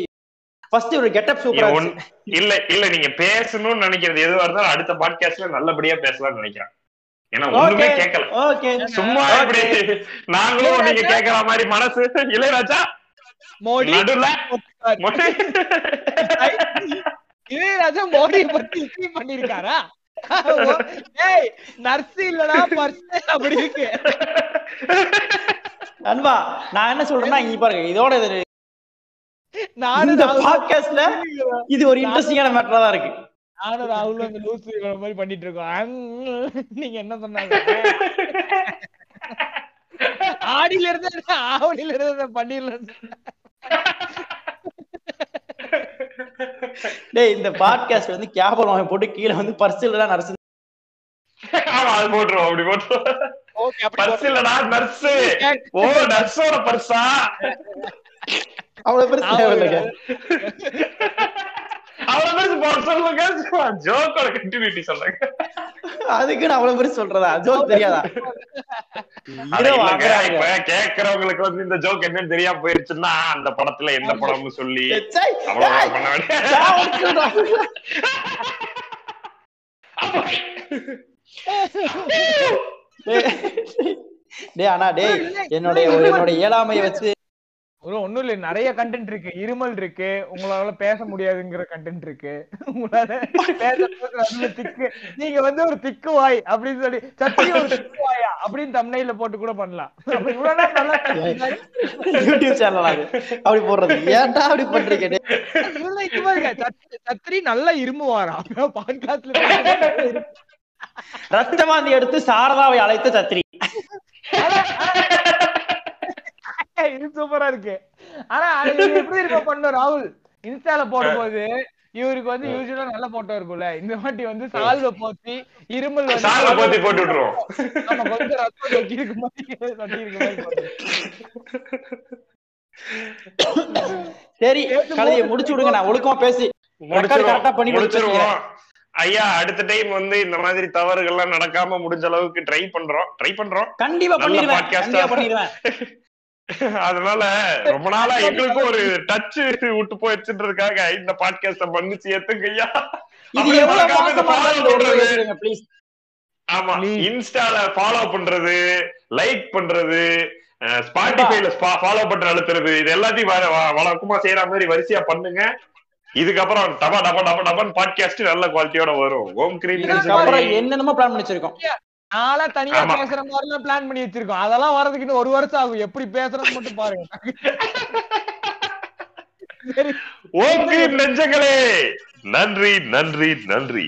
ஃபர்ஸ்ட் ஒரு கெட்டப் சூப்பரா. இல்ல இல்ல நீங்க பேசணும்னு நினைக்கிறது எதுவா இருந்தாலும் அடுத்த பாட்காஸ்ட்ல நல்லபடியா பேசலாம்னு நினைக்கிறேன் ஏன்னா ஒண்ணுமே கேட்கல. சும்மா நாங்களும் நீங்க கேக்குற மாதிரி மனசு இளையராஜா மோடி [laughs] இளையராஜா மோடியை பத்தி இப்படி பண்ணிருக்காரா? ஏய் நர்ஸ் இல்லடா பர்ஸ் அப்படி இருக்கு. நண்பா நான் என்ன சொல்றேன்னா இங்க பாருங்க இதோட இது நானும் பாட்காஸ்ட்ல இது ஒரு இன்ட்ரெஸ்டிங்கான மேட்டரா தான் இருக்கு. நானும் ராகுலும் அந்த லூசு மாதிரி பண்ணிட்டு இருக்கோம். நீங்க என்ன சொன்னாங்க? ஆடியில இருந்து ஆவடியில இருந்து பண்ணிடலாம் டேய் இந்த பாட்காஸ்ட் வந்து கேபல் வாங்கி போட்டு கீழே வந்து தான் நர்ஸ் ஆமா அது போட்டுருவோம் அப்படி போட்டுருவோம். ஓகே பர்ஸ் இல்லடா நர்ஸ் ஓ நர்ஸோட பர்ஸா அவ்வளவு பெருசு தேவையில்லைங்க. அவ்வளவு பேருக்கு போட சொல்லுங்க. ஜோக்கோட கண்டினியூட்டி சொல்லுங்க. அதுக்கு நான் அவ்வளவு பெருசு சொல்றதா? ஜோக் தெரியாதா? இப்ப கேக்குறவங்களுக்கு வந்து இந்த ஜோக் என்னன்னு தெரியாம போயிருச்சுன்னா அந்த படத்துல எந்த படம்னு சொல்லி டேய் அண்ணா டேய் என்னுடைய என்னோட இயலாமையை வச்சு ஒண்ணும் இல்ல. நிறைய கண்டென்ட் இருக்கு. இருமல் இருக்கு. உங்களால பேச முடியாதுங்கிற கண்டென்ட் இருக்கு. உங்களால திக்கு. நீங்க வந்து ஒரு திக்கு வாய் அப்படின்னு சொல்லி சத்தி ஒரு திக்கு வாயா அப்படின்னு தம்னையில போட்டு கூட பண்ணலாம். யூடியூப் சேனல் அப்படி போடுறது. ஏன்டா அப்படி பண்றீங்க? டேய்? இல்ல, இங்க பாருங்க, சத்- சத்ரி நல்லா இருமுவாரா பாட்காஸ்ட்ல ரத்தமாந்தி எடுத்து சாரதாவை அழைத்த சத்திரி [laughs] இது சூப்பரா இருக்கு. ஆனா எப்படி இருக்க பண்ண ராகுல். இன்ஸ்டால போடும்போது இவருக்கு வந்து யூஸ்வலா நல்ல போட்டோ இருக்கும்ல. இந்த வாட்டி வந்து சால்வ போத்தி இருமல் வந்து சால்வை போத்தி போட்டு விட்டுருவோம். நம்ம கொஞ்சம் ரத்தம் சொட்டி இருக்க மாதிரி இருக்க. சரி கழுதியை முடிச்சு விடுங்க நான் ஒழுக்கமா பேசி ஆ பண்ணி முடிச்சிருவோம். ஐயா அடுத்த டைம் வந்து இந்த மாதிரி தவறுகள்லாம் நடக்காம முடிஞ்ச அளவுக்கு ட்ரை பண்றோம். ட்ரை பண்றோம். கண்டிப்பா பண்ணிடுவேன். கண்டிப்பா. பண்ணிடுவேன். அதனால ரொம்ப நாளா எங்களுக்கும் ஒரு டச் விட்டு போயிடுச்சுன்றதுக்காக இந்த பாட்காஸ்ட மன்னிச்சு ஏத்துங்க ஐயா. இது அப்படியே எவ்வளவு மறக்காம இந்த மாசமா follow இருந்தாலும் பண்றது. சொல்லுங்க ப்ளீஸ் ஆமா. இன்ஸ்டால ஃபாலோ பண்றது லைக் பண்றது ஸ்பாட்டிஃபைல ஃபாலோ பண்ற அழுத்துறது இது எல்லாத்தையும் வழக்கமா செய்யற மாதிரி வரிசையா பண்ணுங்க. இதுக்கப்புறம் டபா டபா டபா டபான்னு பாட்காஸ்ட் நல்ல குவாலிட்டியோட வரும். ஓம் கிரீம் என்னென்னமோ பிளான் பண்ணி வச்சிருக்கோம் நாளா தனியா. பேசுற மாதிரி எல்லாம் பிளான் பண்ணி வச்சிருக்கோம். அதெல்லாம் வரதுக்கு இன்னும் ஒரு வருஷம் ஆகும். எப்படி பேசுறது மட்டும் பாருங்க. கிரீம் நெஞ்சங்களே. நன்றி நன்றி நன்றி.